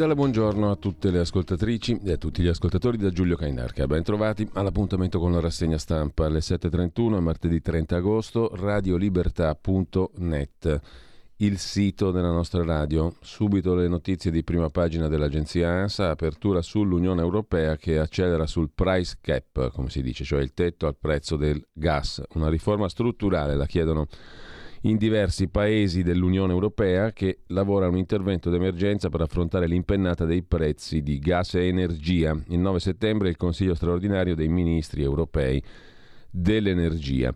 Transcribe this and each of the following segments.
Cordiale buongiorno a tutte le ascoltatrici e a tutti gli ascoltatori da Giulio Cainarca. Ben trovati all'appuntamento con la rassegna stampa alle 7.31, martedì 30 agosto, radiolibertà.net, il sito della nostra radio. Subito le notizie di prima pagina dell'agenzia ANSA, apertura sull'Unione Europea che accelera sul price cap, come si dice, cioè il tetto al prezzo del gas. Una riforma strutturale, la chiedono in diversi paesi dell'Unione Europea che lavora a un intervento d'emergenza per affrontare l'impennata dei prezzi di gas e energia. Il 9 settembre il Consiglio straordinario dei ministri europei dell'energia.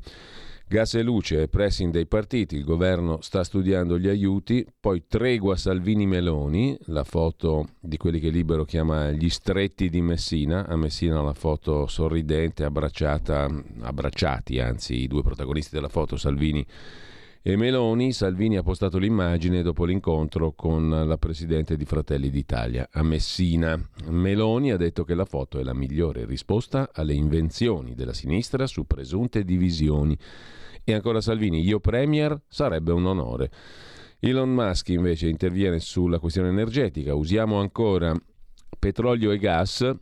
Gas e luce pressing dei partiti, il governo sta studiando gli aiuti, poi tregua Salvini-Meloni, la foto di quelli che Libero chiama gli stretti di Messina, a Messina la foto sorridente, abbracciata, abbracciati anzi i due protagonisti della foto, Salvini Meloni, Salvini ha postato l'immagine dopo l'incontro con la presidente di Fratelli d'Italia a Messina. Meloni ha detto che la foto è la migliore risposta alle invenzioni della sinistra su presunte divisioni. E ancora Salvini, io premier sarebbe un onore. Elon Musk invece interviene sulla questione energetica. Usiamo ancora petrolio e gas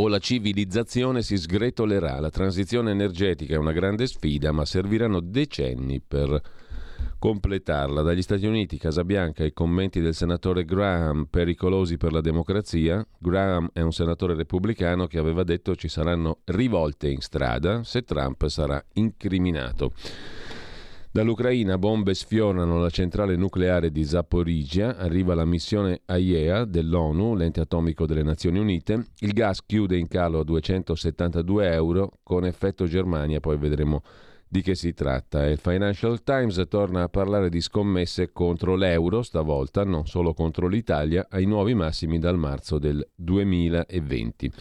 o la civilizzazione si sgretolerà. La transizione energetica è una grande sfida, ma serviranno decenni per completarla. Dagli Stati Uniti, Casabianca, i commenti del senatore Graham pericolosi per la democrazia. Graham è un senatore repubblicano che aveva detto ci saranno rivolte in strada se Trump sarà incriminato. Dall'Ucraina bombe sfiorano la centrale nucleare di Zaporizhia, arriva la missione AIEA dell'ONU, l'ente atomico delle Nazioni Unite, il gas chiude in calo a 272 euro con effetto Germania, poi vedremo di che si tratta. Il Financial Times torna a parlare di scommesse contro l'euro, stavolta non solo contro l'Italia, ai nuovi massimi dal marzo del 2020.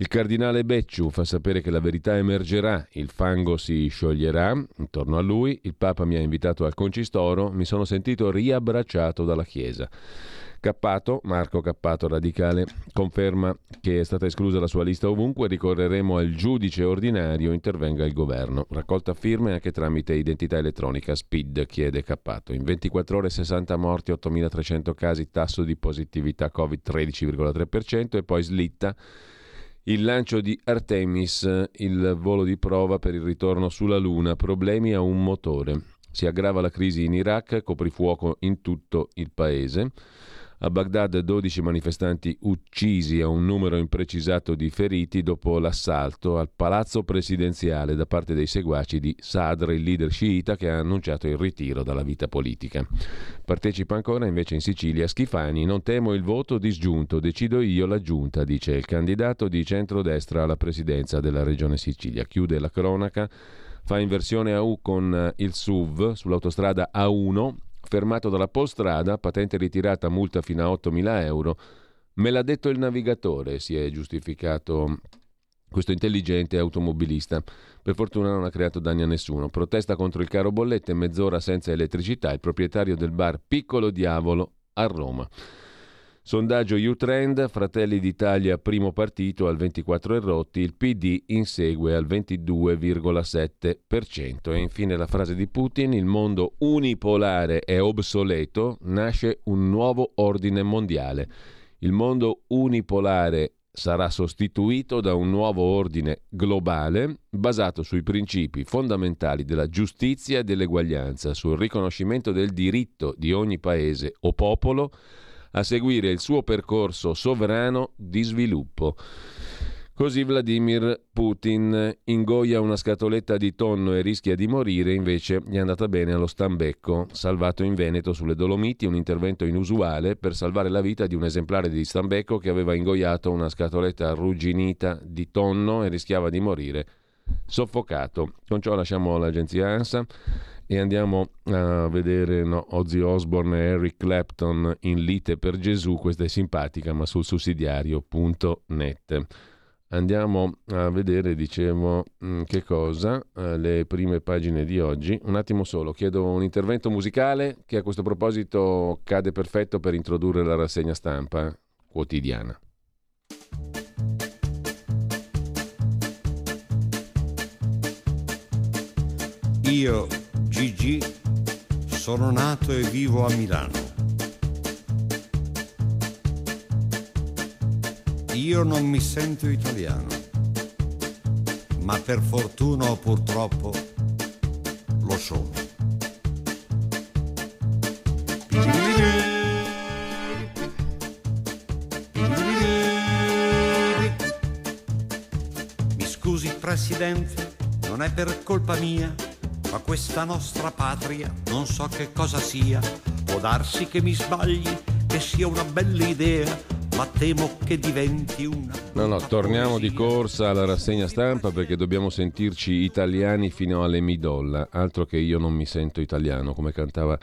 Il cardinale Becciu fa sapere che la verità emergerà, il fango si scioglierà intorno a lui, il Papa mi ha invitato al concistoro, mi sono sentito riabbracciato dalla Chiesa. Cappato, Marco Cappato radicale, conferma che è stata esclusa la sua lista ovunque, ricorreremo al giudice ordinario, intervenga il governo. Raccolta firme anche tramite identità elettronica, SPID, chiede Cappato. In 24 ore 60 morti, 8.300 casi, tasso di positività Covid 13,3% e poi slitta il lancio di Artemis, il volo di prova per il ritorno sulla Luna, problemi a un motore. Si aggrava la crisi in Iraq, coprifuoco in tutto il paese. A Baghdad 12 manifestanti uccisi e un numero imprecisato di feriti dopo l'assalto al palazzo presidenziale da parte dei seguaci di Sadr, il leader sciita che ha annunciato il ritiro dalla vita politica. Partecipa ancora invece in Sicilia Schifani, non temo il voto disgiunto, decido io la giunta, dice il candidato di centrodestra alla presidenza della regione Sicilia. Chiude la cronaca fa inversione a U con il SUV sull'autostrada A1 fermato dalla Polstrada, patente ritirata, multa fino a 8.000 euro. Me l'ha detto il navigatore, si è giustificato questo intelligente automobilista. Per fortuna non ha creato danni a nessuno. Protesta contro il caro bollette, mezz'ora senza elettricità, il proprietario del bar Piccolo Diavolo a Roma. Sondaggio U-Trend, Fratelli d'Italia primo partito al 24 errotti, il PD insegue al 22,7%. E infine la frase di Putin, il mondo unipolare è obsoleto, nasce un nuovo ordine mondiale. Il mondo unipolare sarà sostituito da un nuovo ordine globale basato sui principi fondamentali della giustizia e dell'eguaglianza, sul riconoscimento del diritto di ogni paese o popolo a seguire il suo percorso sovrano di sviluppo. Così Vladimir Putin ingoia una scatoletta di tonno e rischia di morire, invece gli è andata bene allo Stambecco, salvato in Veneto sulle Dolomiti, un intervento inusuale per salvare la vita di un esemplare di Stambecco che aveva ingoiato una scatoletta arrugginita di tonno e rischiava di morire soffocato. Con ciò lasciamo l'agenzia ANSA e andiamo a vedere no, Ozzy Osbourne e Eric Clapton in lite per Gesù, questa è simpatica, ma sul sussidiario.net. Andiamo a vedere, dicevo, mm, che cosa, eh, le prime pagine di oggi. Un attimo solo, chiedo un intervento musicale che a questo proposito cade perfetto per introdurre la rassegna stampa quotidiana. Io, Gigi, sono nato e vivo a Milano Io non mi sento italiano, ma per fortuna o purtroppo lo sono. Mi scusi Presidente, non è per colpa mia, ma questa nostra patria non so che cosa sia. Può darsi che mi sbagli, che sia una bella idea ma temo che diventi una... No, no, torniamo di corsa alla rassegna stampa perché dobbiamo sentirci italiani fino alle midolla, altro che io non mi sento italiano, come cantava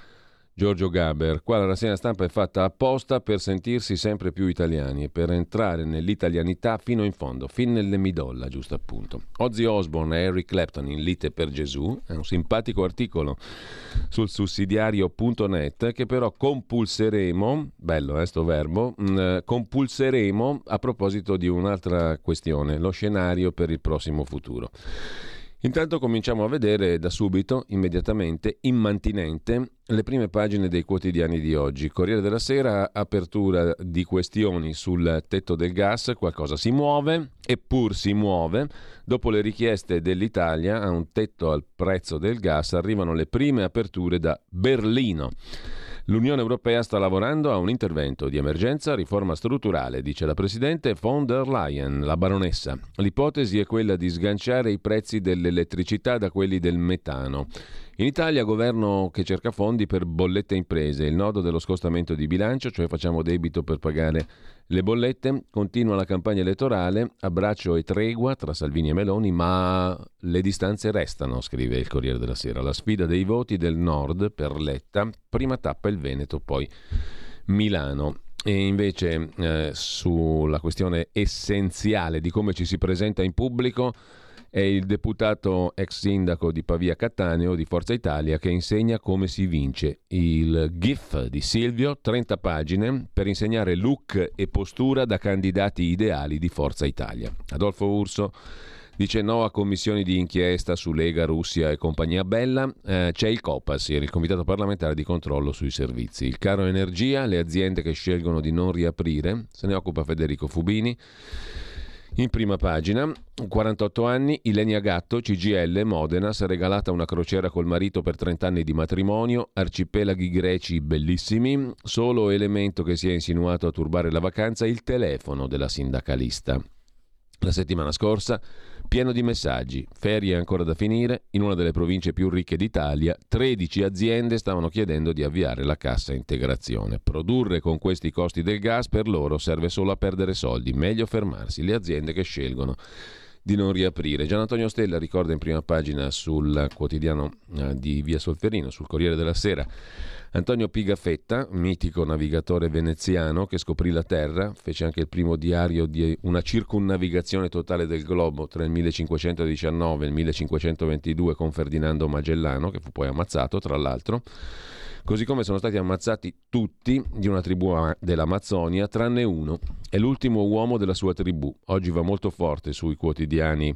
Giorgio Gaber. Qua la rassegna stampa è fatta apposta per sentirsi sempre più italiani e per entrare nell'italianità fino in fondo, fin nelle midolla, giusto appunto. Ozzy Osbourne e Eric Clapton in Lite per Gesù è un simpatico articolo sul sussidiario.net che però compulseremo, bello eh, sto verbo, mh, mm, compulseremo a proposito di un'altra questione, lo scenario per il prossimo futuro. Intanto cominciamo a vedere da subito, immediatamente, immantinente, le prime pagine dei quotidiani di oggi. Corriere della Sera, apertura di questioni sul tetto del gas, qualcosa si muove, eppur si muove. Dopo le richieste dell'Italia a un tetto al prezzo del gas arrivano le prime aperture da Berlino. L'Unione Europea sta lavorando a un intervento di emergenza, riforma strutturale, dice la Presidente von der Leyen, la baronessa. L'ipotesi è quella di sganciare i prezzi dell'elettricità da quelli del metano. In Italia governo che cerca fondi per bollette imprese, il nodo dello scostamento di bilancio, cioè facciamo debito per pagare le bollette, continua la campagna elettorale, abbraccio e tregua tra Salvini e Meloni, ma le distanze restano, scrive il Corriere della Sera. La sfida dei voti del Nord per Letta, prima tappa il Veneto, poi Milano. E invece eh, sulla questione essenziale di come ci si presenta in pubblico, è il deputato ex sindaco di Pavia Cattaneo di Forza Italia che insegna come si vince. Il GIF di Silvio, 30 pagine, per insegnare look e postura da candidati ideali di Forza Italia. Adolfo Urso dice no a commissioni di inchiesta su Lega, Russia e compagnia bella. Eh, c'è il COPASIR, il Comitato parlamentare di controllo sui servizi. Il caro energia, le aziende che scelgono di non riaprire, se ne occupa Federico Fubini. In prima pagina, 48 anni, Ilenia Gatto, CGL, Modena, si è regalata una crociera col marito per 30 anni di matrimonio, arcipelaghi greci bellissimi, solo elemento che si è insinuato a turbare la vacanza, il telefono della sindacalista. La settimana scorsa pieno di messaggi, ferie ancora da finire, in una delle province più ricche d'Italia 13 aziende stavano chiedendo di avviare la cassa integrazione. Produrre con questi costi del gas per loro serve solo a perdere soldi, meglio fermarsi, le aziende che scelgono di non riaprire. Gian Antonio Stella ricorda in prima pagina sul quotidiano eh, di Via Solferino, sul Corriere della Sera, Antonio Pigafetta, mitico navigatore veneziano che scoprì la Terra, fece anche il primo diario di una circunnavigazione totale del globo tra il 1519 e il 1522 con Ferdinando Magellano, che fu poi ammazzato tra l'altro così come sono stati ammazzati tutti di una tribù dell'Amazzonia, tranne uno. È l'ultimo uomo della sua tribù. Oggi va molto forte sui quotidiani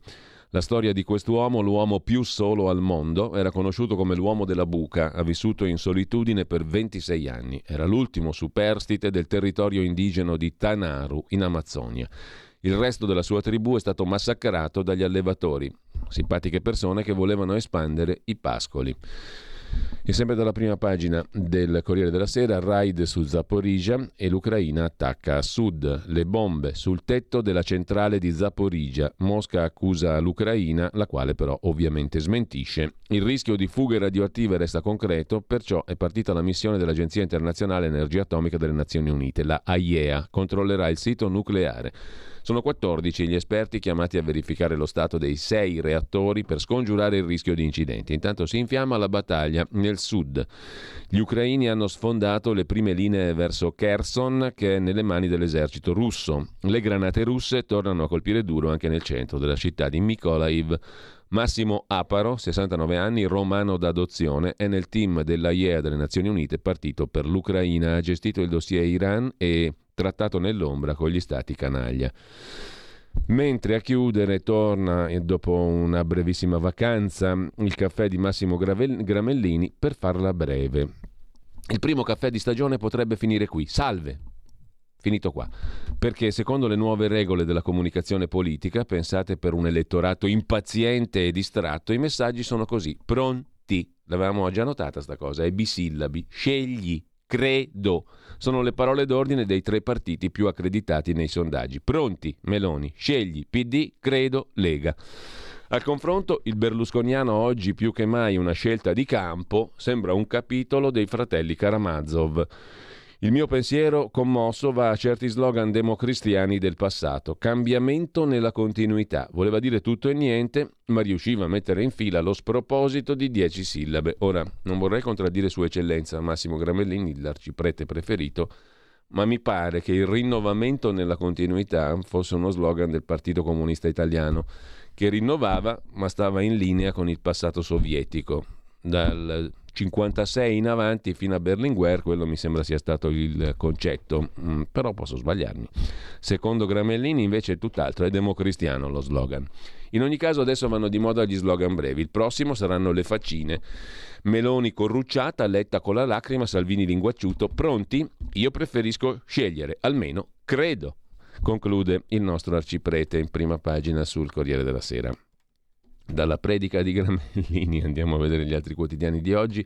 la storia di quest'uomo, l'uomo più solo al mondo, era conosciuto come l'uomo della buca, ha vissuto in solitudine per 26 anni. Era l'ultimo superstite del territorio indigeno di Tanaru, in Amazzonia. Il resto della sua tribù è stato massacrato dagli allevatori, simpatiche persone che volevano espandere i pascoli. E sempre dalla prima pagina del Corriere della Sera, raid su Zaporizhia e l'Ucraina attacca a sud. Le bombe sul tetto della centrale di Zaporizhia. Mosca accusa l'Ucraina, la quale però ovviamente smentisce. Il rischio di fughe radioattive resta concreto, perciò è partita la missione dell'Agenzia internazionale energia atomica delle Nazioni Unite, la AIEA, controllerà il sito nucleare. Sono 14 gli esperti chiamati a verificare lo stato dei sei reattori per scongiurare il rischio di incidenti. Intanto si infiamma la battaglia nel sud. Gli ucraini hanno sfondato le prime linee verso Kherson che è nelle mani dell'esercito russo. Le granate russe tornano a colpire duro anche nel centro della città di Mykolaiv. Massimo Aparo, 69 anni, romano d'adozione, è nel team dell'AIEA delle Nazioni Unite partito per l'Ucraina, ha gestito il dossier Iran e trattato nell'ombra con gli stati canaglia. Mentre a chiudere torna, eh, dopo una brevissima vacanza, il caffè di Massimo Gramellini per farla breve. Il primo caffè di stagione potrebbe finire qui. Salve! Finito qua. Perché secondo le nuove regole della comunicazione politica, pensate per un elettorato impaziente e distratto, i messaggi sono così. Pronti. L'avevamo già notata sta cosa, è bisillabi. Scegli credo. Sono le parole d'ordine dei tre partiti più accreditati nei sondaggi. Pronti, Meloni, scegli, PD, credo, Lega. Al confronto, il berlusconiano oggi più che mai una scelta di campo sembra un capitolo dei fratelli Karamazov. Il mio pensiero commosso va a certi slogan democristiani del passato. Cambiamento nella continuità. Voleva dire tutto e niente, ma riusciva a mettere in fila lo sproposito di dieci sillabe. Ora, non vorrei contraddire Sua Eccellenza Massimo Gramellini, l'arciprete preferito, ma mi pare che il rinnovamento nella continuità fosse uno slogan del Partito Comunista Italiano, che rinnovava ma stava in linea con il passato sovietico. Dal 56 in avanti fino a Berlinguer, quello mi sembra sia stato il concetto, mm, però posso sbagliarmi. Secondo Gramellini invece è tutt'altro, è democristiano lo slogan. In ogni caso adesso vanno di moda gli slogan brevi, il prossimo saranno le faccine. Meloni corrucciata, Letta con la lacrima, Salvini linguacciuto, pronti? Io preferisco scegliere, almeno credo, conclude il nostro arciprete in prima pagina sul Corriere della Sera. Dalla predica di Gramellini andiamo a vedere gli altri quotidiani di oggi.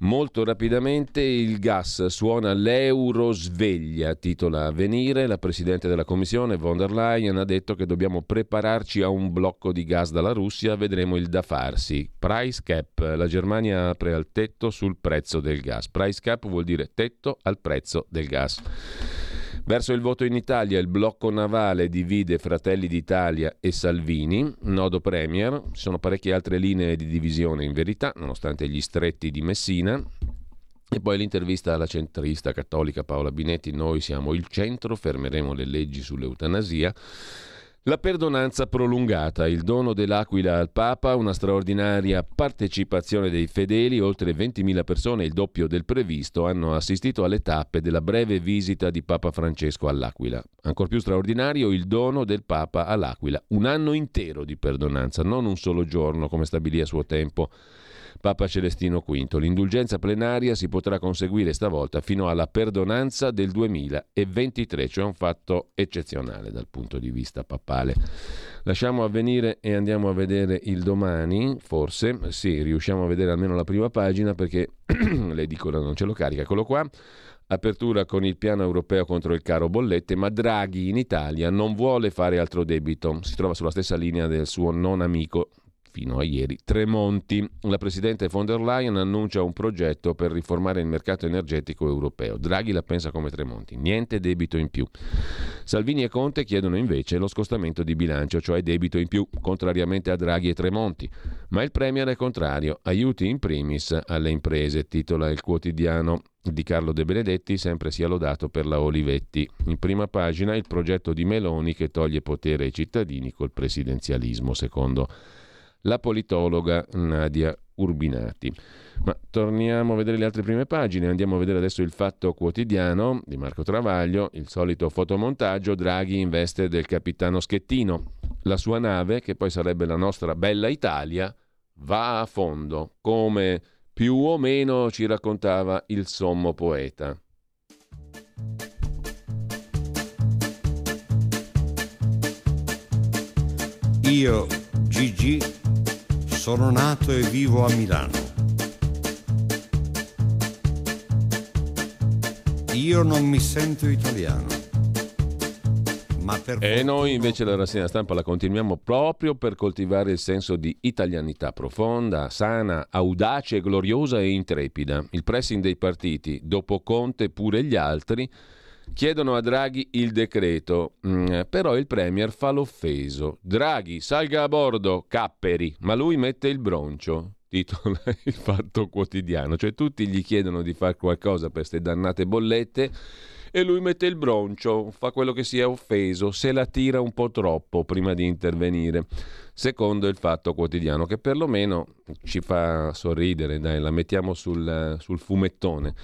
Molto rapidamente il gas suona l'euro sveglia, titola Avvenire. La Presidente della Commissione von der Leyen ha detto che dobbiamo prepararci a un blocco di gas dalla Russia, vedremo il da farsi. Price cap, la Germania apre al tetto sul prezzo del gas. Price cap vuol dire tetto al prezzo del gas. Verso il voto in Italia il blocco navale divide Fratelli d'Italia e Salvini, nodo Premier, ci sono parecchie altre linee di divisione in verità, nonostante gli stretti di Messina. E poi l'intervista alla centrista cattolica Paola Binetti, noi siamo il centro, fermeremo le leggi sull'eutanasia. La perdonanza prolungata, il dono dell'Aquila al Papa, una straordinaria partecipazione dei fedeli, oltre 20.000 persone, il doppio del previsto, hanno assistito alle tappe della breve visita di Papa Francesco all'Aquila. Ancora più straordinario il dono del Papa all'Aquila, un anno intero di perdonanza, non un solo giorno come stabilì a suo tempo Papa Celestino V. L'indulgenza plenaria si potrà conseguire stavolta fino alla perdonanza del 2023, cioè un fatto eccezionale dal punto di vista papale. Lasciamo avvenire e andiamo a vedere il domani, forse, sì, riusciamo a vedere almeno la prima pagina perché l'edicola non ce lo carica, eccolo qua. Apertura con il piano europeo contro il caro bollette, ma Draghi in Italia non vuole fare altro debito. Si trova sulla stessa linea del suo non amico fino a ieri, Tremonti. La Presidente von der Leyen annuncia un progetto per riformare il mercato energetico europeo. Draghi la pensa come Tremonti, niente debito in più. Salvini e Conte chiedono invece lo scostamento di bilancio, cioè debito in più, contrariamente a Draghi e Tremonti. Ma il Premier è contrario, aiuti in primis alle imprese, titola il quotidiano di Carlo De Benedetti sempre sia lodato per la Olivetti. In prima pagina il progetto di Meloni che toglie potere ai cittadini col presidenzialismo, secondo la politologa Nadia Urbinati. Ma torniamo a vedere le altre prime pagine, andiamo a vedere adesso il Fatto Quotidiano di Marco Travaglio, il solito fotomontaggio, Draghi in veste del capitano Schettino. La sua nave, che poi sarebbe la nostra bella Italia, va a fondo, come più o meno ci raccontava il sommo poeta. Io, Gigi, sono nato e vivo a Milano. Io non mi sento italiano. E noi invece la rassegna stampa la continuiamo proprio per coltivare il senso di italianità profonda, sana, audace, gloriosa e intrepida. Il pressing dei partiti, dopo Conte pure gli altri, chiedono a Draghi il decreto, mm, però il Premier fa l'offeso. Draghi salga a bordo, capperi, ma lui mette il broncio. Titola il fatto quotidiano, cioè tutti gli chiedono di fare qualcosa per queste dannate bollette e lui mette il broncio, fa quello che si è offeso, se la tira un po' troppo prima di intervenire. Secondo il fatto quotidiano, che perlomeno ci fa sorridere, dai, la mettiamo sul, sul fumettone.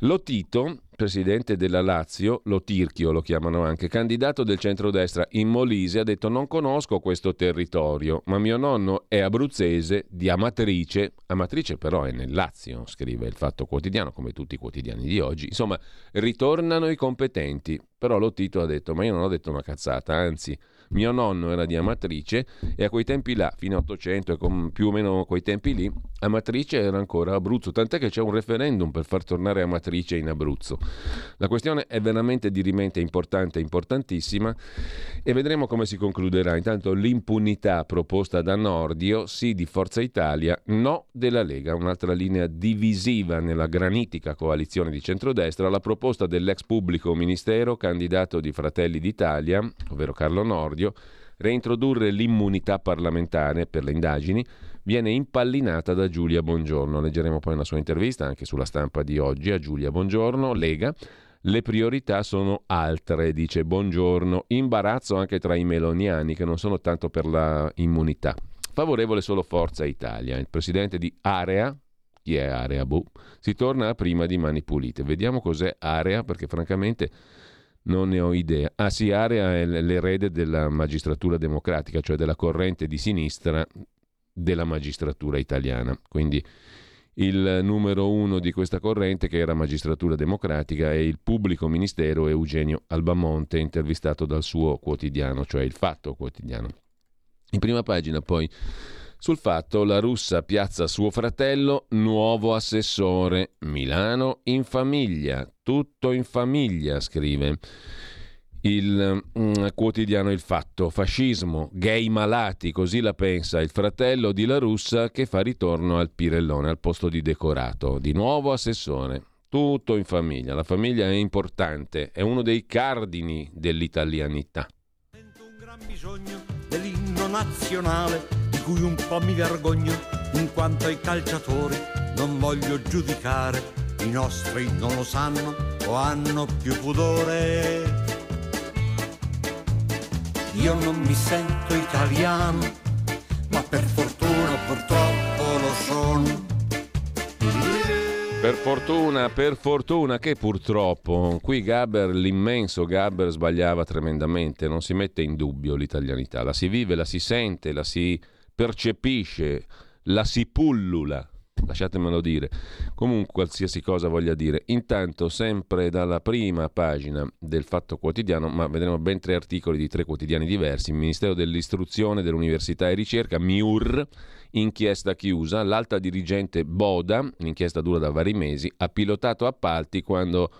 Lo Tito, presidente della Lazio, lo Tirchio lo chiamano anche, candidato del centrodestra in Molise, ha detto non conosco questo territorio, ma mio nonno è abruzzese di Amatrice, Amatrice però è nel Lazio, scrive il Fatto Quotidiano, come tutti i quotidiani di oggi. Insomma, ritornano i competenti, però lo Tito ha detto ma io non ho detto una cazzata, anzi mio nonno era di Amatrice e a quei tempi là, fino a 800 e con più o meno quei tempi lì, Amatrice era ancora Abruzzo, tant'è che c'è un referendum per far tornare Amatrice in Abruzzo. La questione è veramente dirimente importante, importantissima e vedremo come si concluderà. Intanto l'impunità proposta da Nordio, sì di Forza Italia, no della Lega, un'altra linea divisiva nella granitica coalizione di centrodestra, la proposta dell'ex pubblico ministero, candidato di Fratelli d'Italia, ovvero Carlo Nordio, reintrodurre l'immunità parlamentare per le indagini viene impallinata da Giulia Bongiorno. Leggeremo poi una sua intervista anche sulla stampa di oggi a Giulia Bongiorno, Lega. Le priorità sono altre, dice Bongiorno. Imbarazzo anche tra i meloniani che non sono tanto per la immunità. Favorevole solo Forza Italia. Il presidente di Area, chi è Area Boh, si torna a prima di Mani Pulite. Vediamo cos'è Area perché francamente non ne ho idea. Ah sì, Area è l'erede della magistratura democratica, cioè della corrente di sinistra della magistratura italiana. Quindi il numero uno di questa corrente, che era Magistratura Democratica, è il pubblico ministero Eugenio Albamonte, intervistato dal suo quotidiano, cioè il Fatto Quotidiano. In prima pagina poi sul fatto la russa piazza suo fratello, nuovo assessore, Milano in famiglia, tutto in famiglia, scrive il mm, quotidiano Il Fatto. Fascismo, gay malati, così la pensa il fratello di La Russa che fa ritorno al Pirellone al posto di decorato. Di nuovo assessore. Tutto in famiglia. La famiglia è importante, è uno dei cardini dell'italianità. Sento un gran bisogno dell'inno nazionale cui un po' mi vergogno in quanto ai calciatori non voglio giudicare. I nostri non lo sanno o hanno più pudore io non mi sento italiano, ma per fortuna purtroppo lo sono. Per fortuna, per fortuna che purtroppo qui Gaber, l'immenso Gaber sbagliava tremendamente, non si mette in dubbio l'italianità, la si vive, la si sente, la si percepisce, la si pullula lasciatemelo dire. Comunque, qualsiasi cosa voglia dire. Intanto, sempre dalla prima pagina del Fatto Quotidiano, ma vedremo ben tre articoli di tre quotidiani diversi, il Ministero dell'Istruzione, dell'Università e Ricerca, MIUR, inchiesta chiusa, l'alta dirigente Boda, l'inchiesta dura da vari mesi, ha pilotato appalti quando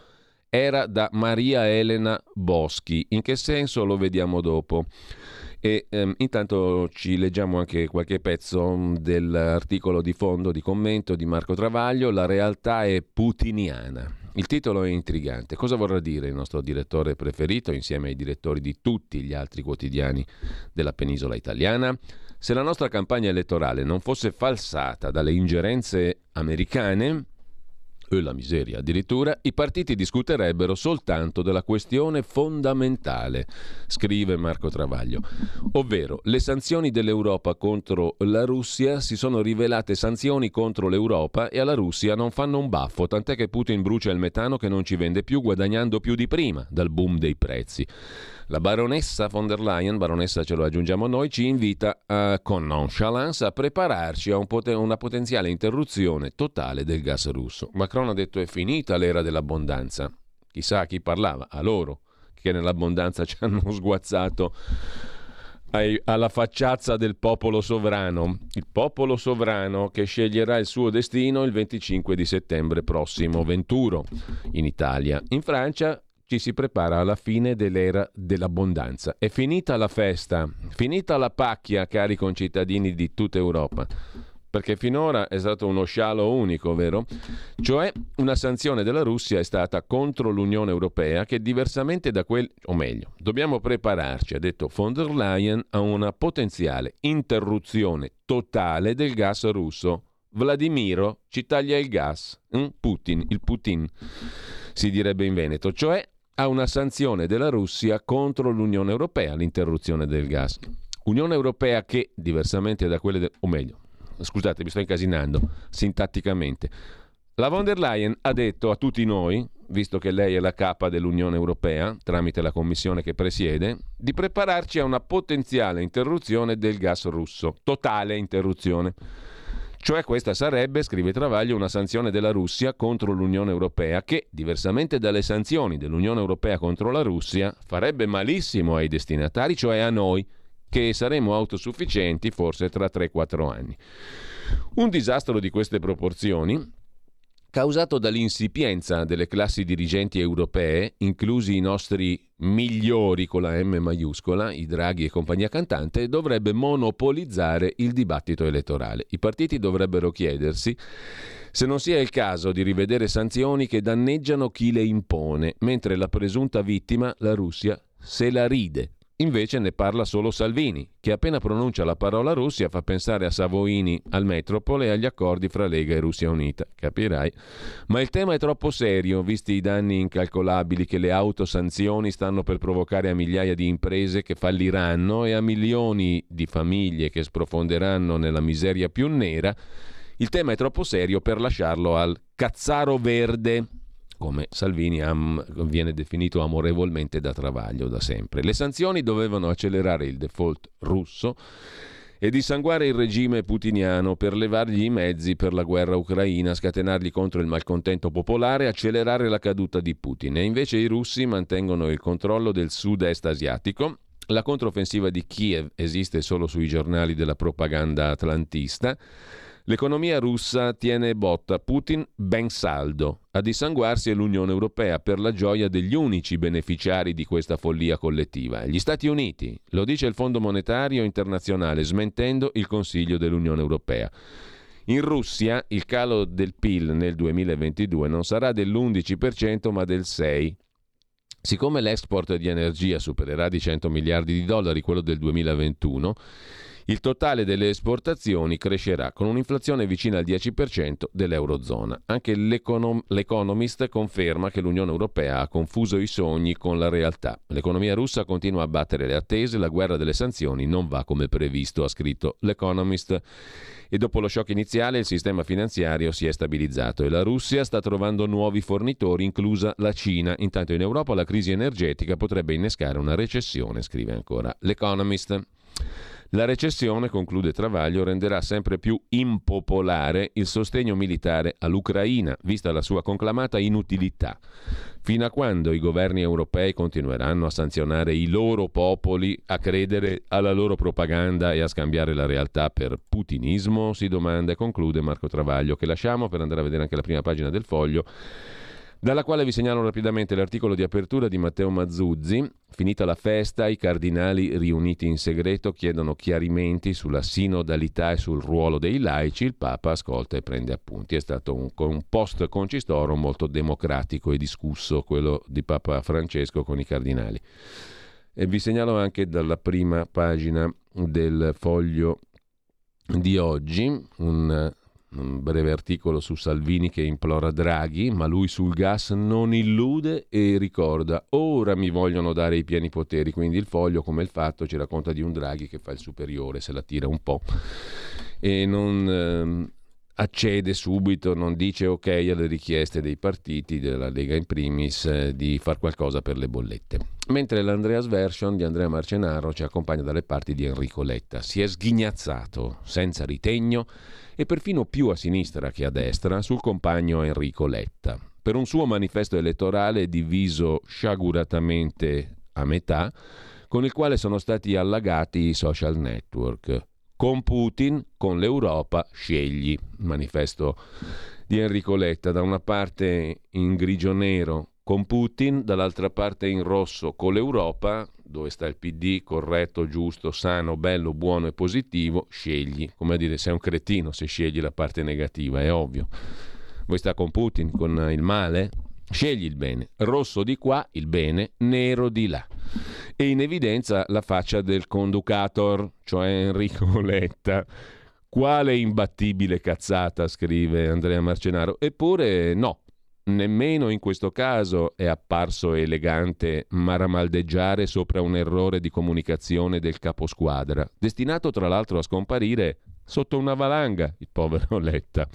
era da Maria Elena Boschi. In che senso lo vediamo dopo? E ehm, intanto ci leggiamo anche qualche pezzo mm, dell'articolo di fondo di commento di Marco Travaglio, La realtà è putiniana. Il titolo è intrigante. Cosa vorrà dire il nostro direttore preferito insieme ai direttori di tutti gli altri quotidiani della penisola italiana? Se la nostra campagna elettorale non fosse falsata dalle ingerenze americane, e la miseria addirittura, i partiti discuterebbero soltanto della questione fondamentale, scrive Marco Travaglio, ovvero le sanzioni dell'Europa contro la Russia si sono rivelate sanzioni contro l'Europa e alla Russia non fanno un baffo, tant'è che Putin brucia il metano che non ci vende più guadagnando più di prima dal boom dei prezzi. La baronessa von der Leyen, baronessa ce lo aggiungiamo noi, ci invita a, con nonchalance a prepararci a un poten- una potenziale interruzione totale del gas russo. Macron ha detto è finita l'era dell'abbondanza. Chissà chi parlava, a loro, che nell'abbondanza ci hanno sguazzato alla facciazza del popolo sovrano, il popolo sovrano che sceglierà il suo destino il 25 di settembre prossimo, venturo, in Italia. In Francia ci si prepara alla fine dell'era dell'abbondanza. È finita la festa, finita la pacchia, cari concittadini di tutta Europa perché finora è stato uno scialo unico, vero? Cioè una sanzione della Russia è stata contro l'Unione Europea che diversamente da quel, o meglio, dobbiamo prepararci, ha detto von der Leyen, a una potenziale interruzione totale del gas russo. Vladimiro ci taglia il gas, mm? Putin, il Putin si direbbe in Veneto, cioè a una sanzione della Russia contro l'Unione Europea, l'interruzione del gas. Unione Europea che, diversamente da quelle, de- o meglio, scusate, mi sto incasinando sintatticamente. La von der Leyen ha detto a tutti noi, visto che lei è la capa dell'Unione Europea, tramite la commissione che presiede, di prepararci a una potenziale interruzione del gas russo, totale interruzione. Cioè questa sarebbe, scrive Travaglio, una sanzione della Russia contro l'Unione Europea che, diversamente dalle sanzioni dell'Unione Europea contro la Russia, farebbe malissimo ai destinatari, cioè a noi, che saremo autosufficienti forse tra 3-4 anni. Un disastro di queste proporzioni causato dall'insipienza delle classi dirigenti europee, inclusi i nostri migliori con la M maiuscola, i Draghi e compagnia cantante, dovrebbe monopolizzare il dibattito elettorale. I partiti dovrebbero chiedersi se non sia il caso di rivedere sanzioni che danneggiano chi le impone, mentre la presunta vittima, la Russia, se la ride. Invece ne parla solo Salvini, che appena pronuncia la parola Russia fa pensare a Savoini, al Metropole e agli accordi fra Lega e Russia Unita, capirai. Ma il tema è troppo serio, visti i danni incalcolabili che le autosanzioni stanno per provocare a migliaia di imprese che falliranno e a milioni di famiglie che sprofonderanno nella miseria più nera. Il tema è troppo serio per lasciarlo al cazzaro verde come Salvini am, viene definito amorevolmente da Travaglio da sempre. Le sanzioni dovevano accelerare il default russo e dissanguare il regime putiniano per levargli i mezzi per la guerra ucraina, scatenargli contro il malcontento popolare accelerare la caduta di Putin. E invece i russi mantengono il controllo del sud-est asiatico. La controffensiva di Kiev esiste solo sui giornali della propaganda atlantista. L'economia russa tiene botta, Putin ben saldo. A dissanguarsi è l'Unione Europea per la gioia degli unici beneficiari di questa follia collettiva, gli Stati Uniti. Lo dice il Fondo Monetario Internazionale smentendo il Consiglio dell'Unione Europea. In Russia il calo del PIL nel 2022 non sarà dell'11% ma del 6%. Siccome l'export di energia supererà di 100 miliardi di dollari quello del 2021, il totale delle esportazioni crescerà con un'inflazione vicina al 10% dell'Eurozona. Anche l'Econom- l'Economist conferma che l'Unione Europea ha confuso i sogni con la realtà. L'economia russa continua a battere le attese, la guerra delle sanzioni non va come previsto, ha scritto l'Economist. E dopo lo shock iniziale il sistema finanziario si è stabilizzato e la Russia sta trovando nuovi fornitori, inclusa la Cina. Intanto in Europa la crisi energetica potrebbe innescare una recessione, scrive ancora l'Economist. La recessione, conclude Travaglio, renderà sempre più impopolare il sostegno militare all'Ucraina, vista la sua conclamata inutilità. Fino a quando i governi europei continueranno a sanzionare i loro popoli, a credere alla loro propaganda e a scambiare la realtà per putinismo? Si domanda e conclude Marco Travaglio, che lasciamo per andare a vedere anche la prima pagina del foglio dalla quale vi segnalo rapidamente l'articolo di apertura di Matteo Mazzuzzi. Finita la festa, i cardinali riuniti in segreto chiedono chiarimenti sulla sinodalità e sul ruolo dei laici. Il Papa ascolta e prende appunti. È stato un, un post concistoro molto democratico e discusso, quello di Papa Francesco con i cardinali. E vi segnalo anche dalla prima pagina del foglio di oggi un un breve articolo su Salvini che implora Draghi, ma lui sul gas non illude e ricorda, ora mi vogliono dare i pieni poteri, quindi il foglio come il fatto ci racconta di un Draghi che fa il superiore, se la tira un po' e non ehm, accede subito, non dice ok alle richieste dei partiti, della Lega in primis, eh, di far qualcosa per le bollette. Mentre l'Andreas Version di Andrea Marcenaro ci accompagna dalle parti di Enrico Letta. Si è sghignazzato, senza ritegno, e perfino più a sinistra che a destra sul compagno Enrico Letta. Per un suo manifesto elettorale diviso sciaguratamente a metà, con il quale sono stati allagati i social network. Con Putin, con l'Europa, scegli. Manifesto di Enrico Letta, da una parte in grigio-nero con Putin, dall'altra parte in rosso con l'Europa, dove sta il PD corretto, giusto, sano, bello, buono e positivo, scegli. Come a dire, sei un cretino se scegli la parte negativa, è ovvio. Vuoi stare con Putin, con il male? Scegli il bene. Rosso di qua, il bene, nero di là. E in evidenza la faccia del conducator, cioè Enrico Letta. Quale imbattibile cazzata, scrive Andrea Marcenaro. Eppure no, Nemmeno in questo caso è apparso elegante maramaldeggiare sopra un errore di comunicazione del caposquadra, destinato tra l'altro a scomparire sotto una valanga, il povero Letta.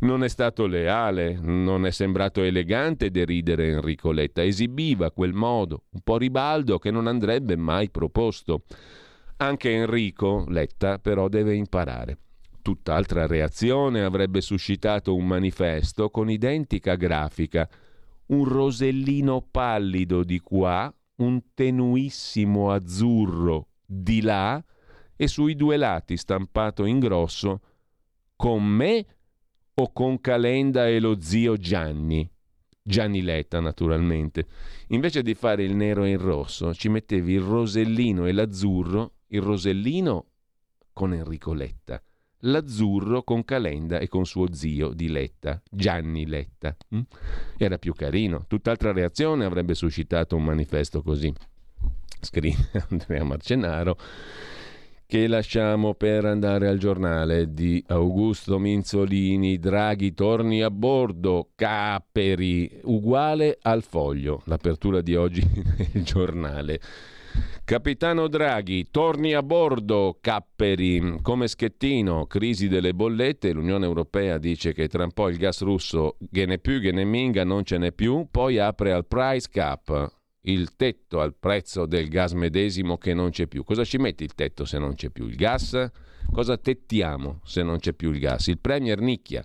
Non è stato leale, non è sembrato elegante deridere Enrico Letta, esibiva quel modo, un po' ribaldo che non andrebbe mai proposto. Anche Enrico Letta però deve imparare. Tutt'altra reazione avrebbe suscitato un manifesto con identica grafica, un rosellino pallido di qua, un tenuissimo azzurro di là e sui due lati stampato in grosso con me o con Calenda e lo zio Gianni. Gianni Letta, naturalmente. Invece di fare il nero e il rosso, ci mettevi il rosellino e l'azzurro, il rosellino con Enrico Letta l'azzurro con Calenda e con suo zio di Letta, Gianni Letta. Mm? Era più carino, tutt'altra reazione avrebbe suscitato un manifesto così. Scrive Andrea Marcenaro che lasciamo per andare al giornale di Augusto Minzolini. Draghi torni a bordo, Caperi, uguale al foglio. L'apertura di oggi nel giornale. Capitano Draghi, torni a bordo, Capperi. Come schettino, crisi delle bollette, l'Unione Europea dice che tra un po' il gas russo, che ne più, che ne minga, non ce n'è più, poi apre al price cap, il tetto al prezzo del gas medesimo che non c'è più. Cosa ci metti il tetto se non c'è più il gas? Cosa tettiamo se non c'è più il gas? Il Premier nicchia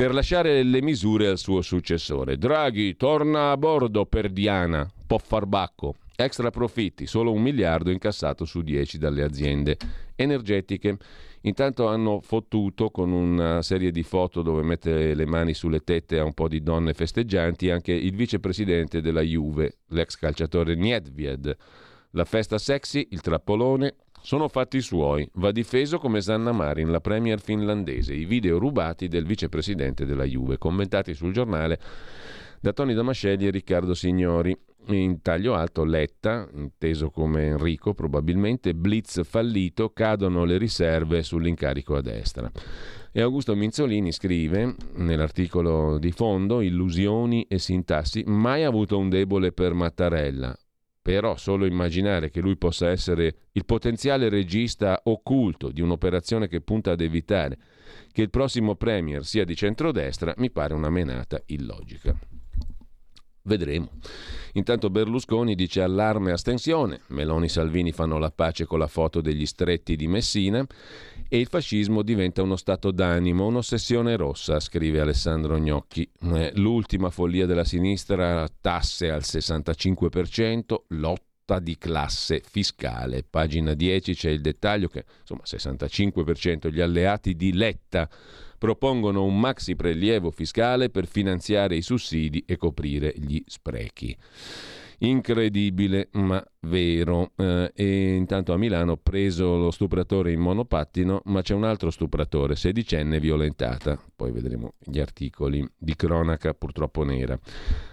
per lasciare le misure al suo successore. Draghi torna a bordo per Diana, po' farbacco. Extra profitti, solo un miliardo incassato su 10 dalle aziende energetiche. Intanto hanno fottuto con una serie di foto dove mette le mani sulle tette a un po' di donne festeggianti anche il vicepresidente della Juve, l'ex calciatore Niedvied. La festa sexy, il trappolone, sono fatti suoi. Va difeso come Sanna Marin, la premier finlandese. I video rubati del vicepresidente della Juve, commentati sul giornale da Tony Damascelli e Riccardo Signori. In taglio alto Letta, inteso come Enrico probabilmente, blitz fallito, cadono le riserve sull'incarico a destra. E Augusto Minzolini scrive nell'articolo di fondo Illusioni e sintassi, mai avuto un debole per Mattarella, però solo immaginare che lui possa essere il potenziale regista occulto di un'operazione che punta ad evitare che il prossimo Premier sia di centrodestra mi pare una menata illogica. Vedremo. Intanto Berlusconi dice allarme e astensione, Meloni e Salvini fanno la pace con la foto degli stretti di Messina e il fascismo diventa uno stato d'animo, un'ossessione rossa, scrive Alessandro Gnocchi. Eh, l'ultima follia della sinistra, tasse al 65%, lotta di classe fiscale. Pagina 10 c'è il dettaglio che, insomma, 65% gli alleati di Letta propongono un maxi prelievo fiscale per finanziare i sussidi e coprire gli sprechi. Incredibile, ma vero. Eh, e intanto a Milano preso lo stupratore in monopattino, ma c'è un altro stupratore, sedicenne violentata. Poi vedremo gli articoli di cronaca purtroppo nera.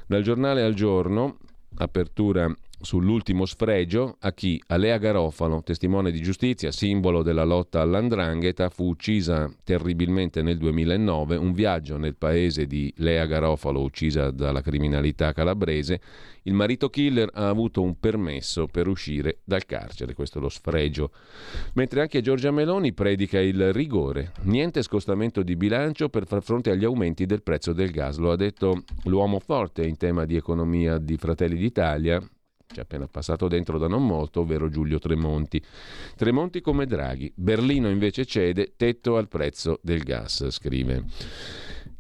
Dal giornale al giorno, apertura sull'ultimo sfregio a chi Alea Garofalo, testimone di giustizia, simbolo della lotta all'andrangheta, fu uccisa terribilmente nel 2009, un viaggio nel paese di Lea Garofalo uccisa dalla criminalità calabrese, il marito killer ha avuto un permesso per uscire dal carcere, questo è lo sfregio. Mentre anche Giorgia Meloni predica il rigore, niente scostamento di bilancio per far fronte agli aumenti del prezzo del gas, lo ha detto l'uomo forte in tema di economia di Fratelli d'Italia, ci è appena passato dentro da non molto, ovvero Giulio Tremonti. Tremonti come Draghi. Berlino invece cede tetto al prezzo del gas, scrive.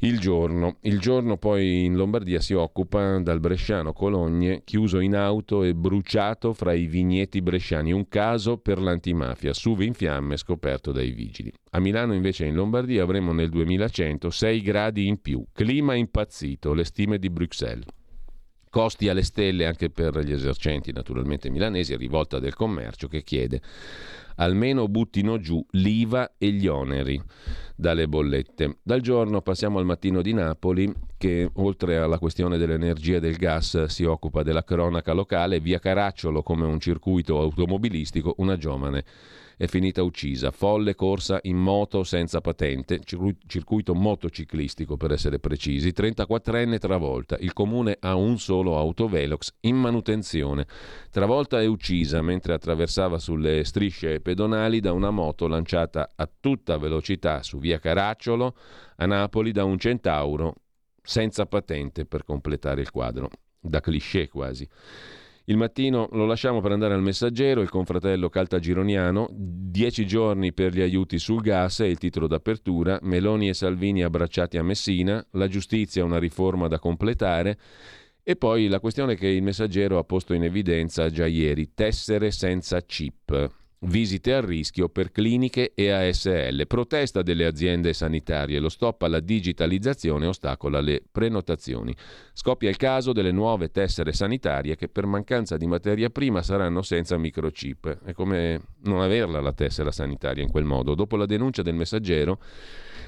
Il giorno. Il giorno poi in Lombardia si occupa dal bresciano Cologne, chiuso in auto e bruciato fra i vigneti bresciani. Un caso per l'antimafia, SUV in fiamme scoperto dai vigili. A Milano invece in Lombardia avremo nel 2100 6 gradi in più. Clima impazzito, le stime di Bruxelles. Costi alle stelle anche per gli esercenti naturalmente milanesi, rivolta del commercio che chiede almeno buttino giù l'IVA e gli oneri dalle bollette. Dal giorno passiamo al mattino di Napoli che oltre alla questione dell'energia e del gas si occupa della cronaca locale, via Caracciolo come un circuito automobilistico, una giovane è finita uccisa. Folle corsa in moto senza patente, circuito motociclistico per essere precisi, 34enne travolta. Il comune ha un solo autovelox in manutenzione. Travolta e uccisa mentre attraversava sulle strisce pedonali da una moto lanciata a tutta velocità su via Caracciolo a Napoli da un centauro senza patente per completare il quadro. Da cliché quasi. Il mattino lo lasciamo per andare al messaggero, il confratello caltagironiano, dieci giorni per gli aiuti sul gas è il titolo d'apertura, Meloni e Salvini abbracciati a Messina, la giustizia una riforma da completare e poi la questione che il messaggero ha posto in evidenza già ieri, tessere senza chip. Visite a rischio per cliniche e ASL, protesta delle aziende sanitarie, lo stop alla digitalizzazione ostacola le prenotazioni. Scoppia il caso delle nuove tessere sanitarie che per mancanza di materia prima saranno senza microchip. È come non averla la tessera sanitaria in quel modo. Dopo la denuncia del messaggero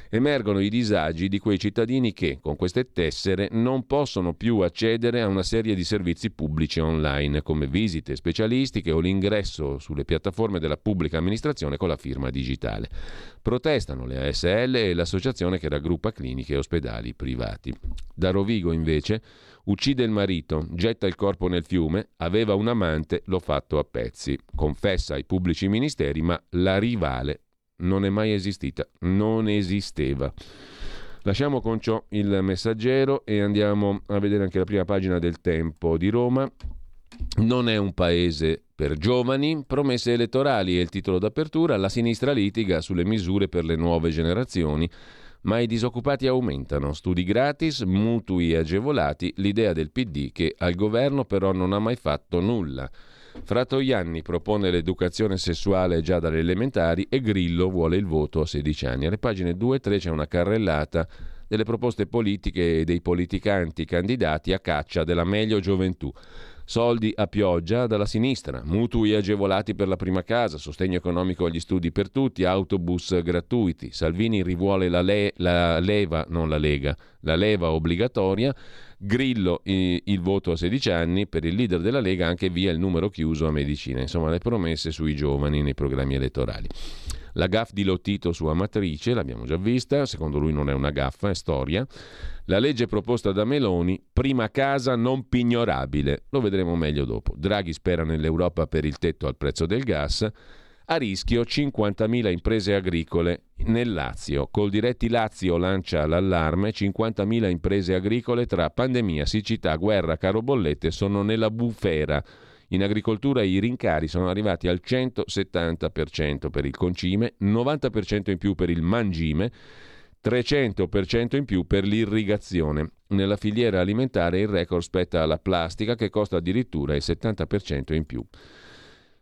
emergono i disagi di quei cittadini che, con queste tessere, non possono più accedere a una serie di servizi pubblici online, come visite specialistiche o l'ingresso sulle piattaforme della pubblica amministrazione con la firma digitale. Protestano le ASL e l'associazione che raggruppa cliniche e ospedali privati. Da Rovigo, invece, uccide il marito, getta il corpo nel fiume, aveva un amante, l'ho fatto a pezzi. Confessa ai pubblici ministeri, ma la rivale non è mai esistita, non esisteva. Lasciamo con ciò il messaggero e andiamo a vedere anche la prima pagina del Tempo di Roma. Non è un paese per giovani, promesse elettorali è il titolo d'apertura, la sinistra litiga sulle misure per le nuove generazioni, ma i disoccupati aumentano, studi gratis, mutui agevolati, l'idea del PD che al governo però non ha mai fatto nulla. Fratoianni propone l'educazione sessuale già dalle elementari e Grillo vuole il voto a 16 anni. Alle pagine 2 e 3 c'è una carrellata delle proposte politiche e dei politicanti candidati a caccia della meglio gioventù. Soldi a pioggia dalla sinistra, mutui agevolati per la prima casa, sostegno economico agli studi per tutti, autobus gratuiti. Salvini rivuole la, le- la leva, non la lega, la leva obbligatoria Grillo il voto a 16 anni, per il leader della Lega anche via il numero chiuso a medicina, insomma le promesse sui giovani nei programmi elettorali. La gaff di Lottito su Amatrice, l'abbiamo già vista, secondo lui non è una gaffa, è storia. La legge proposta da Meloni, prima casa non pignorabile, lo vedremo meglio dopo. Draghi spera nell'Europa per il tetto al prezzo del gas. A rischio 50.000 imprese agricole nel Lazio. Col diretti Lazio lancia l'allarme, 50.000 imprese agricole tra pandemia, siccità, guerra, caro bollette sono nella bufera. In agricoltura i rincari sono arrivati al 170% per il concime, 90% in più per il mangime, 300% in più per l'irrigazione. Nella filiera alimentare il record spetta alla plastica che costa addirittura il 70% in più.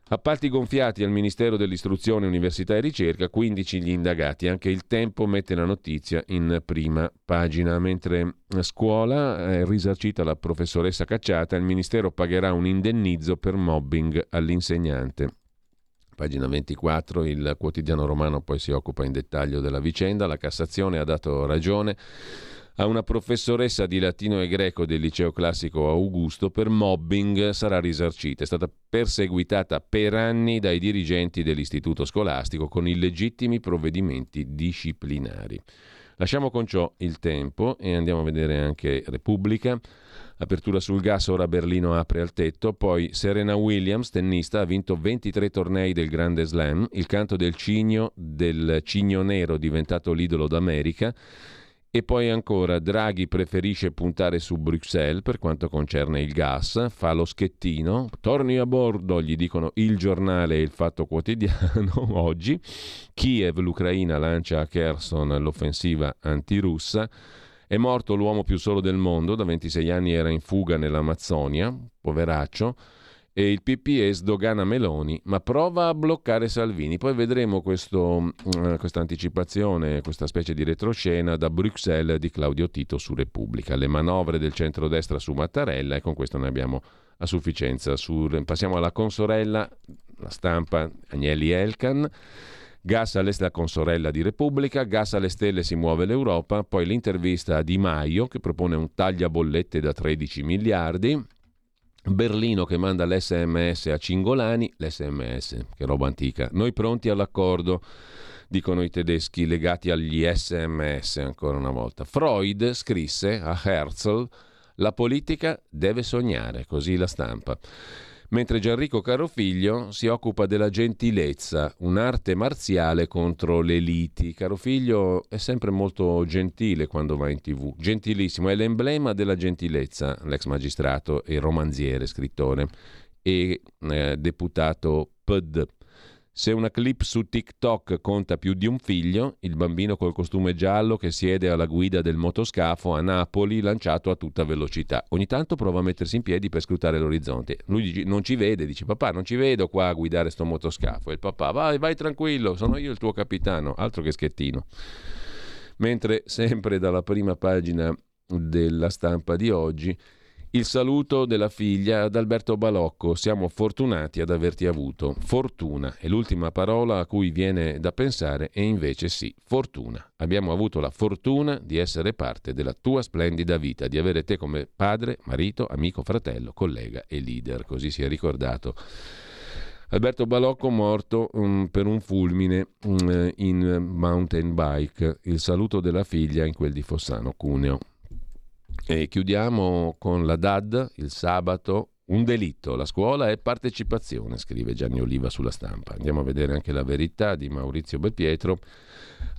Appalti gonfiati al Ministero dell'Istruzione, Università e Ricerca, 15 gli indagati. Anche il tempo mette la notizia in prima pagina. Mentre a scuola è risarcita la professoressa cacciata, il Ministero pagherà un indennizzo per mobbing all'insegnante. Pagina 24, il quotidiano romano poi si occupa in dettaglio della vicenda. La Cassazione ha dato ragione a una professoressa di latino e greco del liceo classico Augusto per mobbing sarà risarcita. È stata perseguitata per anni dai dirigenti dell'istituto scolastico con illegittimi provvedimenti disciplinari. Lasciamo con ciò il tempo e andiamo a vedere anche Repubblica. Apertura sul gas, ora Berlino apre al tetto. Poi Serena Williams, tennista, ha vinto 23 tornei del Grande Slam. Il canto del cigno, del cigno nero, diventato l'idolo d'America. E poi ancora Draghi preferisce puntare su Bruxelles per quanto concerne il gas, fa lo schettino, torni a bordo, gli dicono il giornale e il fatto quotidiano oggi, Kiev, l'Ucraina lancia a Kherson l'offensiva antirussa, È morto l'uomo più solo del mondo, da 26 anni era in fuga nell'Amazzonia, poveraccio, e il PPE sdogana Meloni, ma prova a bloccare Salvini. Poi vedremo questo, uh, questa anticipazione, questa specie di retroscena da Bruxelles di Claudio Tito su Repubblica. Le manovre del centrodestra su Mattarella e con questo ne abbiamo a sufficienza. Su, passiamo alla consorella, la stampa Agnelli Elkan. Gas all'est la consorella di Repubblica, gas alle stelle si muove l'Europa, poi l'intervista a Di Maio che propone un tagliabollette da 13 miliardi, Berlino che manda l'SMS a Cingolani, l'SMS, che roba antica, noi pronti all'accordo, dicono i tedeschi legati agli SMS ancora una volta. Freud scrisse a Herzl, la politica deve sognare, così la stampa mentre Gianrico Carofiglio si occupa della gentilezza, un'arte marziale contro le liti. Carofiglio è sempre molto gentile quando va in tv, gentilissimo, è l'emblema della gentilezza, l'ex magistrato e romanziere, scrittore e eh, deputato PD. Se una clip su TikTok conta più di un figlio, il bambino col costume giallo che siede alla guida del motoscafo a Napoli lanciato a tutta velocità. Ogni tanto prova a mettersi in piedi per scrutare l'orizzonte. Lui non ci vede, dice papà non ci vedo qua a guidare sto motoscafo. E il papà vai, vai tranquillo, sono io il tuo capitano, altro che schettino. Mentre sempre dalla prima pagina della stampa di oggi il saluto della figlia ad Alberto Balocco. Siamo fortunati ad averti avuto. Fortuna è l'ultima parola a cui viene da pensare e invece sì, fortuna. Abbiamo avuto la fortuna di essere parte della tua splendida vita, di avere te come padre, marito, amico, fratello, collega e leader. Così si è ricordato. Alberto Balocco morto um, per un fulmine um, in mountain bike. Il saluto della figlia in quel di Fossano Cuneo. E chiudiamo con la DAD, il sabato, un delitto, la scuola è partecipazione, scrive Gianni Oliva sulla stampa. Andiamo a vedere anche la verità di Maurizio Belpietro.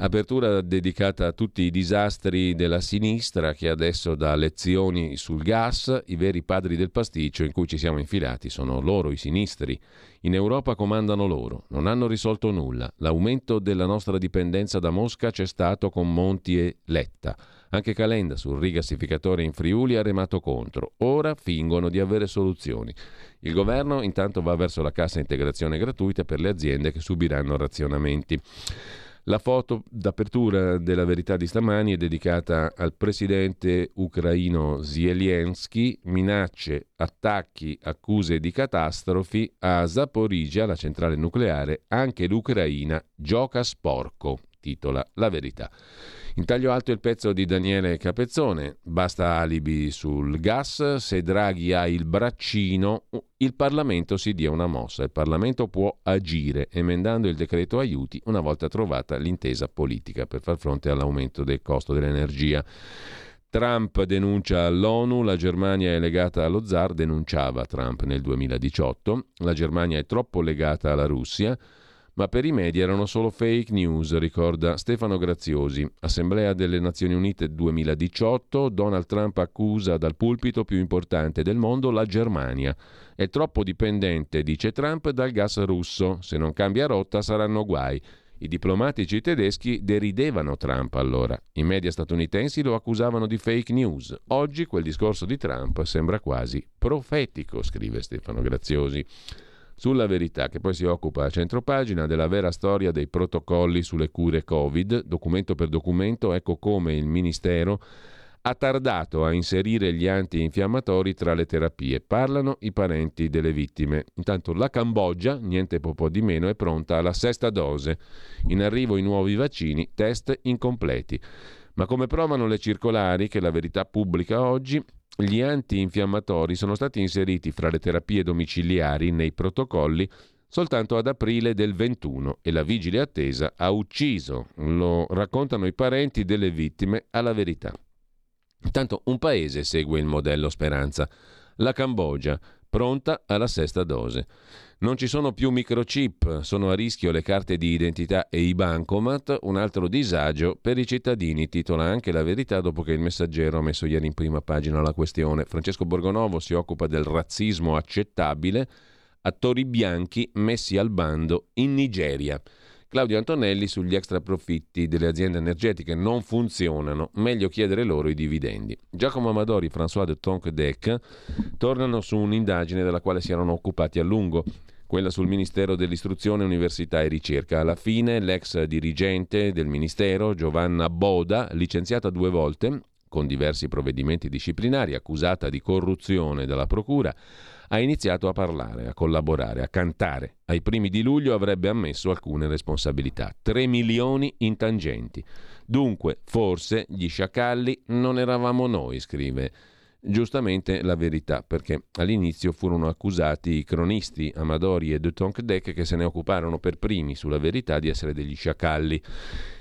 Apertura dedicata a tutti i disastri della sinistra che adesso dà lezioni sul gas. I veri padri del pasticcio in cui ci siamo infilati sono loro, i sinistri. In Europa comandano loro, non hanno risolto nulla. L'aumento della nostra dipendenza da Mosca c'è stato con Monti e Letta. Anche Calenda sul rigassificatore in Friuli ha remato contro. Ora fingono di avere soluzioni. Il governo intanto va verso la cassa integrazione gratuita per le aziende che subiranno razionamenti. La foto d'apertura della verità di stamani è dedicata al presidente ucraino Zelensky, minacce, attacchi, accuse di catastrofi a Zaporizhia, la centrale nucleare, anche l'Ucraina gioca sporco, titola La verità. In taglio alto il pezzo di Daniele Capezzone. Basta alibi sul gas. Se Draghi ha il braccino, il Parlamento si dia una mossa. Il Parlamento può agire emendando il decreto aiuti una volta trovata l'intesa politica per far fronte all'aumento del costo dell'energia. Trump denuncia all'ONU, la Germania è legata allo zar, denunciava Trump nel 2018, la Germania è troppo legata alla Russia, ma per i media erano solo fake news, ricorda Stefano Graziosi. Assemblea delle Nazioni Unite 2018, Donald Trump accusa dal pulpito più importante del mondo la Germania. È troppo dipendente, dice Trump, dal gas russo. Se non cambia rotta saranno guai. I diplomatici tedeschi deridevano Trump allora. I media statunitensi lo accusavano di fake news. Oggi quel discorso di Trump sembra quasi profetico, scrive Stefano Graziosi sulla verità, che poi si occupa a centropagina della vera storia dei protocolli sulle cure Covid, documento per documento, ecco come il Ministero ha tardato a inserire gli antinfiammatori tra le terapie. Parlano i parenti delle vittime. Intanto la Cambogia, niente po' di meno, è pronta alla sesta dose. In arrivo i nuovi vaccini, test incompleti. Ma come provano le circolari che la verità pubblica oggi, gli antinfiammatori sono stati inseriti fra le terapie domiciliari nei protocolli soltanto ad aprile del 21 e la vigile attesa ha ucciso, lo raccontano i parenti delle vittime alla verità. Intanto un paese segue il modello Speranza, la Cambogia, pronta alla sesta dose. Non ci sono più microchip, sono a rischio le carte di identità e i bancomat, un altro disagio per i cittadini, titola anche la verità dopo che il messaggero ha messo ieri in prima pagina la questione. Francesco Borgonovo si occupa del razzismo accettabile, attori bianchi messi al bando in Nigeria. Claudio Antonelli sugli extra profitti delle aziende energetiche non funzionano, meglio chiedere loro i dividendi. Giacomo Amadori e François de Tonquedec tornano su un'indagine della quale si erano occupati a lungo quella sul Ministero dell'Istruzione, Università e Ricerca. Alla fine l'ex dirigente del Ministero, Giovanna Boda, licenziata due volte con diversi provvedimenti disciplinari, accusata di corruzione dalla Procura, ha iniziato a parlare, a collaborare, a cantare. Ai primi di luglio avrebbe ammesso alcune responsabilità. 3 milioni in tangenti. Dunque, forse gli sciacalli non eravamo noi, scrive giustamente la verità, perché all'inizio furono accusati i cronisti Amadori e de Tonquedec che se ne occuparono per primi sulla verità di essere degli sciacalli.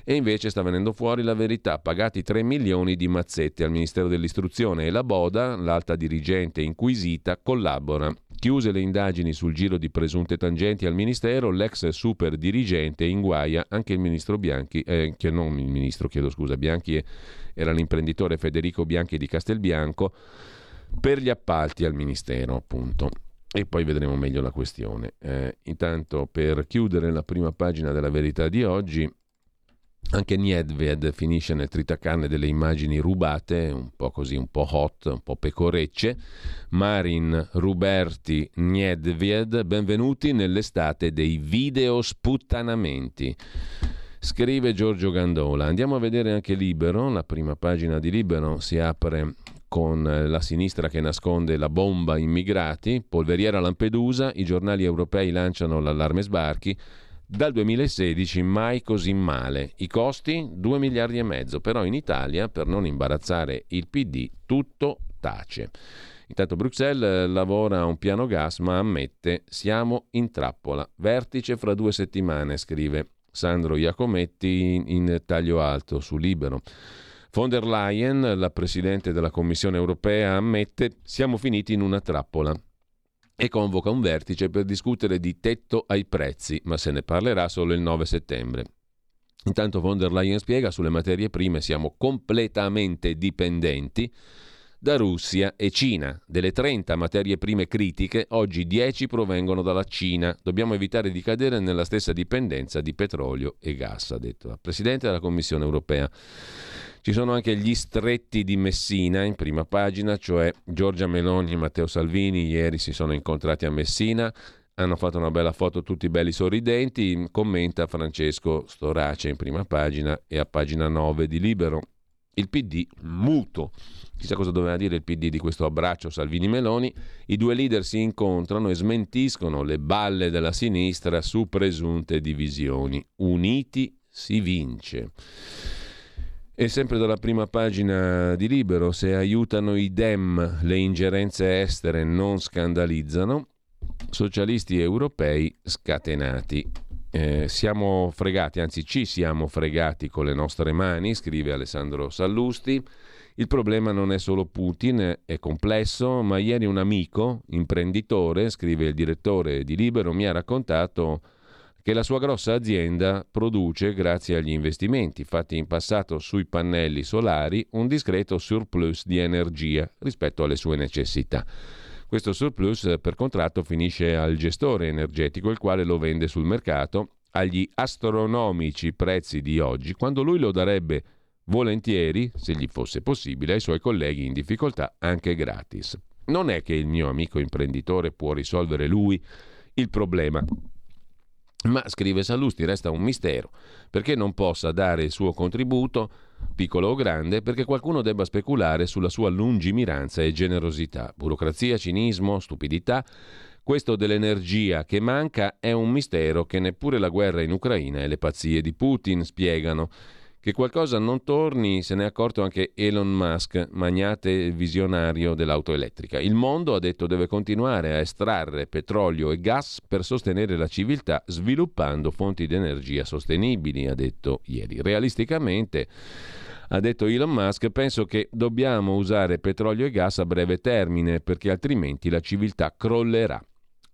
E invece sta venendo fuori la verità, pagati 3 milioni di mazzette al Ministero dell'Istruzione e la Boda, l'alta dirigente inquisita, collabora. Chiuse le indagini sul giro di presunte tangenti al Ministero, l'ex super dirigente inguaia anche il ministro Bianchi, eh, che non il ministro, chiedo scusa, Bianchi era l'imprenditore Federico Bianchi di Castelbianco, per gli appalti al Ministero, appunto. E poi vedremo meglio la questione. Eh, intanto, per chiudere la prima pagina della verità di oggi, anche Niedved finisce nel tritacarne delle immagini rubate, un po' così, un po' hot, un po' pecorecce. Marin Ruberti Niedved, benvenuti nell'estate dei video sputtanamenti. Scrive Giorgio Gandola. Andiamo a vedere anche Libero, la prima pagina di Libero si apre con la sinistra che nasconde la bomba immigrati, polveriera Lampedusa, i giornali europei lanciano l'allarme sbarchi, dal 2016 mai così male. I costi 2 miliardi e mezzo, però in Italia, per non imbarazzare il PD, tutto tace. Intanto Bruxelles lavora a un piano gas, ma ammette siamo in trappola. Vertice fra due settimane, scrive Sandro Iacometti in taglio alto su Libero. Von der Leyen, la Presidente della Commissione europea, ammette siamo finiti in una trappola e convoca un vertice per discutere di tetto ai prezzi, ma se ne parlerà solo il 9 settembre. Intanto von der Leyen spiega sulle materie prime siamo completamente dipendenti da Russia e Cina. Delle 30 materie prime critiche, oggi 10 provengono dalla Cina. Dobbiamo evitare di cadere nella stessa dipendenza di petrolio e gas, ha detto la Presidente della Commissione europea. Ci sono anche gli stretti di Messina in prima pagina, cioè Giorgia Meloni e Matteo Salvini ieri si sono incontrati a Messina, hanno fatto una bella foto tutti belli sorridenti, commenta Francesco Storace in prima pagina e a pagina 9 di Libero. Il PD muto. Chissà cosa doveva dire il PD di questo abbraccio Salvini-Meloni. I due leader si incontrano e smentiscono le balle della sinistra su presunte divisioni. Uniti si vince. E sempre dalla prima pagina di Libero, se aiutano i Dem le ingerenze estere non scandalizzano, socialisti europei scatenati. Eh, siamo fregati, anzi ci siamo fregati con le nostre mani, scrive Alessandro Sallusti. Il problema non è solo Putin, è complesso, ma ieri un amico, imprenditore, scrive il direttore di Libero, mi ha raccontato che la sua grossa azienda produce, grazie agli investimenti fatti in passato sui pannelli solari, un discreto surplus di energia rispetto alle sue necessità. Questo surplus per contratto finisce al gestore energetico, il quale lo vende sul mercato agli astronomici prezzi di oggi, quando lui lo darebbe volentieri, se gli fosse possibile, ai suoi colleghi in difficoltà anche gratis. Non è che il mio amico imprenditore può risolvere lui il problema ma, scrive Sallusti, resta un mistero perché non possa dare il suo contributo, piccolo o grande, perché qualcuno debba speculare sulla sua lungimiranza e generosità. Burocrazia, cinismo, stupidità. Questo dell'energia che manca è un mistero che neppure la guerra in Ucraina e le pazzie di Putin spiegano. Che qualcosa non torni se ne è accorto anche Elon Musk, magnate visionario dell'auto elettrica. Il mondo, ha detto, deve continuare a estrarre petrolio e gas per sostenere la civiltà sviluppando fonti di energia sostenibili, ha detto ieri. Realisticamente, ha detto Elon Musk, penso che dobbiamo usare petrolio e gas a breve termine perché altrimenti la civiltà crollerà.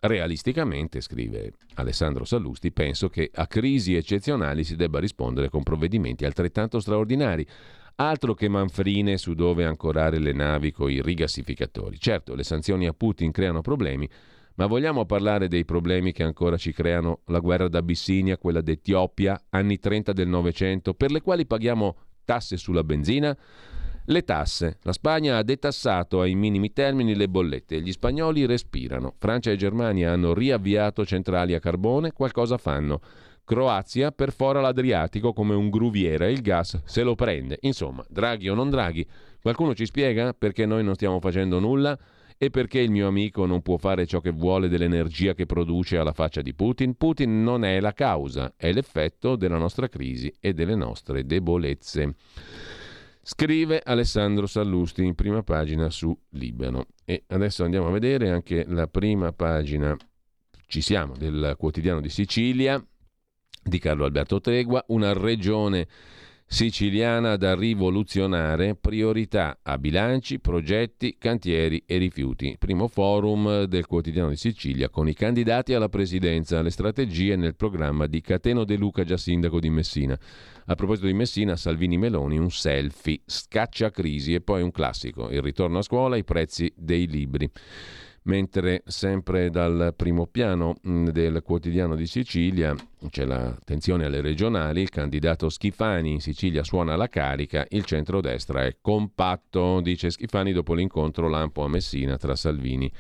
Realisticamente, scrive Alessandro Sallusti, penso che a crisi eccezionali si debba rispondere con provvedimenti altrettanto straordinari. Altro che manfrine su dove ancorare le navi con i rigassificatori. Certo, le sanzioni a Putin creano problemi, Ma vogliamo parlare dei problemi che ancora ci creano la guerra d'Abissinia, quella d'Etiopia, anni 30 del Novecento, per le quali paghiamo tasse sulla benzina? Le tasse. La Spagna ha detassato ai minimi termini le bollette e gli spagnoli respirano. Francia e Germania hanno riavviato centrali a carbone, qualcosa fanno. Croazia perfora l'Adriatico come un gruviera e il gas se lo prende. Insomma, Draghi o non Draghi, qualcuno ci spiega perché noi non stiamo facendo nulla? E perché il mio amico non può fare ciò che vuole dell'energia che produce alla faccia di Putin? Putin non è la causa, è l'effetto della nostra crisi e delle nostre debolezze. Scrive Alessandro Sallusti in prima pagina su Libano. E adesso andiamo a vedere anche la prima pagina, ci siamo, del quotidiano di Sicilia di Carlo Alberto Tregua, una regione siciliana da rivoluzionare, priorità a bilanci, progetti, cantieri e rifiuti. Primo forum del quotidiano di Sicilia con i candidati alla presidenza, le strategie nel programma di Cateno De Luca, già sindaco di Messina. A proposito di Messina, Salvini Meloni, un selfie, scaccia crisi e poi un classico, il ritorno a scuola, i prezzi dei libri mentre sempre dal primo piano mm, del quotidiano di Sicilia c'è l'attenzione alle regionali, il candidato Schifani in Sicilia suona la carica, il centrodestra è compatto, dice Schifani dopo l'incontro lampo a Messina tra Salvini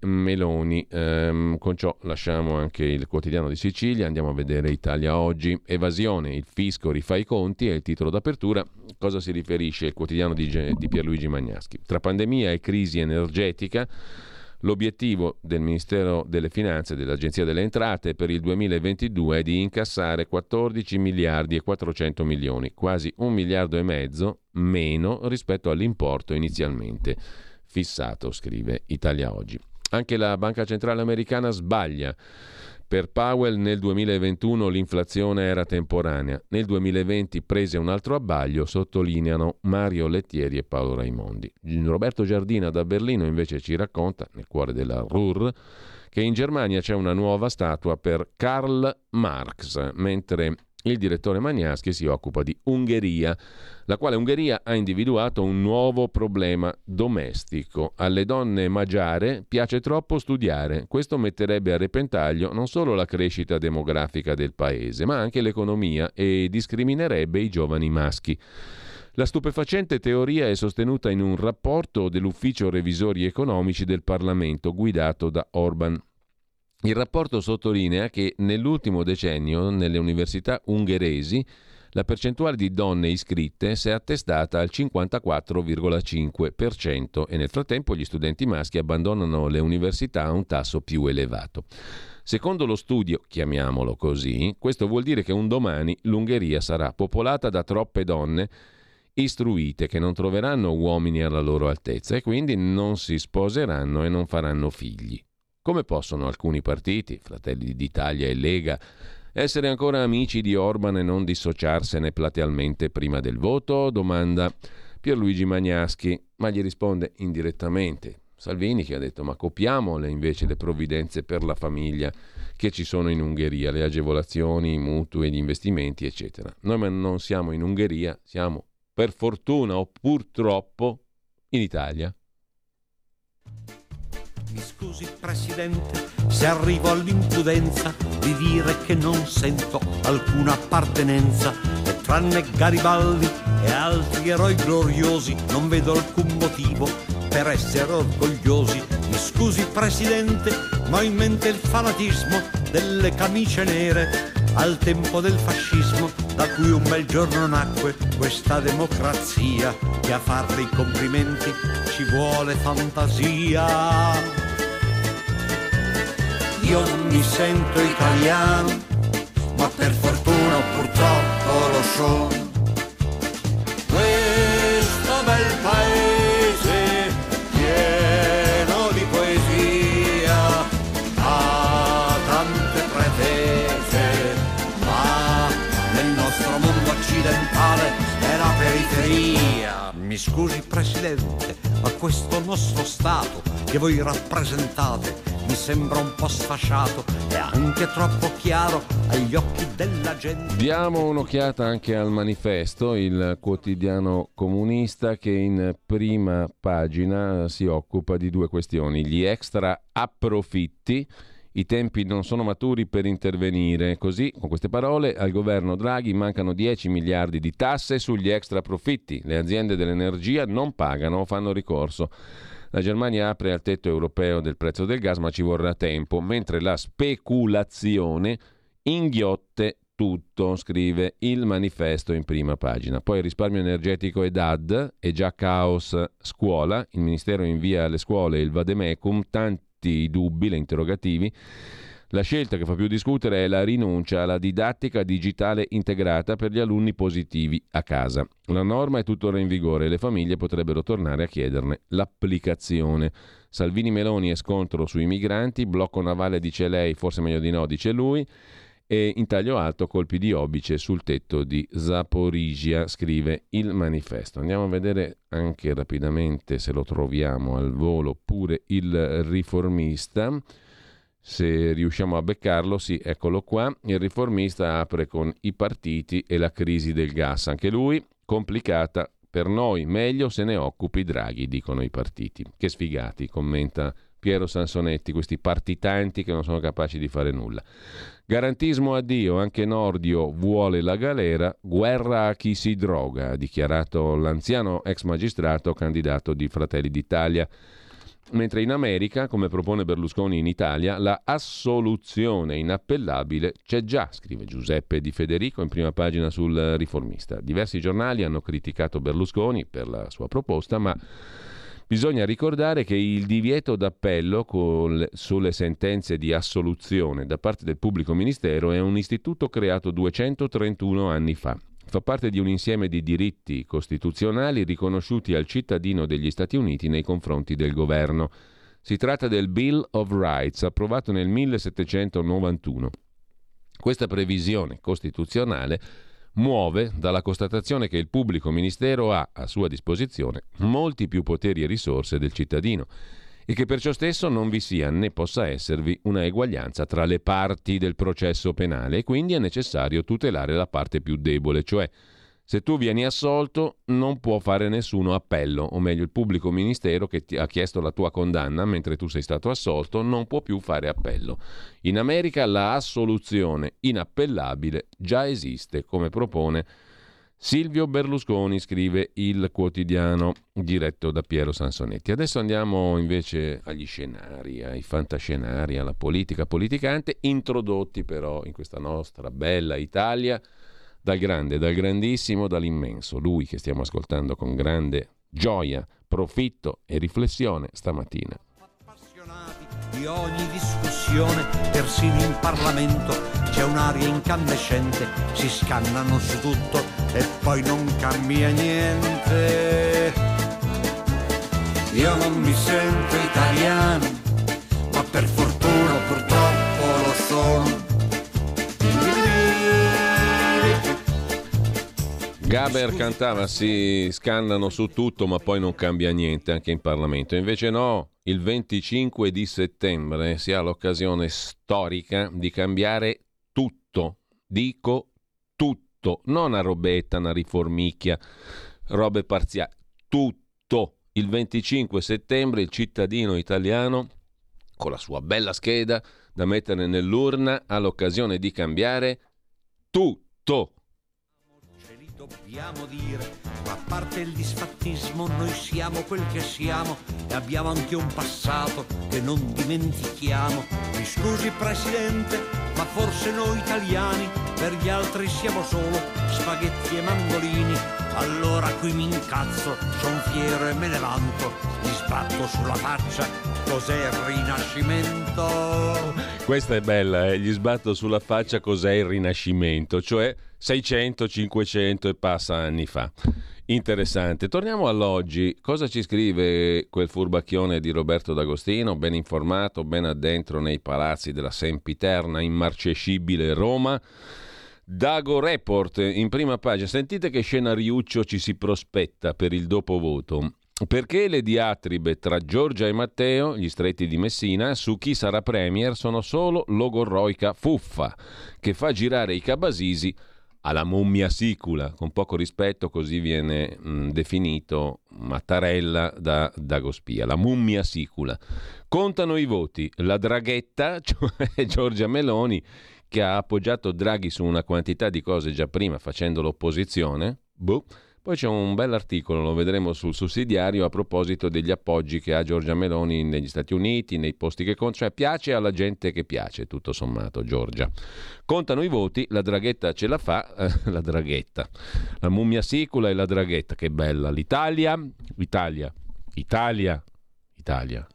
Meloni. Ehm, con ciò lasciamo anche il quotidiano di Sicilia, andiamo a vedere Italia oggi. Evasione, il fisco rifà i conti è il titolo d'apertura. Cosa si riferisce il quotidiano di, di Pierluigi Magnaschi? Tra pandemia e crisi energetica, l'obiettivo del Ministero delle Finanze e dell'Agenzia delle Entrate per il 2022 è di incassare 14 miliardi e 400 milioni, quasi un miliardo e mezzo meno rispetto all'importo inizialmente fissato, scrive Italia Oggi. Anche la Banca Centrale Americana sbaglia. Per Powell nel 2021 l'inflazione era temporanea, nel 2020 prese un altro abbaglio, sottolineano Mario Lettieri e Paolo Raimondi. Roberto Giardina da Berlino invece ci racconta, nel cuore della RUR, che in Germania c'è una nuova statua per Karl Marx, mentre il direttore Magnaschi si occupa di Ungheria, la quale Ungheria ha individuato un nuovo problema domestico. Alle donne magiare piace troppo studiare. Questo metterebbe a repentaglio non solo la crescita demografica del paese, ma anche l'economia e discriminerebbe i giovani maschi. La stupefacente teoria è sostenuta in un rapporto dell'Ufficio Revisori Economici del Parlamento guidato da Orban il rapporto sottolinea che nell'ultimo decennio nelle università ungheresi la percentuale di donne iscritte si è attestata al 54,5% e nel frattempo gli studenti maschi abbandonano le università a un tasso più elevato. Secondo lo studio, chiamiamolo così, questo vuol dire che un domani l'Ungheria sarà popolata da troppe donne istruite che non troveranno uomini alla loro altezza e quindi non si sposeranno e non faranno figli. Come possono alcuni partiti, Fratelli d'Italia e Lega, essere ancora amici di Orban e non dissociarsene platealmente prima del voto? Domanda Pierluigi Magnaschi, ma gli risponde indirettamente. Salvini che ha detto ma copiamole invece le provvidenze per la famiglia che ci sono in Ungheria, le agevolazioni, i mutui, gli investimenti, eccetera. Noi non siamo in Ungheria, siamo per fortuna o purtroppo in Italia. Mi scusi Presidente se arrivo all'imprudenza di dire che non sento alcuna appartenenza e tranne Garibaldi e altri eroi gloriosi non vedo alcun motivo per essere orgogliosi. Mi scusi Presidente, ma ho in mente il fanatismo delle camicie nere al tempo del fascismo da cui un bel giorno nacque questa democrazia che a farle i complimenti ci vuole fantasia io mi sento italiano, ma per fortuna purtroppo lo sono. Questo bel paese pieno di poesia ha tante pretese, ma nel nostro mondo occidentale è la periferia. Mi scusi Presidente, ma questo nostro Stato che voi rappresentate mi sembra un po' sfasciato e anche troppo chiaro agli occhi della gente. Diamo un'occhiata anche al manifesto, il quotidiano comunista che in prima pagina si occupa di due questioni, gli extra approfitti i tempi non sono maturi per intervenire. Così, con queste parole, al governo Draghi mancano 10 miliardi di tasse sugli extra profitti. Le aziende dell'energia non pagano o fanno ricorso. La Germania apre al tetto europeo del prezzo del gas, ma ci vorrà tempo, mentre la speculazione inghiotte tutto, scrive il manifesto in prima pagina. Poi risparmio energetico e DAD, è già caos scuola, il Ministero invia alle scuole il vademecum, tanti dubbi, le interrogativi. La scelta che fa più discutere è la rinuncia alla didattica digitale integrata per gli alunni positivi a casa. La norma è tuttora in vigore e le famiglie potrebbero tornare a chiederne l'applicazione. Salvini Meloni e scontro sui migranti, blocco navale dice lei, forse meglio di no, dice lui e in taglio alto colpi di obice sul tetto di Zaporizia, scrive il manifesto. Andiamo a vedere anche rapidamente se lo troviamo al volo pure il riformista. Se riusciamo a beccarlo, sì, eccolo qua. Il riformista apre con i partiti e la crisi del gas. Anche lui, complicata per noi, meglio se ne occupi Draghi, dicono i partiti. Che sfigati, commenta Piero Sansonetti, questi partitanti che non sono capaci di fare nulla. Garantismo a Dio, anche Nordio vuole la galera, guerra a chi si droga, ha dichiarato l'anziano ex magistrato candidato di Fratelli d'Italia. Mentre in America, come propone Berlusconi in Italia, la assoluzione inappellabile c'è già, scrive Giuseppe Di Federico in prima pagina sul riformista. Diversi giornali hanno criticato Berlusconi per la sua proposta, ma Bisogna ricordare che il divieto d'appello con, sulle sentenze di assoluzione da parte del pubblico ministero è un istituto creato 231 anni fa. Fa parte di un insieme di diritti costituzionali riconosciuti al cittadino degli Stati Uniti nei confronti del governo. Si tratta del Bill of Rights approvato nel 1791. Questa previsione costituzionale muove dalla constatazione che il pubblico ministero ha a sua disposizione molti più poteri e risorse del cittadino e che per ciò stesso non vi sia né possa esservi una eguaglianza tra le parti del processo penale e quindi è necessario tutelare la parte più debole, cioè se tu vieni assolto non può fare nessuno appello, o meglio il pubblico ministero che ti ha chiesto la tua condanna mentre tu sei stato assolto non può più fare appello. In America la assoluzione inappellabile già esiste, come propone Silvio Berlusconi, scrive il quotidiano diretto da Piero Sansonetti. Adesso andiamo invece agli scenari, ai fantascenari, alla politica politicante, introdotti però in questa nostra bella Italia dal grande, dal grandissimo, dall'immenso, lui che stiamo ascoltando con grande gioia, profitto e riflessione stamattina. Appassionati di ogni discussione, persino in Parlamento c'è un'aria incandescente, si scannano su tutto e poi non cambia niente. Io non mi sento italiano, ma per fortuna purtroppo lo sono Gaber cantava si scannano su tutto ma poi non cambia niente anche in Parlamento. Invece no, il 25 di settembre si ha l'occasione storica di cambiare. Dico tutto, non una robetta, una riformicchia, robe parziali, tutto. Il 25 settembre il cittadino italiano con la sua bella scheda da mettere nell'urna ha l'occasione di cambiare tutto dobbiamo dire, ma a parte il disfattismo noi siamo quel che siamo e abbiamo anche un passato che non dimentichiamo. Mi scusi Presidente, ma forse noi italiani per gli altri siamo solo spaghetti e mandolini. Allora qui mi incazzo, son fiero e me ne vanto, gli sbatto sulla faccia, cos'è il rinascimento? Questa è bella, eh? gli sbatto sulla faccia cos'è il rinascimento, cioè 600, 500 e passa anni fa. Interessante. Torniamo all'oggi. Cosa ci scrive quel furbacchione di Roberto D'Agostino, ben informato, ben addentro nei palazzi della sempiterna, immarcescibile Roma? Dago Report in prima pagina. Sentite che scenariuccio ci si prospetta per il dopovoto. Perché le diatribe tra Giorgia e Matteo, gli stretti di Messina, su chi sarà premier sono solo logorroica fuffa, che fa girare i cabasisi alla mummia sicula, con poco rispetto così viene mh, definito Mattarella da Dagospia, la mummia sicula. Contano i voti, la draghetta, cioè Giorgia Meloni, che ha appoggiato Draghi su una quantità di cose già prima facendo l'opposizione, boh, poi c'è un bell'articolo, lo vedremo sul sussidiario, a proposito degli appoggi che ha Giorgia Meloni negli Stati Uniti, nei posti che conta, cioè piace alla gente che piace, tutto sommato, Giorgia. Contano i voti, la draghetta ce la fa, eh, la draghetta, la mummia sicula e la draghetta, che bella. L'Italia, Italia, Italia, Italia.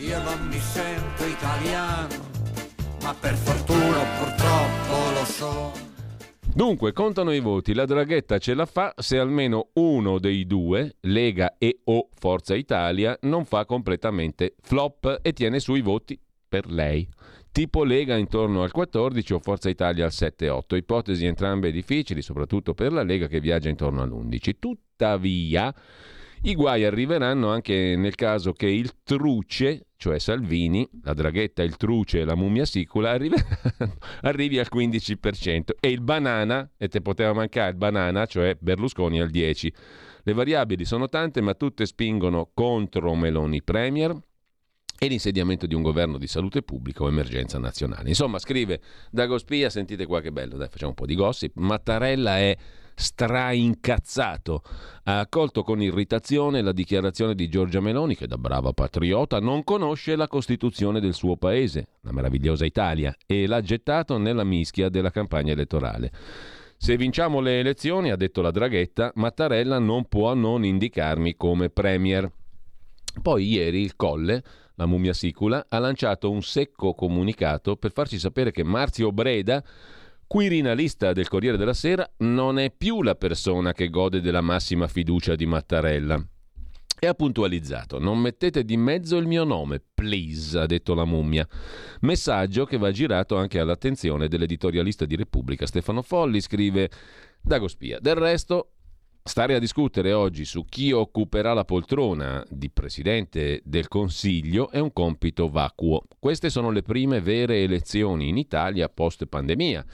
Io non mi sento italiano, ma per fortuna purtroppo lo so. Dunque, contano i voti, la draghetta ce la fa se almeno uno dei due, Lega e o Forza Italia, non fa completamente flop e tiene sui voti per lei. Tipo Lega intorno al 14 o Forza Italia al 7-8, ipotesi entrambe difficili, soprattutto per la Lega che viaggia intorno all'11. Tuttavia, i guai arriveranno anche nel caso che il truce, cioè Salvini, la draghetta, il truce e la mummia sicula arrivi, al 15% e il banana, e te poteva mancare il banana, cioè Berlusconi al 10%. Le variabili sono tante, ma tutte spingono contro Meloni Premier e l'insediamento di un governo di salute pubblica o emergenza nazionale. Insomma, scrive Dagospia, sentite qua che bello, dai, facciamo un po' di gossip. Mattarella è straincazzato. Ha accolto con irritazione la dichiarazione di Giorgia Meloni che da brava patriota non conosce la Costituzione del suo paese, la meravigliosa Italia, e l'ha gettato nella mischia della campagna elettorale. Se vinciamo le elezioni, ha detto la Draghetta, Mattarella non può non indicarmi come premier. Poi ieri il Colle, la mummia sicula, ha lanciato un secco comunicato per farci sapere che Marzio Breda Quirinalista del Corriere della Sera non è più la persona che gode della massima fiducia di Mattarella. E ha puntualizzato: Non mettete di mezzo il mio nome, please, ha detto la mummia. Messaggio che va girato anche all'attenzione dell'editorialista di Repubblica Stefano Folli, scrive Dagospia. Del resto, Stare a discutere oggi su chi occuperà la poltrona di Presidente del Consiglio è un compito vacuo. Queste sono le prime vere elezioni in Italia post pandemia.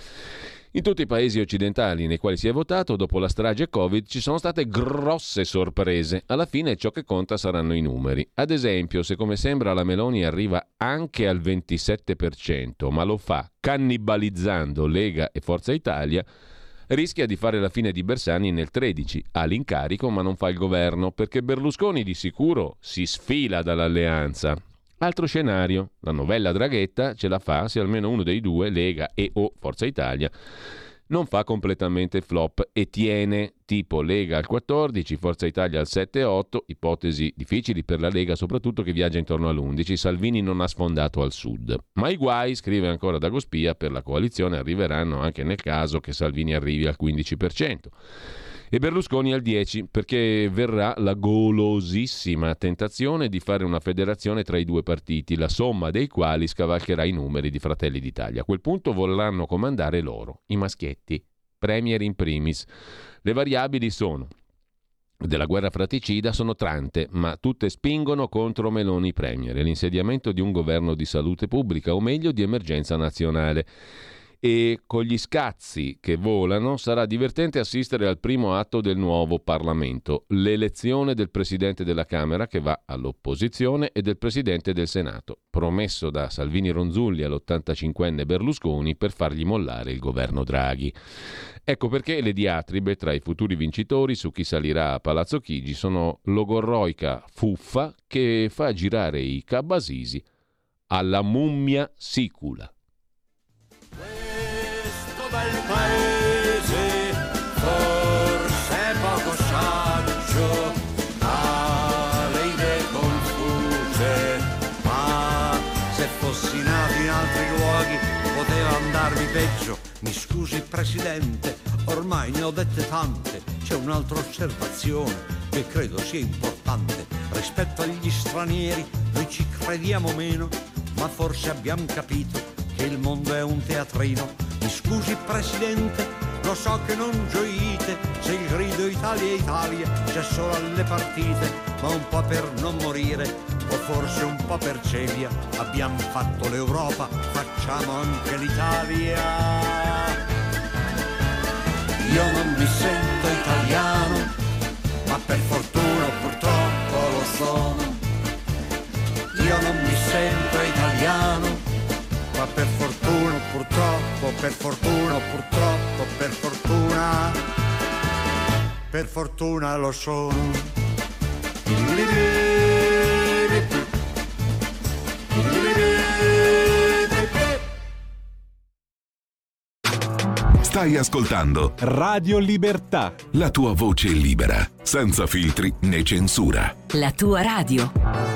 In tutti i paesi occidentali nei quali si è votato, dopo la strage Covid, ci sono state grosse sorprese. Alla fine ciò che conta saranno i numeri. Ad esempio, se come sembra la Meloni arriva anche al 27%, ma lo fa cannibalizzando Lega e Forza Italia, rischia di fare la fine di Bersani nel 13. Ha l'incarico ma non fa il governo perché Berlusconi di sicuro si sfila dall'alleanza. Altro scenario, la novella Draghetta ce la fa se almeno uno dei due, Lega e o Forza Italia, non fa completamente flop e tiene tipo Lega al 14, Forza Italia al 7-8, ipotesi difficili per la Lega soprattutto che viaggia intorno all'11, Salvini non ha sfondato al sud. Ma i guai, scrive ancora Dagospia, per la coalizione arriveranno anche nel caso che Salvini arrivi al 15% e Berlusconi al 10 perché verrà la golosissima tentazione di fare una federazione tra i due partiti, la somma dei quali scavalcherà i numeri di Fratelli d'Italia. A quel punto vorranno comandare loro, i maschietti, premier in primis. Le variabili sono della guerra fraticida sono tante, ma tutte spingono contro Meloni Premier l'insediamento di un governo di salute pubblica, o meglio di emergenza nazionale e con gli scazzi che volano sarà divertente assistere al primo atto del nuovo Parlamento, l'elezione del Presidente della Camera che va all'opposizione e del Presidente del Senato, promesso da Salvini Ronzulli all'85enne Berlusconi per fargli mollare il governo Draghi. Ecco perché le diatribe tra i futuri vincitori su chi salirà a Palazzo Chigi sono logorroica fuffa che fa girare i cabasisi alla mummia sicula bel paese, forse poco saggio, ha le idee confuse, ma se fossi nato in altri luoghi poteva andarmi peggio. Mi scusi Presidente, ormai ne ho dette tante, c'è un'altra osservazione che credo sia importante. Rispetto agli stranieri noi ci crediamo meno, ma forse abbiamo capito che il mondo è un teatrino mi scusi Presidente, lo so che non gioite se il grido Italia Italia c'è solo alle partite, ma un po' per non morire o forse un po' per celia. Abbiamo fatto l'Europa, facciamo anche l'Italia. Io non mi sento italiano, ma per fortuna purtroppo lo sono. Io non mi sento italiano, per fortuna purtroppo, per fortuna purtroppo, per fortuna, per fortuna lo sono. Stai ascoltando Radio Libertà. la tua voce libera, senza filtri né censura. La tua radio.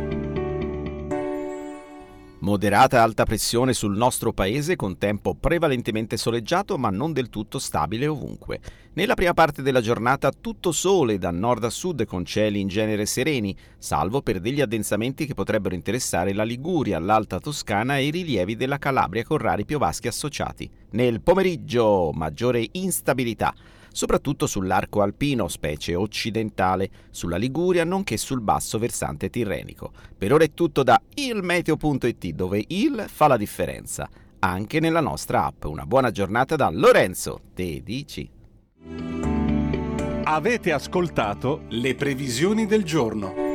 Moderata alta pressione sul nostro paese con tempo prevalentemente soleggiato ma non del tutto stabile ovunque. Nella prima parte della giornata tutto sole da nord a sud con cieli in genere sereni, salvo per degli addensamenti che potrebbero interessare la Liguria, l'Alta Toscana e i rilievi della Calabria con rari piovaschi associati. Nel pomeriggio maggiore instabilità soprattutto sull'arco alpino, specie occidentale, sulla Liguria, nonché sul basso versante tirrenico. Per ora è tutto da ilmeteo.it, dove il fa la differenza. Anche nella nostra app. Una buona giornata da Lorenzo, te dici. Avete ascoltato le previsioni del giorno.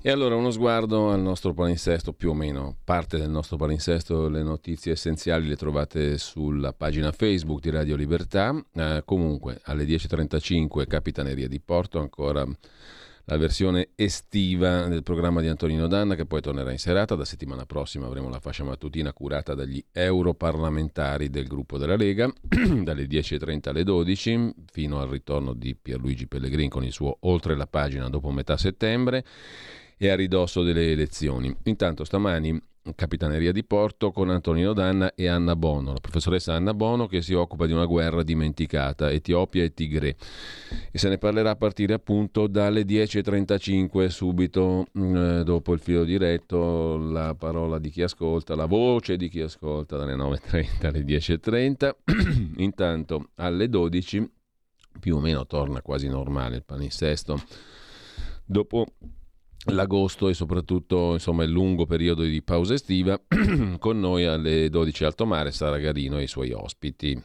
E allora uno sguardo al nostro palinsesto, più o meno parte del nostro palinsesto, le notizie essenziali le trovate sulla pagina Facebook di Radio Libertà. Eh, comunque alle 10.35 Capitaneria di Porto, ancora la versione estiva del programma di Antonino Danna che poi tornerà in serata. Da settimana prossima avremo la fascia mattutina curata dagli europarlamentari del gruppo della Lega, dalle 10.30 alle 12 fino al ritorno di Pierluigi Pellegrin con il suo Oltre la pagina dopo metà settembre e a ridosso delle elezioni. Intanto stamani Capitaneria di Porto con Antonino Danna e Anna Bono, la professoressa Anna Bono che si occupa di una guerra dimenticata, Etiopia e Tigre. E se ne parlerà a partire appunto dalle 10.35, subito eh, dopo il filo diretto, la parola di chi ascolta, la voce di chi ascolta dalle 9.30 alle 10.30. Intanto alle 12 più o meno torna quasi normale il palinsesto. Dopo l'agosto e soprattutto insomma, il lungo periodo di pausa estiva con noi alle 12 Alto Mare Sara Garino e i suoi ospiti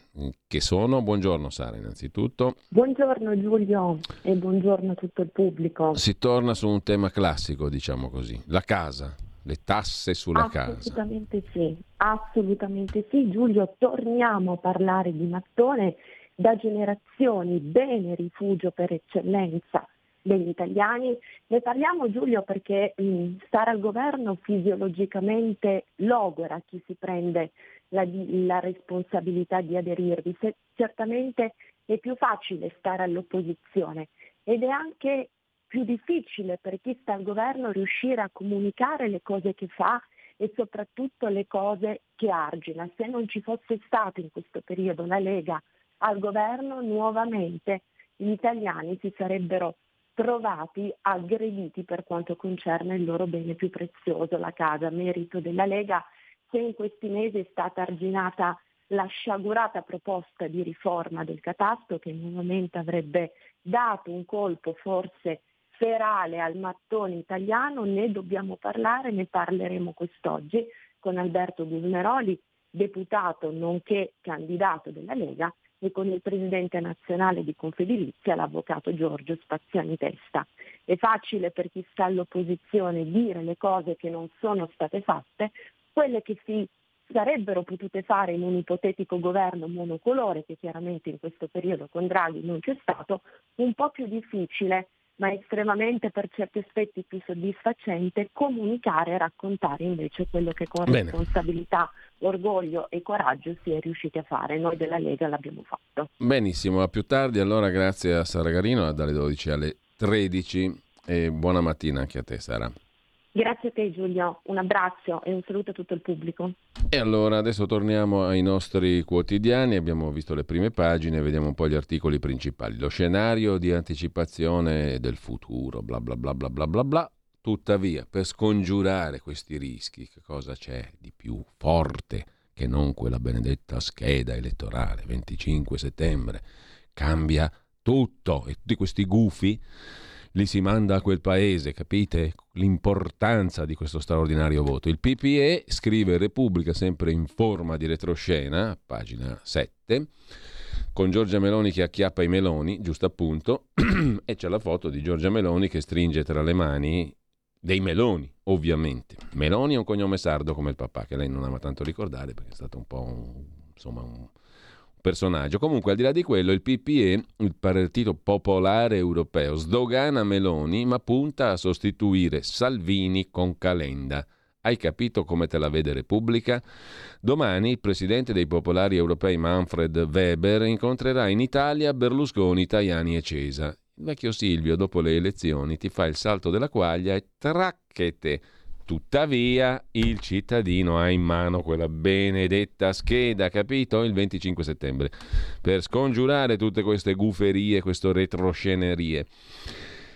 che sono. Buongiorno Sara innanzitutto. Buongiorno Giulio e buongiorno a tutto il pubblico. Si torna su un tema classico diciamo così la casa le tasse sulla assolutamente casa. Assolutamente sì assolutamente sì. Giulio torniamo a parlare di mattone da generazioni bene rifugio per eccellenza degli italiani. Ne parliamo Giulio perché mh, stare al governo fisiologicamente logora chi si prende la, la responsabilità di aderirvi. Se, certamente è più facile stare all'opposizione ed è anche più difficile per chi sta al governo riuscire a comunicare le cose che fa e soprattutto le cose che argina. Se non ci fosse stato in questo periodo la Lega al governo, nuovamente gli italiani si sarebbero trovati aggrediti per quanto concerne il loro bene più prezioso, la casa, merito della Lega, se in questi mesi è stata arginata la sciagurata proposta di riforma del catasto che nuovamente avrebbe dato un colpo forse ferale al mattone italiano, ne dobbiamo parlare, ne parleremo quest'oggi con Alberto Gusmeroli, deputato nonché candidato della Lega, e con il presidente nazionale di Confedilizia, l'avvocato Giorgio Spaziani Testa. È facile per chi sta all'opposizione dire le cose che non sono state fatte, quelle che si sarebbero potute fare in un ipotetico governo monocolore, che chiaramente in questo periodo con Draghi non c'è stato, un po' più difficile ma estremamente per certi aspetti più soddisfacente comunicare e raccontare invece quello che con Bene. responsabilità, orgoglio e coraggio si è riusciti a fare. Noi della Lega l'abbiamo fatto. Benissimo, a più tardi allora grazie a Sara Garino dalle 12 alle 13 e buona mattina anche a te Sara. Grazie a te Giulio, un abbraccio e un saluto a tutto il pubblico. E allora adesso torniamo ai nostri quotidiani, abbiamo visto le prime pagine, vediamo un po' gli articoli principali. Lo scenario di anticipazione del futuro, bla bla bla bla bla bla bla. Tuttavia, per scongiurare questi rischi, che cosa c'è di più forte che non quella benedetta scheda elettorale 25 settembre? Cambia tutto e tutti questi gufi li si manda a quel paese, capite l'importanza di questo straordinario voto. Il PPE scrive Repubblica sempre in forma di retroscena, pagina 7, con Giorgia Meloni che acchiappa i meloni, giusto appunto, e c'è la foto di Giorgia Meloni che stringe tra le mani dei meloni, ovviamente. Meloni è un cognome sardo come il papà, che lei non ama tanto ricordare perché è stato un po' un, insomma un personaggio. Comunque, al di là di quello, il PPE, il Partito Popolare Europeo, sdogana Meloni, ma punta a sostituire Salvini con Calenda. Hai capito come te la vede Repubblica? Domani il presidente dei popolari europei Manfred Weber incontrerà in Italia Berlusconi, Tajani e Cesa. Il vecchio Silvio, dopo le elezioni, ti fa il salto della quaglia e tracchete Tuttavia il cittadino ha in mano quella benedetta scheda, capito? Il 25 settembre, per scongiurare tutte queste guferie, queste retroscenerie.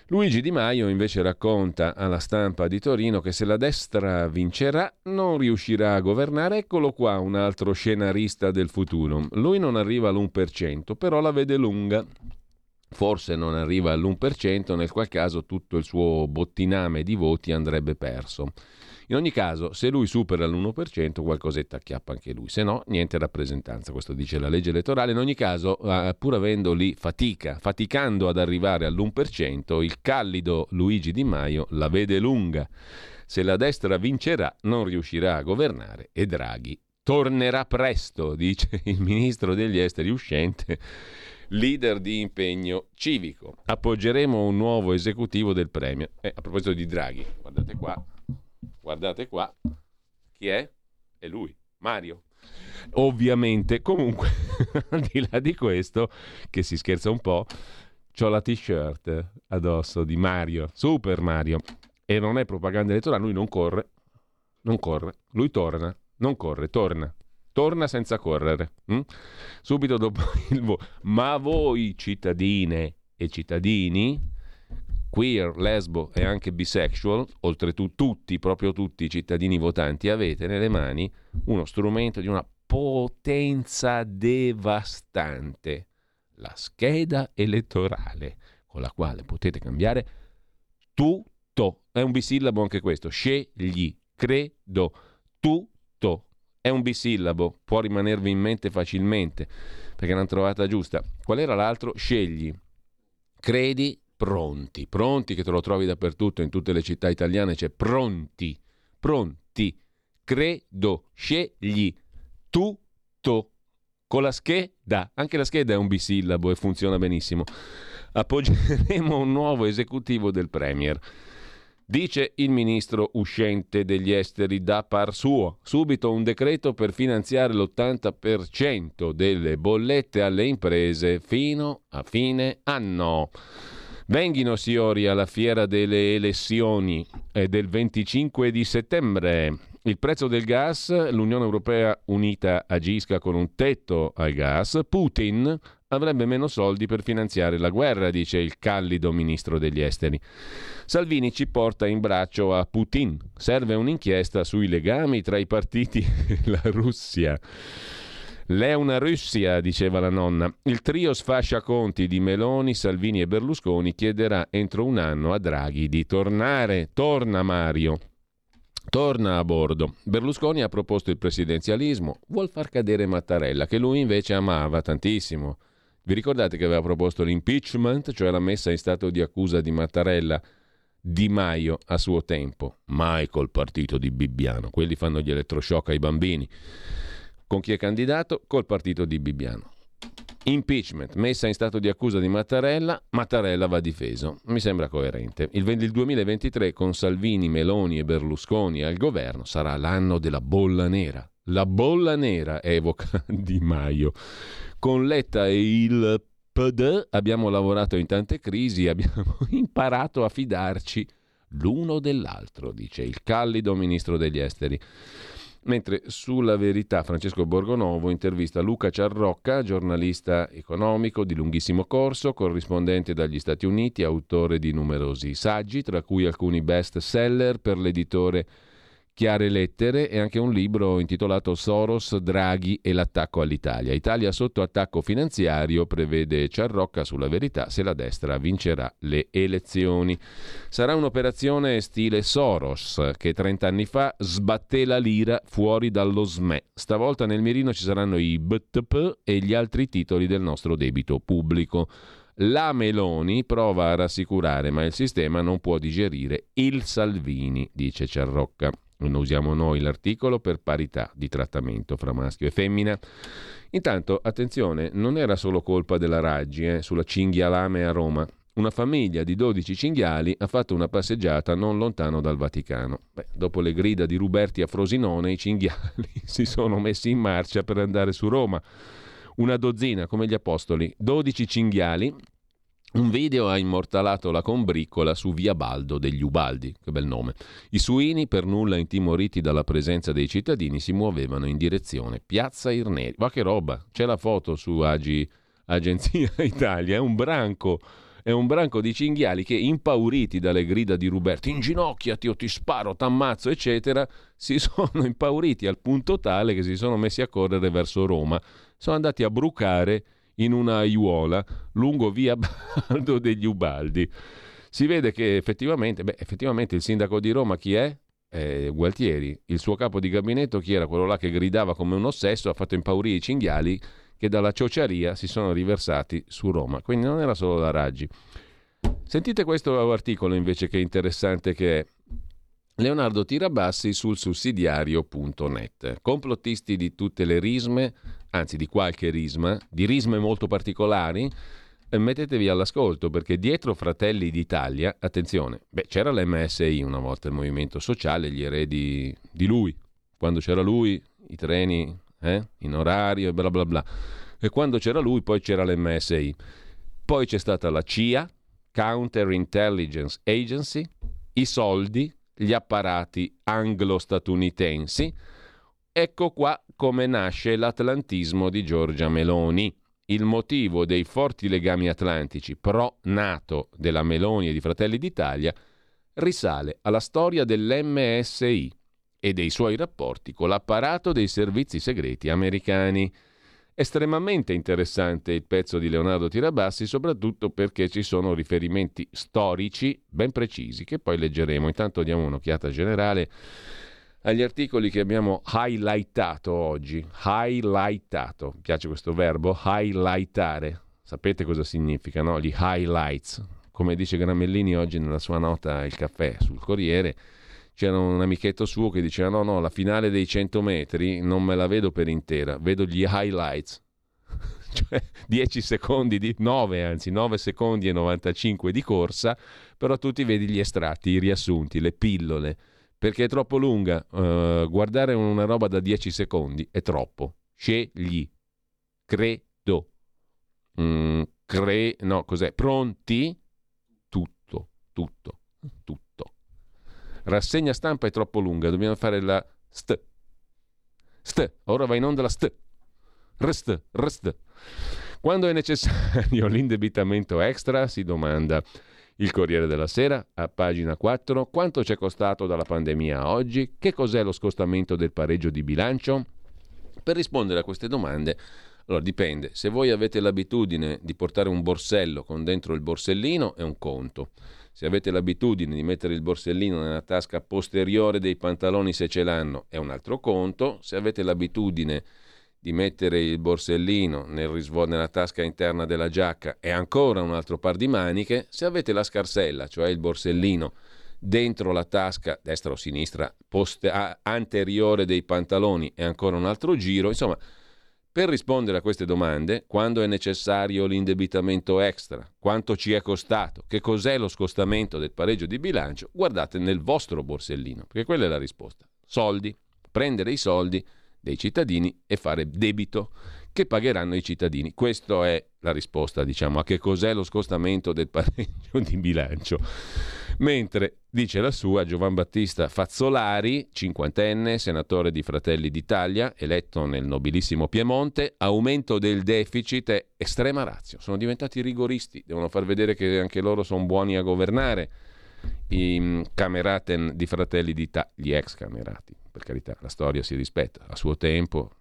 Luigi Di Maio invece racconta alla stampa di Torino che se la destra vincerà non riuscirà a governare. Eccolo qua un altro scenarista del futuro. Lui non arriva all'1%, però la vede lunga forse non arriva all'1%, nel qual caso tutto il suo bottiname di voti andrebbe perso. In ogni caso, se lui supera l'1%, qualcosetta acchiappa anche lui, se no, niente rappresentanza, questo dice la legge elettorale. In ogni caso, pur avendo lì fatica, faticando ad arrivare all'1%, il callido Luigi Di Maio la vede lunga. Se la destra vincerà, non riuscirà a governare e Draghi tornerà presto, dice il ministro degli esteri uscente leader di impegno civico. Appoggeremo un nuovo esecutivo del premio. Eh, a proposito di Draghi, guardate qua, guardate qua, chi è? È lui, Mario. Ovviamente, comunque, al di là di questo, che si scherza un po', ho la t-shirt addosso di Mario, Super Mario. E non è propaganda elettorale, lui non corre, non corre, lui torna, non corre, torna torna senza correre. Hm? Subito dopo il voto. Ma voi cittadine e cittadini, queer, lesbo e anche bisexual, oltretutto tutti, proprio tutti i cittadini votanti, avete nelle mani uno strumento di una potenza devastante, la scheda elettorale, con la quale potete cambiare tutto. È un bisillabo anche questo, scegli, credo, tutto è un bisillabo, può rimanervi in mente facilmente, perché l'hanno trovata giusta. Qual era l'altro? Scegli. Credi, pronti. Pronti che te lo trovi dappertutto, in tutte le città italiane c'è pronti. Pronti. Credo. Scegli. Tutto. Con la scheda. Anche la scheda è un bisillabo e funziona benissimo. Appoggeremo un nuovo esecutivo del Premier. Dice il ministro uscente degli esteri da par suo. Subito un decreto per finanziare l'80% delle bollette alle imprese fino a fine anno. Venghino signori alla fiera delle elezioni del 25 di settembre. Il prezzo del gas, l'Unione Europea unita agisca con un tetto al gas, Putin avrebbe meno soldi per finanziare la guerra, dice il callido ministro degli esteri. Salvini ci porta in braccio a Putin. Serve un'inchiesta sui legami tra i partiti e la Russia. L'è una Russia, diceva la nonna. Il trio sfascia conti di Meloni, Salvini e Berlusconi chiederà entro un anno a Draghi di tornare. Torna Mario. Torna a bordo. Berlusconi ha proposto il presidenzialismo, vuol far cadere Mattarella, che lui invece amava tantissimo. Vi ricordate che aveva proposto l'impeachment, cioè la messa in stato di accusa di Mattarella? Di Maio a suo tempo, mai col partito di Bibbiano, quelli fanno gli elettroshock ai bambini. Con chi è candidato? Col partito di Bibbiano. Impeachment, messa in stato di accusa di Mattarella, Mattarella va difeso. Mi sembra coerente. Il 2023 con Salvini, Meloni e Berlusconi al governo sarà l'anno della bolla nera. La bolla nera evoca Di Maio. Con Letta e il PD abbiamo lavorato in tante crisi, abbiamo imparato a fidarci l'uno dell'altro, dice il callido ministro degli esteri. Mentre sulla verità Francesco Borgonovo intervista Luca Ciarrocca, giornalista economico di lunghissimo corso, corrispondente dagli Stati Uniti, autore di numerosi saggi, tra cui alcuni best seller per l'editore chiare lettere e anche un libro intitolato Soros, Draghi e l'attacco all'Italia. Italia sotto attacco finanziario, prevede Ciarrocca sulla verità se la destra vincerà le elezioni. Sarà un'operazione stile Soros che 30 anni fa sbatté la lira fuori dallo SME. Stavolta nel mirino ci saranno i BTP e gli altri titoli del nostro debito pubblico. La Meloni prova a rassicurare, ma il sistema non può digerire il Salvini, dice Ciarrocca. Non usiamo noi l'articolo per parità di trattamento fra maschio e femmina. Intanto, attenzione, non era solo colpa della Raggi eh, sulla cinghialame a Roma. Una famiglia di 12 cinghiali ha fatto una passeggiata non lontano dal Vaticano. Beh, dopo le grida di Ruberti a Frosinone, i cinghiali si sono messi in marcia per andare su Roma. Una dozzina, come gli apostoli, 12 cinghiali un video ha immortalato la combriccola su Via Baldo degli Ubaldi, che bel nome. I suini, per nulla intimoriti dalla presenza dei cittadini, si muovevano in direzione Piazza Irneri. Ma che roba! C'è la foto su Agi, Agenzia Italia, è un branco è un branco di cinghiali che, impauriti dalle grida di Ruberti, inginocchiati o ti sparo, t'ammazzo, eccetera, si sono impauriti al punto tale che si sono messi a correre verso Roma. Sono andati a brucare in una aiuola lungo via Baldo degli Ubaldi. Si vede che effettivamente, beh, effettivamente il sindaco di Roma chi è? Eh, Gualtieri. Il suo capo di gabinetto, chi era quello là che gridava come un ossesso, ha fatto impaurire i cinghiali che dalla ciociaria si sono riversati su Roma. Quindi non era solo la Raggi. Sentite questo articolo invece che interessante che è. Leonardo Tirabassi sul sussidiario.net. Complottisti di tutte le risme anzi di qualche risma, di risme molto particolari, eh, mettetevi all'ascolto perché dietro Fratelli d'Italia, attenzione, beh, c'era l'MSI una volta, il movimento sociale, gli eredi di lui, quando c'era lui, i treni eh, in orario e bla bla bla, e quando c'era lui poi c'era l'MSI, poi c'è stata la CIA, Counter Intelligence Agency, i soldi, gli apparati anglo-statunitensi, ecco qua come nasce l'atlantismo di Giorgia Meloni. Il motivo dei forti legami atlantici pro-NATO della Meloni e di Fratelli d'Italia risale alla storia dell'MSI e dei suoi rapporti con l'apparato dei servizi segreti americani. Estremamente interessante il pezzo di Leonardo Tirabassi, soprattutto perché ci sono riferimenti storici ben precisi che poi leggeremo. Intanto diamo un'occhiata generale agli articoli che abbiamo highlightato oggi. Highlightato, mi piace questo verbo, highlightare. Sapete cosa significa, no? Gli highlights. Come dice Gramellini oggi nella sua nota Il caffè sul Corriere, c'era un amichetto suo che diceva no, no, la finale dei 100 metri non me la vedo per intera, vedo gli highlights. cioè 10 secondi di 9 anzi 9 secondi e 95 di corsa però tu ti vedi gli estratti i riassunti le pillole perché è troppo lunga. Uh, guardare una roba da 10 secondi è troppo. Scegli. Credo. Mm, cre... No, cos'è? Pronti? Tutto, tutto, tutto. Rassegna stampa è troppo lunga, dobbiamo fare la st. St. Ora va in onda la st. Rest, rest. Quando è necessario l'indebitamento extra, si domanda il Corriere della Sera, a pagina 4, quanto ci è costato dalla pandemia a oggi? Che cos'è lo scostamento del pareggio di bilancio? Per rispondere a queste domande, allora dipende, se voi avete l'abitudine di portare un borsello con dentro il borsellino è un conto, Se avete l'abitudine di mettere il borsellino nella tasca posteriore dei pantaloni se ce l'hanno è un altro conto, se avete l'abitudine di mettere il borsellino nel risvo- nella tasca interna della giacca è ancora un altro par di maniche, se avete la scarsella, cioè il borsellino dentro la tasca destra o sinistra post- anteriore dei pantaloni è ancora un altro giro, insomma per rispondere a queste domande, quando è necessario l'indebitamento extra, quanto ci è costato, che cos'è lo scostamento del pareggio di bilancio, guardate nel vostro borsellino, perché quella è la risposta. Soldi, prendere i soldi dei cittadini e fare debito che pagheranno i cittadini. Questa è la risposta, diciamo, a che cos'è lo scostamento del pareggio di bilancio. Mentre dice la sua Giovan Battista Fazzolari, cinquantenne, senatore di Fratelli d'Italia, eletto nel nobilissimo Piemonte, aumento del deficit è estrema razio. Sono diventati rigoristi, devono far vedere che anche loro sono buoni a governare. I mm, cameraten di Fratelli d'Italia, gli ex camerati, per carità, la storia si rispetta. A suo tempo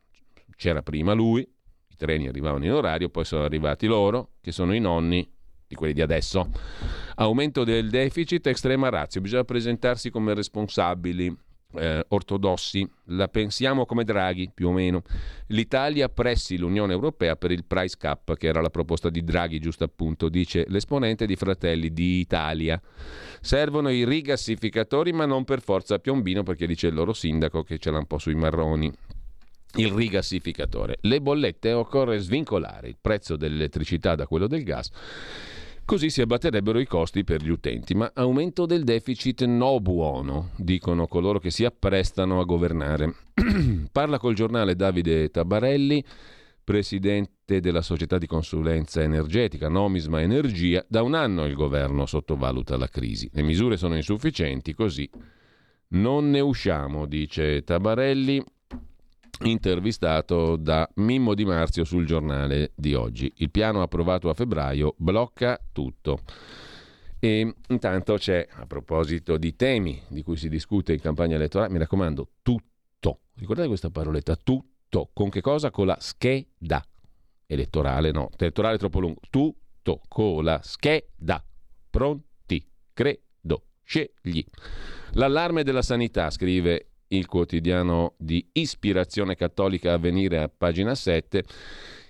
c'era prima lui, i treni arrivavano in orario, poi sono arrivati loro, che sono i nonni di quelli di adesso. Aumento del deficit, estrema razio, bisogna presentarsi come responsabili eh, ortodossi, la pensiamo come Draghi più o meno. L'Italia pressi l'Unione Europea per il price cap, che era la proposta di Draghi, giusto appunto, dice l'esponente di Fratelli d'Italia. Servono i rigassificatori, ma non per forza Piombino, perché dice il loro sindaco che ce l'ha un po' sui marroni il rigassificatore. Le bollette occorre svincolare il prezzo dell'elettricità da quello del gas Così si abbatterebbero i costi per gli utenti, ma aumento del deficit no buono, dicono coloro che si apprestano a governare. Parla col giornale Davide Tabarelli, presidente della società di consulenza energetica Nomisma Energia. Da un anno il governo sottovaluta la crisi. Le misure sono insufficienti, così non ne usciamo, dice Tabarelli intervistato da Mimmo Di Marzio sul giornale di oggi. Il piano approvato a febbraio blocca tutto. E intanto c'è, a proposito di temi di cui si discute in campagna elettorale, mi raccomando, tutto. Ricordate questa paroletta? Tutto. Con che cosa? Con la scheda. Elettorale no, elettorale è troppo lungo. Tutto con la scheda. Pronti? Credo. Scegli. L'allarme della sanità, scrive il quotidiano di ispirazione cattolica a venire a pagina 7,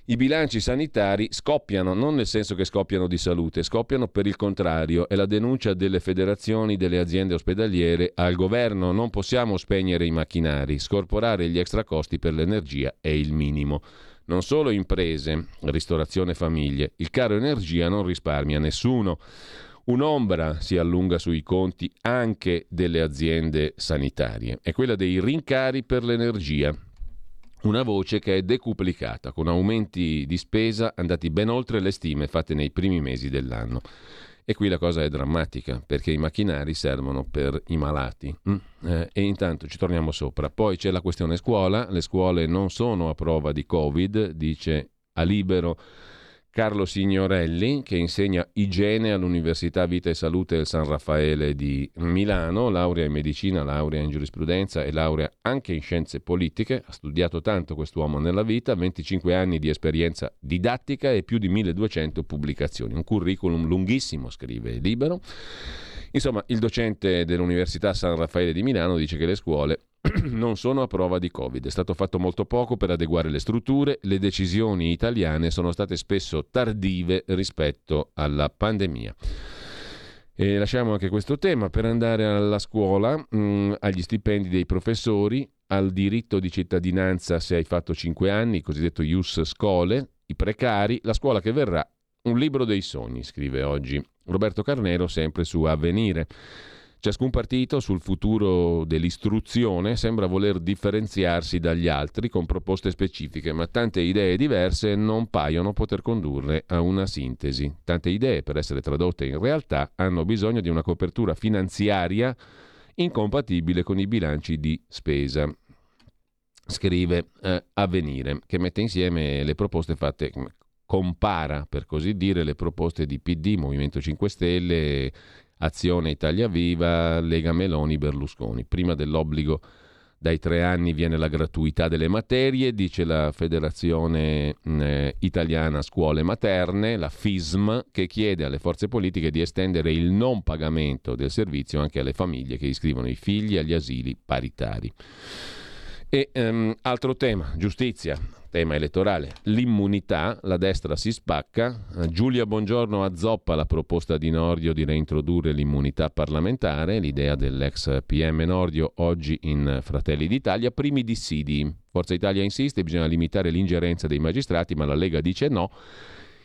i bilanci sanitari scoppiano, non nel senso che scoppiano di salute, scoppiano per il contrario. È la denuncia delle federazioni delle aziende ospedaliere al governo. Non possiamo spegnere i macchinari, scorporare gli extra costi per l'energia è il minimo. Non solo imprese, ristorazione famiglie, il caro energia non risparmia nessuno. Un'ombra si allunga sui conti anche delle aziende sanitarie, è quella dei rincari per l'energia. Una voce che è decuplicata, con aumenti di spesa andati ben oltre le stime fatte nei primi mesi dell'anno. E qui la cosa è drammatica, perché i macchinari servono per i malati. Mm? Eh, e intanto ci torniamo sopra. Poi c'è la questione scuola. Le scuole non sono a prova di Covid, dice a libero Carlo Signorelli, che insegna igiene all'Università Vita e Salute del San Raffaele di Milano, laurea in medicina, laurea in giurisprudenza e laurea anche in scienze politiche. Ha studiato tanto quest'uomo nella vita, 25 anni di esperienza didattica e più di 1200 pubblicazioni. Un curriculum lunghissimo, scrive Libero. Insomma, il docente dell'Università San Raffaele di Milano dice che le scuole non sono a prova di Covid. È stato fatto molto poco per adeguare le strutture, le decisioni italiane sono state spesso tardive rispetto alla pandemia. E lasciamo anche questo tema per andare alla scuola, mh, mm, agli stipendi dei professori, al diritto di cittadinanza se hai fatto 5 anni, il cosiddetto Ius Scole, i precari, la scuola che verrà, un libro dei sogni, scrive oggi Roberto Carnero, sempre su Avvenire. Ciascun partito sul futuro dell'istruzione sembra voler differenziarsi dagli altri con proposte specifiche, ma tante idee diverse non paiono poter condurre a una sintesi. Tante idee, per essere tradotte in realtà, hanno bisogno di una copertura finanziaria incompatibile con i bilanci di spesa. Scrive eh, Avvenire, che mette insieme le proposte fatte, compara per così dire le proposte di PD, Movimento 5 Stelle Azione Italia Viva, Lega Meloni, Berlusconi, prima dell'obbligo Dai tre anni viene la gratuità delle materie, dice la Federazione eh, Italiana Scuole Materne, la FISM, che chiede alle forze politiche di estendere il non pagamento del servizio anche alle famiglie che iscrivono i figli agli asili paritari. E um, altro tema, giustizia tema elettorale. L'immunità, la destra si spacca. Giulia Bongiorno azzoppa la proposta di Nordio di reintrodurre l'immunità parlamentare, l'idea dell'ex PM Nordio oggi in Fratelli d'Italia. Primi dissidi. Forza Italia insiste, bisogna limitare l'ingerenza dei magistrati, ma la Lega dice no.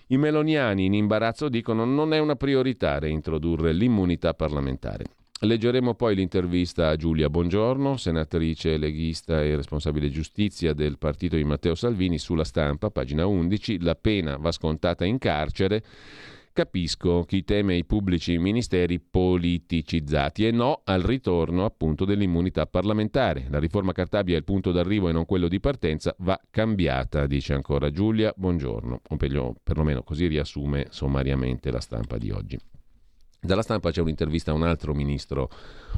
I meloniani in imbarazzo dicono non è una priorità reintrodurre l'immunità parlamentare. Leggeremo poi l'intervista a Giulia Bongiorno, senatrice leghista e responsabile giustizia del partito di Matteo Salvini, sulla stampa, pagina 11, la pena va scontata in carcere. Capisco chi teme i pubblici ministeri politicizzati e no al ritorno appunto dell'immunità parlamentare. La riforma Cartabia è il punto d'arrivo e non quello di partenza, va cambiata, dice ancora Giulia Bongiorno, o perlomeno così riassume sommariamente la stampa di oggi. Dalla stampa c'è un'intervista a un altro ministro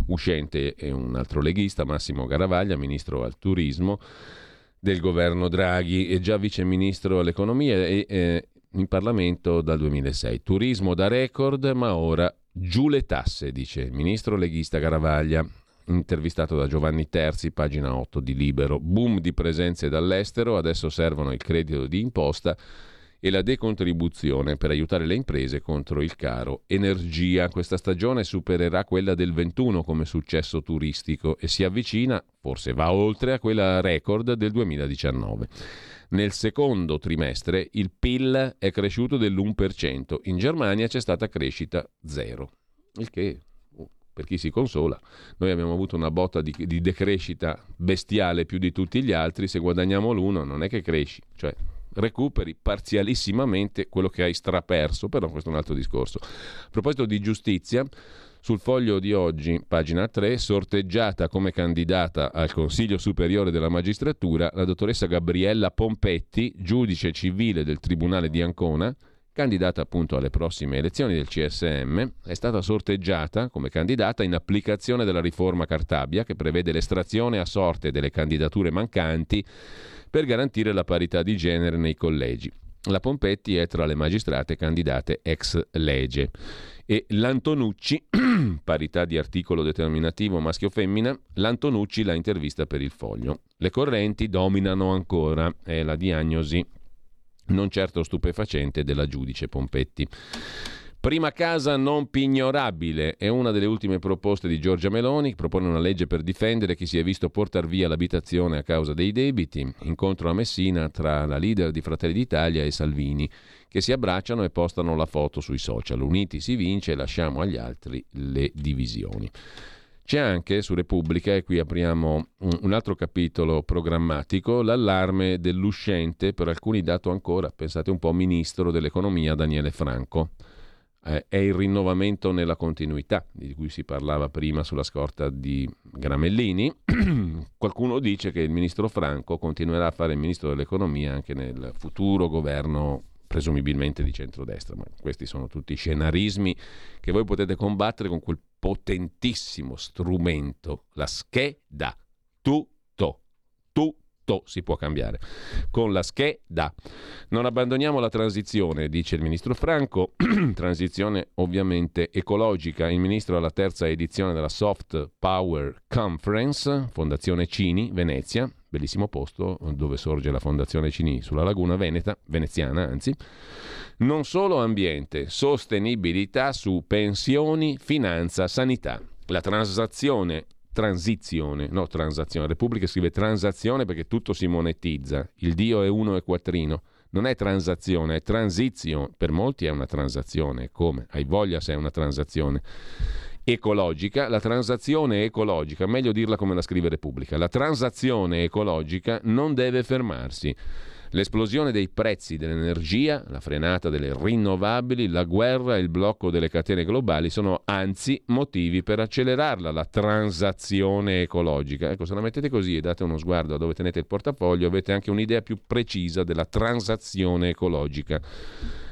uscente e un altro leghista, Massimo Garavaglia, ministro al turismo del governo Draghi e già vice ministro all'economia e eh, in Parlamento dal 2006. Turismo da record, ma ora giù le tasse, dice il ministro leghista Garavaglia. Intervistato da Giovanni Terzi, pagina 8 di Libero. Boom di presenze dall'estero, adesso servono il credito di imposta e la decontribuzione per aiutare le imprese contro il caro energia. Questa stagione supererà quella del 21 come successo turistico e si avvicina, forse va oltre, a quella record del 2019. Nel secondo trimestre il PIL è cresciuto dell'1%, in Germania c'è stata crescita zero, il che oh, per chi si consola. Noi abbiamo avuto una botta di, di, decrescita bestiale più di tutti gli altri, se guadagniamo l'uno non è che cresci, cioè recuperi parzialissimamente quello che hai straperso, però questo è un altro discorso. A proposito di giustizia, sul foglio di oggi, pagina 3, sorteggiata come candidata al Consiglio Superiore della Magistratura la dottoressa Gabriella Pompetti, giudice civile del Tribunale di Ancona, candidata appunto alle prossime elezioni del CSM, è stata sorteggiata come candidata in applicazione della riforma Cartabia che prevede l'estrazione a sorte delle candidature mancanti per garantire la parità di genere nei collegi. La Pompetti è tra le magistrate candidate ex legge e l'Antonucci, parità di articolo determinativo maschio-femmina, l'Antonucci la intervista per il foglio. Le correnti dominano ancora, è la diagnosi non certo stupefacente della giudice Pompetti. Prima casa non pignorabile è una delle ultime proposte di Giorgia Meloni, che propone una legge per difendere chi si è visto portare via l'abitazione a causa dei debiti. Incontro a Messina tra la leader di Fratelli d'Italia e Salvini, che si abbracciano e postano la foto sui social. Uniti si vince e lasciamo agli altri le divisioni. C'è anche su Repubblica, e qui apriamo un altro capitolo programmatico, l'allarme dell'uscente, per alcuni dato ancora, pensate un po', ministro dell'economia Daniele Franco eh, è il rinnovamento nella continuità, di cui si parlava prima sulla scorta di Gramellini. Qualcuno dice che il ministro Franco continuerà a fare il ministro dell'economia anche nel futuro governo presumibilmente di centrodestra, ma questi sono tutti scenarismi che voi potete combattere con quel potentissimo strumento, la scheda. Tutto, tutto si può cambiare. Con la scheda. Non abbandoniamo la transizione, dice il ministro Franco, transizione ovviamente ecologica. Il ministro alla terza edizione della Soft Power Conference, Fondazione Cini, Venezia, bellissimo posto dove sorge la Fondazione Cini sulla laguna veneta, veneziana anzi. Non solo ambiente, sostenibilità su pensioni, finanza, sanità. La transazione transizione, no transazione. Repubblica scrive transazione perché tutto si monetizza. Il Dio è uno e quattrino. Non è transazione, è transizione. Per molti è una transazione. Come? Hai voglia se è una transazione ecologica, la transazione ecologica, meglio dirla come la scrive Repubblica, la transazione ecologica non deve fermarsi. L'esplosione dei prezzi dell'energia, la frenata delle rinnovabili, la guerra e il blocco delle catene globali sono anzi motivi per accelerarla, la transazione ecologica. Ecco, se la mettete così e date uno sguardo a dove tenete il portafoglio, avete anche un'idea più precisa della transazione ecologica.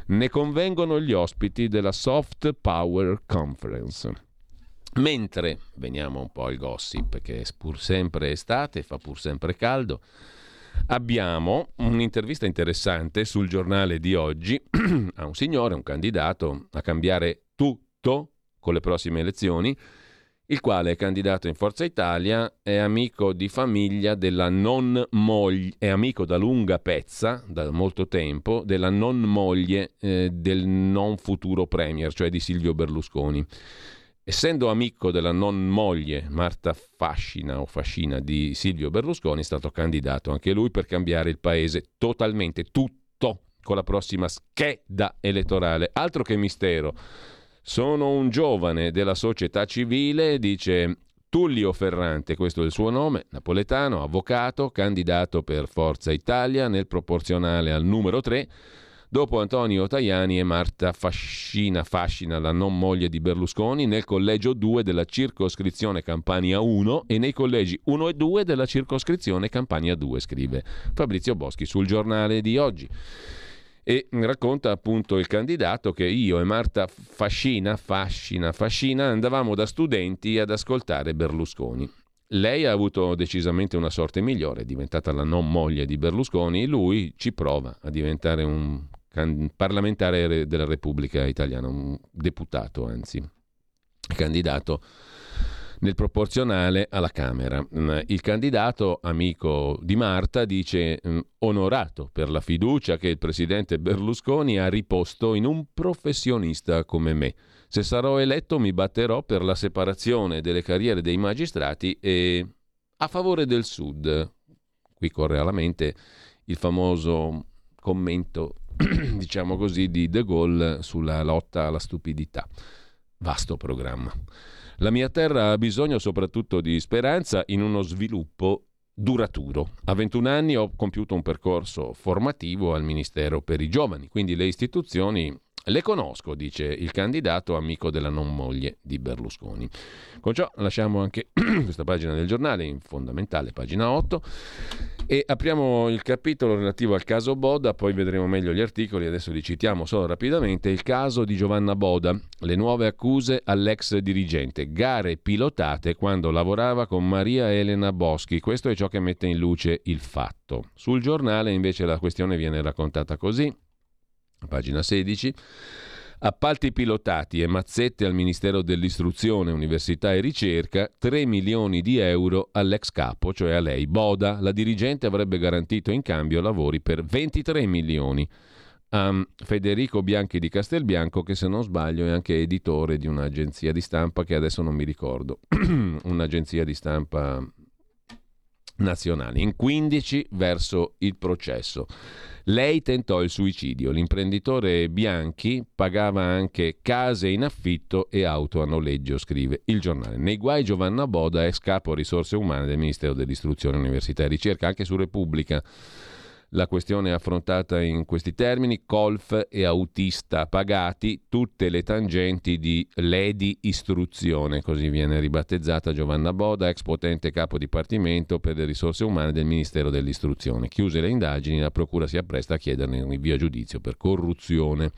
Ne convengono gli ospiti della Soft Power Conference. Mentre, veniamo un po' al gossip, che è pur sempre estate, fa pur sempre caldo, abbiamo un'intervista interessante sul giornale di oggi a un signore, un candidato a cambiare tutto con le prossime elezioni, il quale è candidato in Forza Italia, è amico di famiglia della non moglie, è amico da lunga pezza, da molto tempo, della non moglie eh, del non futuro premier, cioè di Silvio Berlusconi. Essendo amico della non moglie Marta Fascina o Fascina di Silvio Berlusconi, è stato candidato anche lui per cambiare il paese totalmente, tutto, con la prossima scheda elettorale. Altro che mistero. Sono un giovane della società civile, dice Tullio Ferrante, questo è il suo nome, napoletano, avvocato, candidato per Forza Italia nel proporzionale al numero 3 dopo Antonio Tajani e Marta Fascina, Fascina, la non moglie di Berlusconi, nel collegio 2 della circoscrizione Campania 1 e nei collegi 1 e 2 della circoscrizione Campania 2, scrive Fabrizio Boschi sul giornale di oggi. E racconta appunto il candidato che io e Marta Fascina, Fascina, Fascina andavamo da studenti ad ascoltare Berlusconi. Lei ha avuto decisamente una sorte migliore, è diventata la non moglie di Berlusconi, lui ci prova a diventare un parlamentare della Repubblica Italiana, un deputato anzi, candidato nel proporzionale alla Camera. Mm, il candidato, amico di Marta, dice mm, onorato per la fiducia che il presidente Berlusconi ha riposto in un professionista come me. Se sarò eletto mi batterò per la separazione delle carriere dei magistrati e a favore del Sud. Qui corre alla mente il famoso commento diciamo così, di De Gaulle sulla lotta alla stupidità. Vasto programma. La mia terra ha bisogno soprattutto di speranza in uno sviluppo duraturo. A 21 anni ho compiuto un percorso formativo al Ministero per i giovani, quindi le istituzioni le conosco, dice il candidato amico della non moglie di Berlusconi. Con ciò lasciamo anche questa pagina del giornale, in fondamentale, pagina 8, e apriamo il capitolo relativo al caso Boda, poi vedremo meglio gli articoli, adesso li citiamo solo rapidamente. Il caso di Giovanna Boda, le nuove accuse all'ex dirigente, gare pilotate quando lavorava con Maria Elena Boschi. Questo è ciò che mette in luce il fatto. Sul giornale invece la questione viene raccontata così pagina 16. Appalti pilotati e mazzette al Ministero dell'Istruzione, Università e Ricerca, 3 milioni di euro all'ex capo, cioè a lei. Boda, la dirigente avrebbe garantito in cambio lavori per 23 milioni a Federico Bianchi di Castelbianco, che se non sbaglio è anche editore di un'agenzia di stampa che adesso non mi ricordo, un'agenzia di stampa nazionale. In 15 verso il processo. Lei tentò il suicidio. L'imprenditore Bianchi pagava anche case in affitto e auto a noleggio, scrive il giornale. Nei guai Giovanna Boda, ex capo risorse umane del Ministero dell'Istruzione, Università e Ricerca, anche su Repubblica. La questione è affrontata in questi termini, colf e autista pagati, tutte le tangenti di Ledi Istruzione, così viene ribattezzata Giovanna Boda, ex potente capo dipartimento per le risorse umane del Ministero dell'Istruzione. Chiuse le indagini, la Procura si appresta a chiederne un rinvio a giudizio per corruzione.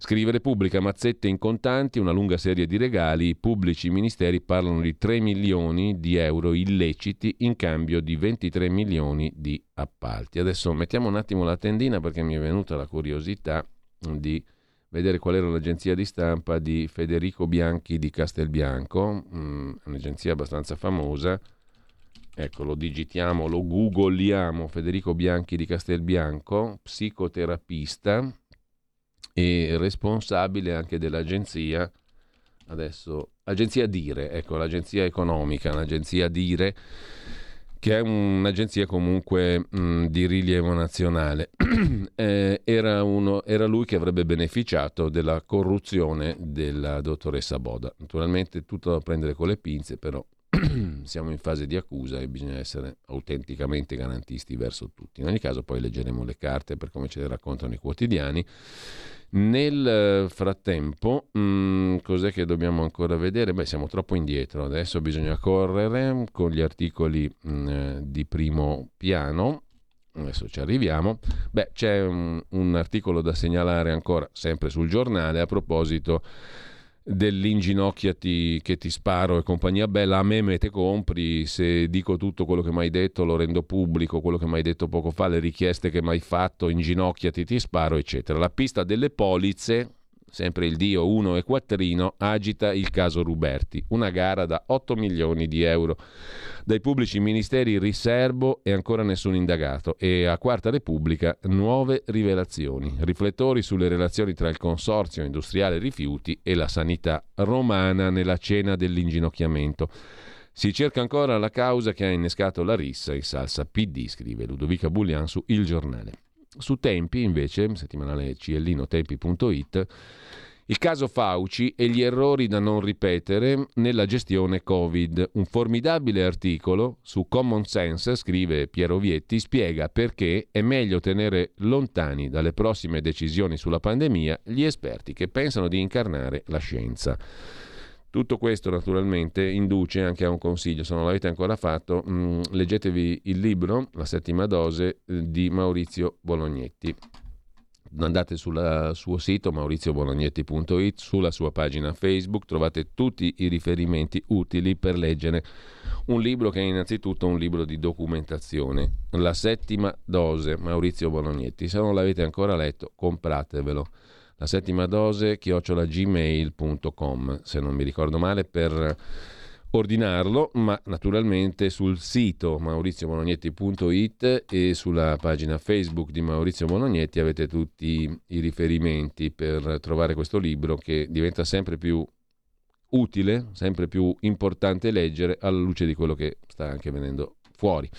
Scrive Repubblica, mazzette in contanti, una lunga serie di regali, i pubblici ministeri parlano di 3 milioni di euro illeciti in cambio di 23 milioni di appalti. Adesso mettiamo un attimo la tendina perché mi è venuta la curiosità di vedere qual era l'agenzia di stampa di Federico Bianchi di Castelbianco, mm, un'agenzia abbastanza famosa. Ecco, lo digitiamo, lo googliamo, Federico Bianchi di Castelbianco, psicoterapista, e responsabile anche dell'agenzia, adesso, agenzia Dire, ecco, l'agenzia economica, l'agenzia Dire, che è un'agenzia comunque mh, di rilievo nazionale. eh, era, uno, era lui che avrebbe beneficiato della corruzione della dottoressa Boda. Naturalmente tutto da prendere con le pinze, però siamo in fase di accusa e bisogna essere autenticamente garantisti verso tutti. In ogni caso poi leggeremo le carte per come ce le raccontano i quotidiani nel eh, frattempo, mh, mm, cos'è che dobbiamo ancora vedere? Beh, siamo troppo indietro, adesso bisogna correre con gli articoli mh, mm, eh, di primo piano. Adesso ci arriviamo. Beh, c'è un, un articolo da segnalare ancora, sempre sul giornale, a proposito dell'inginocchiati che ti sparo e compagnia bella, a me me te compri, se dico tutto quello che mi hai detto lo rendo pubblico, quello che mi hai detto poco fa, le richieste che mi hai fatto, inginocchiati, ti sparo, eccetera. La pista delle polizze sempre il Dio 1 e quattrino, agita il caso Ruberti, una gara da 8 milioni di euro. Dai pubblici ministeri riservo e ancora nessun indagato e a Quarta Repubblica nuove rivelazioni, riflettori sulle relazioni tra il consorzio industriale rifiuti e la sanità romana nella cena dell'inginocchiamento. Si cerca ancora la causa che ha innescato la rissa in salsa PD, scrive Ludovica Bullian su Il Giornale. Su Tempi, invece, settimanale cellinotempi.it, il caso Fauci e gli errori da non ripetere nella gestione Covid. Un formidabile articolo su Common Sense, scrive Piero Vietti, spiega perché è meglio tenere lontani dalle prossime decisioni sulla pandemia gli esperti che pensano di incarnare la scienza. Tutto questo naturalmente induce anche a un consiglio, se non l'avete ancora fatto, mh, mm, leggetevi il libro, La settima dose eh, di Maurizio Bolognetti. Andate sul suo sito mauriziobolognetti.it, sulla sua pagina Facebook, trovate tutti i riferimenti utili per leggere un libro che è innanzitutto un libro di documentazione. La settima dose, Maurizio Bolognetti. Se non l'avete ancora letto, compratevelo la settima dose chiocciolagmail.com se non mi ricordo male per ordinarlo, ma naturalmente sul sito mauriziobolognetti.it e sulla pagina Facebook di Maurizio Bolognetti avete tutti i riferimenti per trovare questo libro che diventa sempre più utile, sempre più importante leggere alla luce di quello che sta anche venendo fuori.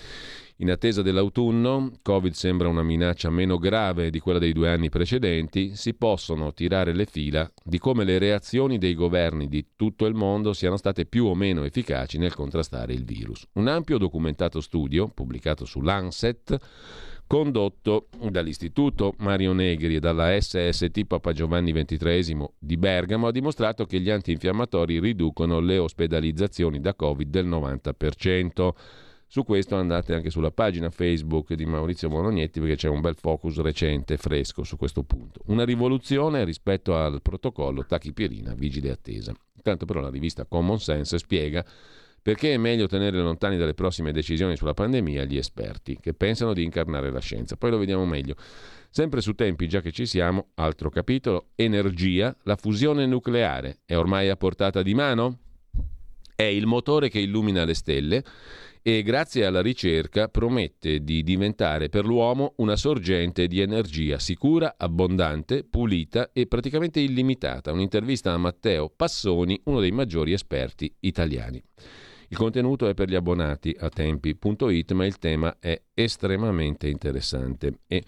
In attesa dell'autunno, Covid sembra una minaccia meno grave di quella dei due anni precedenti, si possono tirare le fila di come le reazioni dei governi di tutto il mondo siano state più o meno efficaci nel contrastare il virus. Un ampio documentato studio, pubblicato su Lancet, condotto dall'Istituto Mario Negri e dalla SST Papa Giovanni XXIII di Bergamo, ha dimostrato che gli antinfiammatori riducono le ospedalizzazioni da Covid del 90%. Su questo andate anche sulla pagina Facebook di Maurizio Monognetti perché c'è un bel focus recente, fresco su questo punto. Una rivoluzione rispetto al protocollo tachipirina vigile attesa. Intanto però la rivista Common Sense spiega perché è meglio tenere lontani dalle prossime decisioni sulla pandemia gli esperti che pensano di incarnare la scienza. Poi lo vediamo meglio. Sempre su tempi, già che ci siamo, altro capitolo, energia, la fusione nucleare è ormai a portata di mano? È il motore che illumina le stelle e grazie alla ricerca promette di diventare per l'uomo una sorgente di energia sicura, abbondante, pulita e praticamente illimitata. Un'intervista a Matteo Passoni, uno dei maggiori esperti italiani. Il contenuto è per gli abbonati a tempi.it, ma il tema è estremamente interessante. E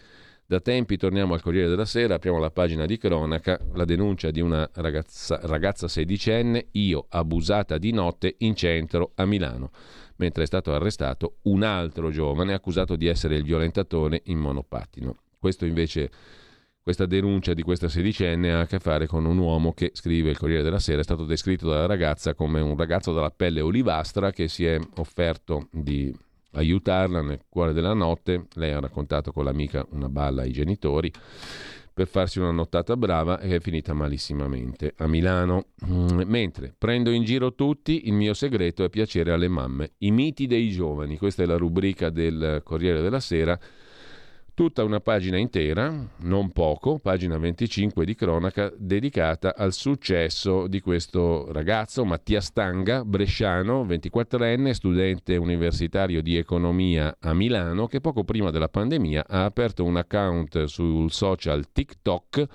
da tempi torniamo al Corriere della Sera, apriamo la pagina di cronaca, la denuncia di una ragazza, ragazza sedicenne, io abusata di notte in centro a Milano mentre è stato arrestato un altro giovane accusato di essere il violentatore in monopattino. Questo invece questa denuncia di questa sedicenne ha a che fare con un uomo che, scrive il Corriere della Sera, è stato descritto dalla ragazza come un ragazzo dalla pelle olivastra che si è offerto di aiutarla nel cuore della notte. Lei ha raccontato con l'amica una balla ai genitori per farsi una nottata brava e è finita malissimamente a Milano. Mm, mentre prendo in giro tutti, il mio segreto è piacere alle mamme. I miti dei giovani, questa è la rubrica del Corriere della Sera Tutta una pagina intera, non poco, pagina 25 di cronaca, dedicata al successo di questo ragazzo, Mattia Stanga, bresciano, 24enne, studente universitario di economia a Milano, che poco prima della pandemia ha aperto un account sul social TikTok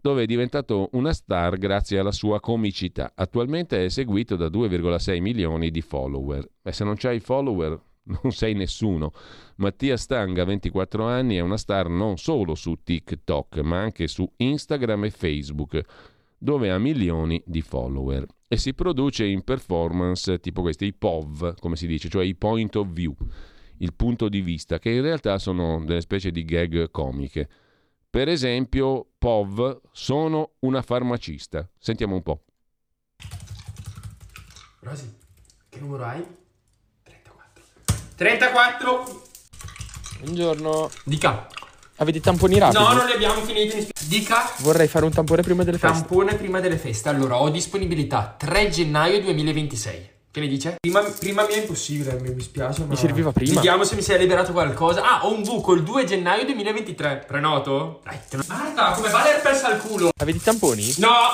dove è diventato una star grazie alla sua comicità. Attualmente è seguito da 2,6 milioni di follower. E se non c'hai follower non sei nessuno. Mattia Stanga, 24 anni, è una star non solo su TikTok, ma anche su Instagram e Facebook, dove ha milioni di follower. E si produce in performance tipo questi, i POV, come si dice, cioè i point of view, il punto di vista, che in realtà sono delle specie di gag comiche. Per esempio, POV, sono una farmacista. Sentiamo un po'. Rosy, che numero hai? 34. 34! Buongiorno. Dica. Avete i tamponi rapidi? No, non li abbiamo finiti. Dica. Vorrei fare un tampone prima delle feste. Tampone prima delle feste. Allora, ho disponibilità 3 gennaio 2026. Che ne dice? Prima, prima mia è impossibile, mi dispiace. Ma... Mi serviva prima. Vediamo se mi sei liberato qualcosa. Ah, ho un buco il 2 gennaio 2023. Prenoto? Dai, te... Marta, come va l'herpes al culo? Avete i tamponi? No!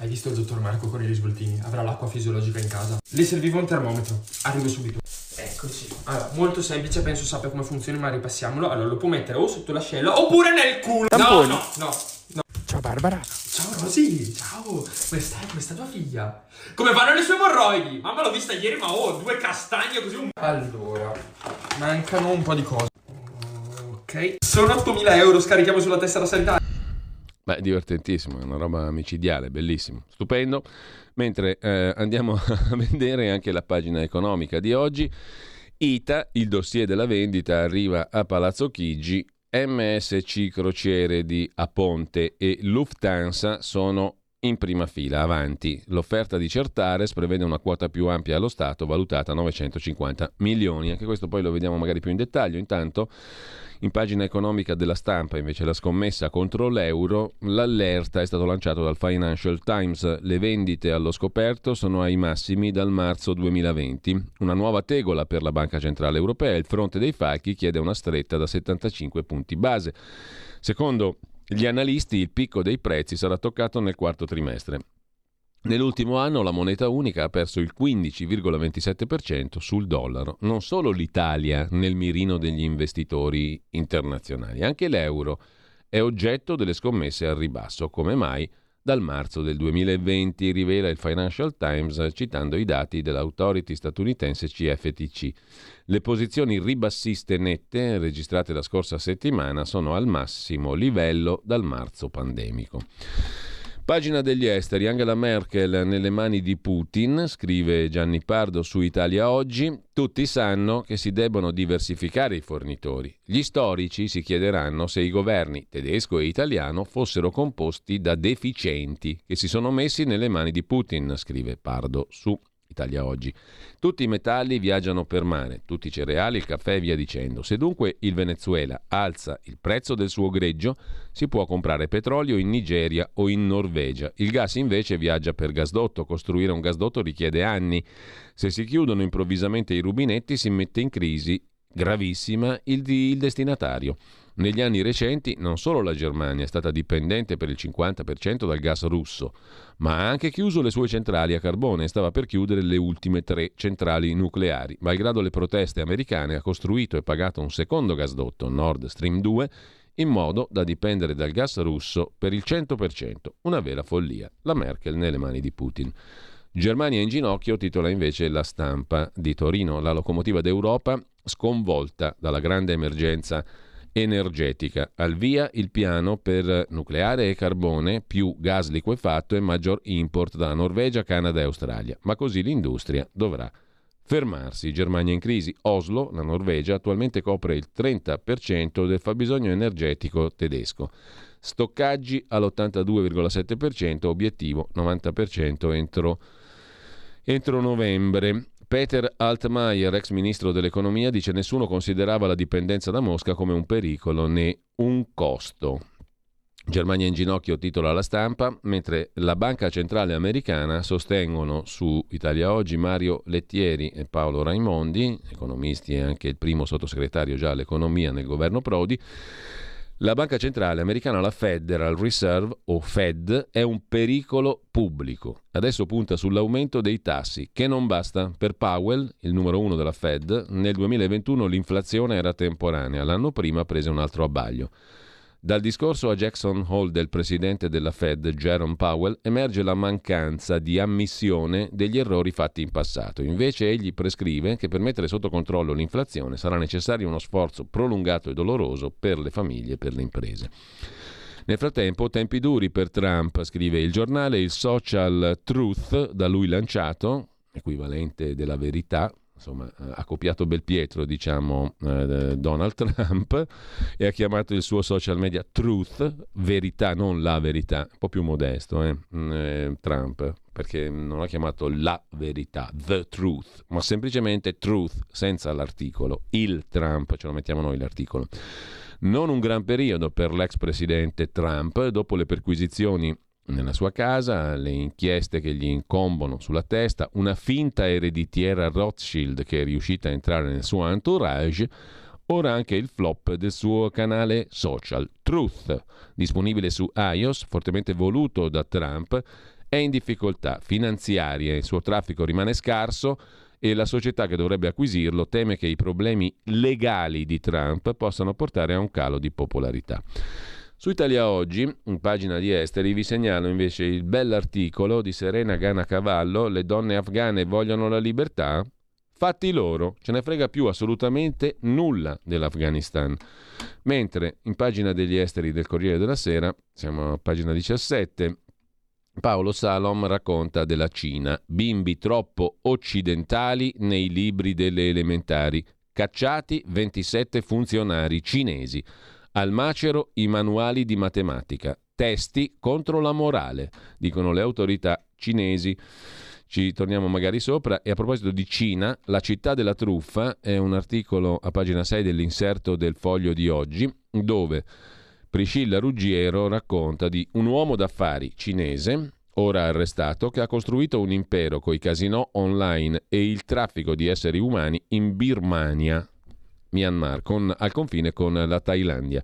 Hai visto il dottor Marco con i risvoltini? Avrà l'acqua fisiologica in casa. Le serviva un termometro. Arrivo subito. Eccoci. Allora, molto semplice, penso sappia come funziona, ma ripassiamolo. Allora, lo può mettere o sotto l'ascella oppure nel culo. Tamponi. No, no, no, no. Ciao Barbara. Ciao Rosy, ciao. Come stai? Come sta tua figlia? Come vanno le sue emorroidi? Mamma l'ho vista ieri, ma ho due castagne così un... Allora, mancano un po' di cose. Ok. Sono 8.000 euro, scarichiamo sulla tessera sanitaria. Beh, divertentissimo, è una roba micidiale, bellissimo, stupendo. Mentre eh, andiamo a vedere anche la pagina economica di oggi. ITA, il dossier della vendita, arriva a Palazzo Chigi. MSC Crociere di Aponte e Lufthansa sono in prima fila, avanti. L'offerta di Certares prevede una quota più ampia allo Stato, valutata a 950 milioni. Anche questo poi lo vediamo magari più in dettaglio. Intanto in pagina economica della stampa, invece, la scommessa contro l'euro, l'allerta è stato lanciato dal Financial Times. Le vendite allo scoperto sono ai massimi dal marzo 2020. Una nuova tegola per la Banca Centrale Europea. Il fronte dei falchi chiede una stretta da 75 punti base. Secondo gli analisti, il picco dei prezzi sarà toccato nel quarto trimestre. Nell'ultimo anno la moneta unica ha perso il 15,27% sul dollaro. Non solo l'Italia nel mirino degli investitori internazionali, anche l'euro è oggetto delle scommesse al ribasso. Come mai? Dal marzo del 2020, rivela il Financial Times citando i dati dell'autority statunitense CFTC. Le posizioni ribassiste nette registrate la scorsa settimana sono al massimo livello dal marzo pandemico. Pagina degli esteri, Angela Merkel nelle mani di Putin, scrive Gianni Pardo su Italia Oggi, tutti sanno che si debbono diversificare i fornitori. Gli storici si chiederanno se i governi tedesco e italiano fossero composti da deficienti che si sono messi nelle mani di Putin, scrive Pardo su Italia Oggi. Tutti i metalli viaggiano per mare, tutti i cereali, il caffè e via dicendo. Se dunque il Venezuela alza il prezzo del suo greggio, si può comprare petrolio in Nigeria o in Norvegia. Il gas invece viaggia per gasdotto. Costruire un gasdotto richiede anni. Se si chiudono improvvisamente i rubinetti si mette in crisi gravissima il, il destinatario. Negli anni recenti non solo la Germania è stata dipendente per il 50% dal gas russo, ma ha anche chiuso le sue centrali a carbone e stava per chiudere le ultime tre centrali nucleari. Malgrado le proteste americane ha costruito e pagato un secondo gasdotto, Nord Stream 2, in modo da dipendere dal gas russo per il 100%. Una vera follia. La Merkel nelle mani di Putin. Germania in ginocchio titola invece la stampa di Torino, la locomotiva d'Europa sconvolta dalla grande emergenza energetica. Al via il piano per nucleare e carbone più gas liquefatto e maggior import da Norvegia, Canada e Australia. Ma così l'industria dovrà fermarsi. Germania in crisi. Oslo, la Norvegia, attualmente copre il 30% del fabbisogno energetico tedesco. Stoccaggi all'82,7%, obiettivo 90% entro, entro novembre. Peter Altmaier, ex ministro dell'economia, dice nessuno considerava la dipendenza da Mosca come un pericolo né un costo. Germania in ginocchio titola la stampa, mentre la Banca Centrale Americana sostengono su Italia Oggi Mario Lettieri e Paolo Raimondi, economisti e anche il primo sottosegretario già all'economia nel governo Prodi, la banca centrale americana, la Federal Reserve o Fed, è un pericolo pubblico. Adesso punta sull'aumento dei tassi, che non basta. Per Powell, il numero uno della Fed, nel 2021 l'inflazione era temporanea, l'anno prima prese un altro abbaglio. Dal discorso a Jackson Hole del presidente della Fed, Jerome Powell, emerge la mancanza di ammissione degli errori fatti in passato. Invece egli prescrive che per mettere sotto controllo l'inflazione sarà necessario uno sforzo prolungato e doloroso per le famiglie e per le imprese. Nel frattempo, tempi duri per Trump, scrive il giornale, il social truth da lui lanciato, equivalente della verità, insomma, ha copiato Belpietro, diciamo, eh, Donald Trump e ha chiamato il suo social media Truth, verità, non la verità, un po' più modesto, eh, mm, eh, Trump, perché non ha chiamato la verità, the truth, ma semplicemente truth, senza l'articolo, il Trump, ce lo mettiamo noi l'articolo. Non un gran periodo per l'ex presidente Trump, dopo le perquisizioni nella sua casa, le inchieste che gli incombono sulla testa, una finta ereditiera Rothschild che è riuscita a entrare nel suo entourage, ora anche il flop del suo canale social Truth, disponibile su iOS, fortemente voluto da Trump, è in difficoltà finanziaria, il suo traffico rimane scarso e la società che dovrebbe acquisirlo teme che i problemi legali di Trump possano portare a un calo di popolarità. Su Italia Oggi, in pagina di esteri, vi segnalo invece il bell'articolo di Serena Gana Cavallo, Le donne afghane vogliono la libertà? Fatti loro, ce ne frega più assolutamente nulla dell'Afghanistan. Mentre in pagina degli esteri del Corriere della Sera, siamo a pagina 17, Paolo Salom racconta della Cina, bimbi troppo occidentali nei libri delle elementari, cacciati 27 funzionari cinesi. Al macero i manuali di matematica, testi contro la morale, dicono le autorità cinesi. Ci torniamo magari sopra. E a proposito di Cina, La città della truffa è un articolo a pagina 6 dell'inserto del foglio di oggi, dove Priscilla Ruggiero racconta di un uomo d'affari cinese, ora arrestato, che ha costruito un impero coi casinò online e il traffico di esseri umani in Birmania, Myanmar, con, al confine con la Thailandia.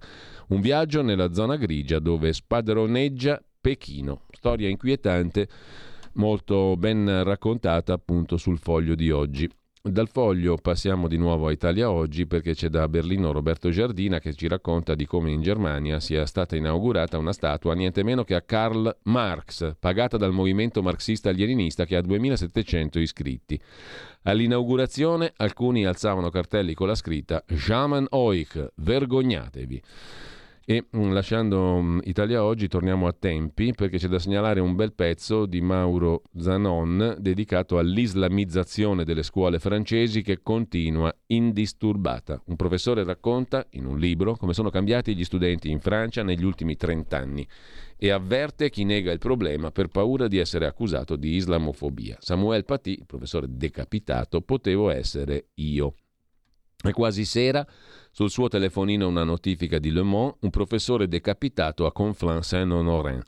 Un viaggio nella zona grigia dove spadroneggia Pechino. Storia inquietante, molto ben raccontata appunto sul foglio di oggi. Dal foglio passiamo di nuovo a Italia Oggi perché c'è da Berlino Roberto Giardina che ci racconta di come in Germania sia stata inaugurata una statua niente meno che a Karl Marx, pagata dal movimento marxista-leninista che ha 2700 iscritti. All'inaugurazione alcuni alzavano cartelli con la scritta Jaman euch, vergognatevi. E mm, lasciando mm, Italia Oggi torniamo a tempi perché c'è da segnalare un bel pezzo di Mauro Zanon dedicato all'islamizzazione delle scuole francesi che continua indisturbata. Un professore racconta in un libro come sono cambiati gli studenti in Francia negli ultimi 30 anni e avverte chi nega il problema per paura di essere accusato di islamofobia. Samuel Paty, professore decapitato, potevo essere io. È quasi sera, sul suo telefonino una notifica di Le Mans, un professore decapitato a Conflans-Saint-Honorin.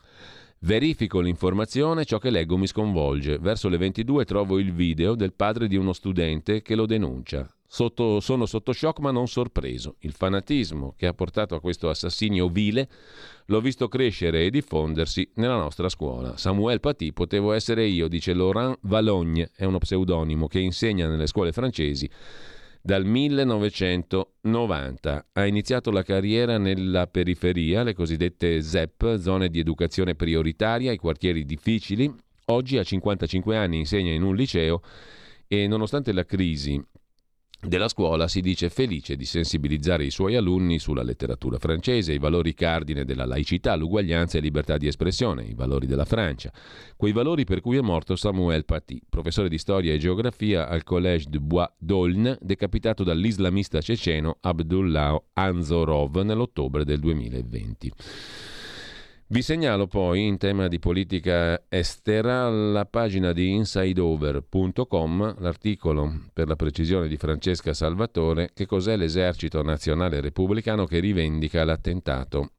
Verifico l'informazione, ciò che leggo mi sconvolge. Verso le 22 trovo il video del padre di uno studente che lo denuncia. Sotto, sono sotto shock ma non sorpreso. Il fanatismo che ha portato a questo assassinio vile l'ho visto crescere e diffondersi nella nostra scuola. Samuel Paty potevo essere io, dice Laurent Valogne, è uno pseudonimo che insegna nelle scuole francesi dal 1990. Ha iniziato la carriera nella periferia, le cosiddette ZEP, zone di educazione prioritaria, i quartieri difficili. Oggi a 55 anni insegna in un liceo e nonostante la crisi della scuola si dice felice di sensibilizzare i suoi alunni sulla letteratura francese, i valori cardine della laicità, l'uguaglianza e libertà di espressione, i valori della Francia, quei valori per cui è morto Samuel Paty, professore di storia e geografia al Collège de Bois d'Aulne, decapitato dall'islamista ceceno Abdullah Anzorov nell'ottobre del 2020. Vi segnalo poi in tema di politica estera la pagina di insideover.com, l'articolo per la precisione di Francesca Salvatore, che cos'è l'esercito nazionale repubblicano che rivendica l'attentato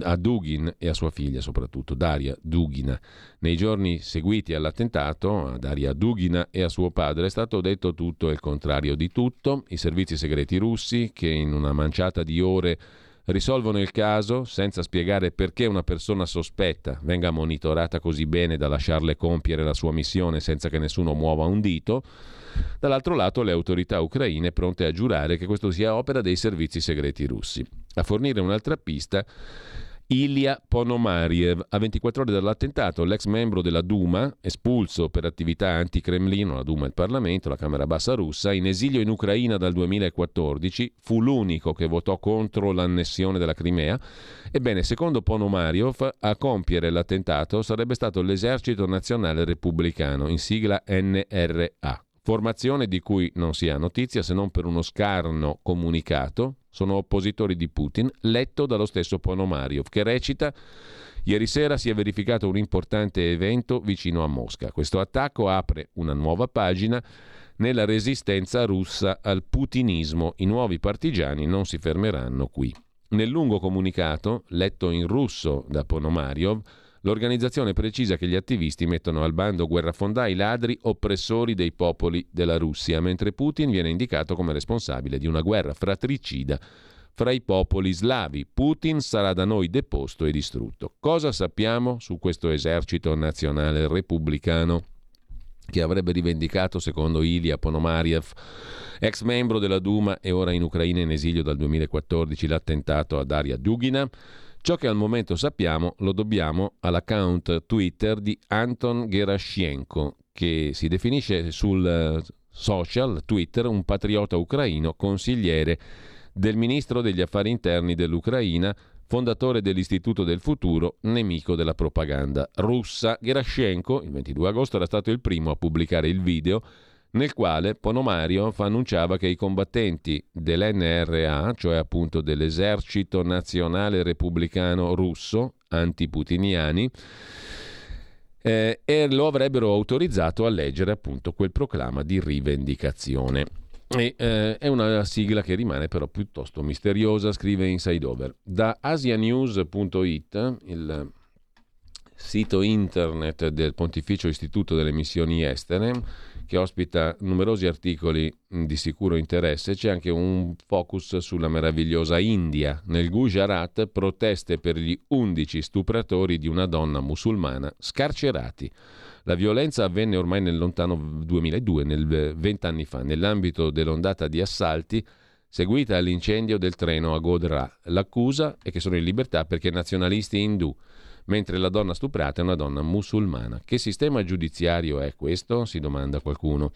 a Dugin e a sua figlia soprattutto, Daria Dugina. Nei giorni seguiti all'attentato a Daria Dugina e a suo padre è stato detto tutto e il contrario di tutto. I servizi segreti russi che in una manciata di ore risolvono il caso senza spiegare perché una persona sospetta venga monitorata così bene da lasciarle compiere la sua missione senza che nessuno muova un dito. Dall'altro lato le autorità ucraine pronte a giurare che questo sia opera dei servizi segreti russi. A fornire un'altra pista Ilya Ponomariev. A 24 ore dall'attentato, l'ex membro della Duma, espulso per attività anti-Cremlino, la Duma è il Parlamento, la Camera Bassa russa, in esilio in Ucraina dal 2014, fu l'unico che votò contro l'annessione della Crimea. Ebbene, secondo Ponomariev, a compiere l'attentato sarebbe stato l'esercito nazionale repubblicano, in sigla NRA. Formazione di cui non si ha notizia se non per uno scarno comunicato, sono oppositori di Putin, letto dallo stesso Ponomariov, che recita Ieri sera si è verificato un importante evento vicino a Mosca. Questo attacco apre una nuova pagina nella resistenza russa al putinismo. I nuovi partigiani non si fermeranno qui. Nel lungo comunicato, letto in russo da Ponomariov, l'organizzazione precisa che gli attivisti mettono al bando guerrafondai ladri oppressori dei popoli della Russia, mentre Putin viene indicato come responsabile di una guerra fratricida fra i popoli slavi. Putin sarà da noi deposto e distrutto. Cosa sappiamo su questo esercito nazionale repubblicano che avrebbe rivendicato, secondo Ilya Ponomariev, ex membro della Duma e ora in Ucraina in esilio dal 2014, l'attentato a Daria Dugina? Ciò che al momento sappiamo lo dobbiamo all'account Twitter di Anton Gerashienko, che si definisce sul eh, social Twitter un patriota ucraino, consigliere del ministro degli affari interni dell'Ucraina, fondatore dell'Istituto del Futuro, nemico della propaganda russa. Gerashenko, il 22 agosto, era stato il primo a pubblicare il video nel quale Ponomario annunciava che i combattenti dell'NRA, cioè appunto dell'esercito nazionale repubblicano russo, antiputiniani, eh, e lo avrebbero autorizzato a leggere appunto quel proclama di rivendicazione. E, eh, è una sigla che rimane però piuttosto misteriosa, scrive Inside Over. Da asianews.it, il sito internet del Pontificio Istituto delle Missioni Estere, che ospita numerosi articoli di sicuro interesse, c'è anche un focus sulla meravigliosa India. Nel Gujarat proteste per gli 11 stupratori di una donna musulmana scarcerati. La violenza avvenne ormai nel lontano 2002, nel 20 anni fa, nell'ambito dell'ondata di assalti seguita all'incendio del treno a Godhra. L'accusa è che sono in libertà perché nazionalisti indù mentre la donna stuprata è una donna musulmana. Che sistema giudiziario è questo? si domanda qualcuno.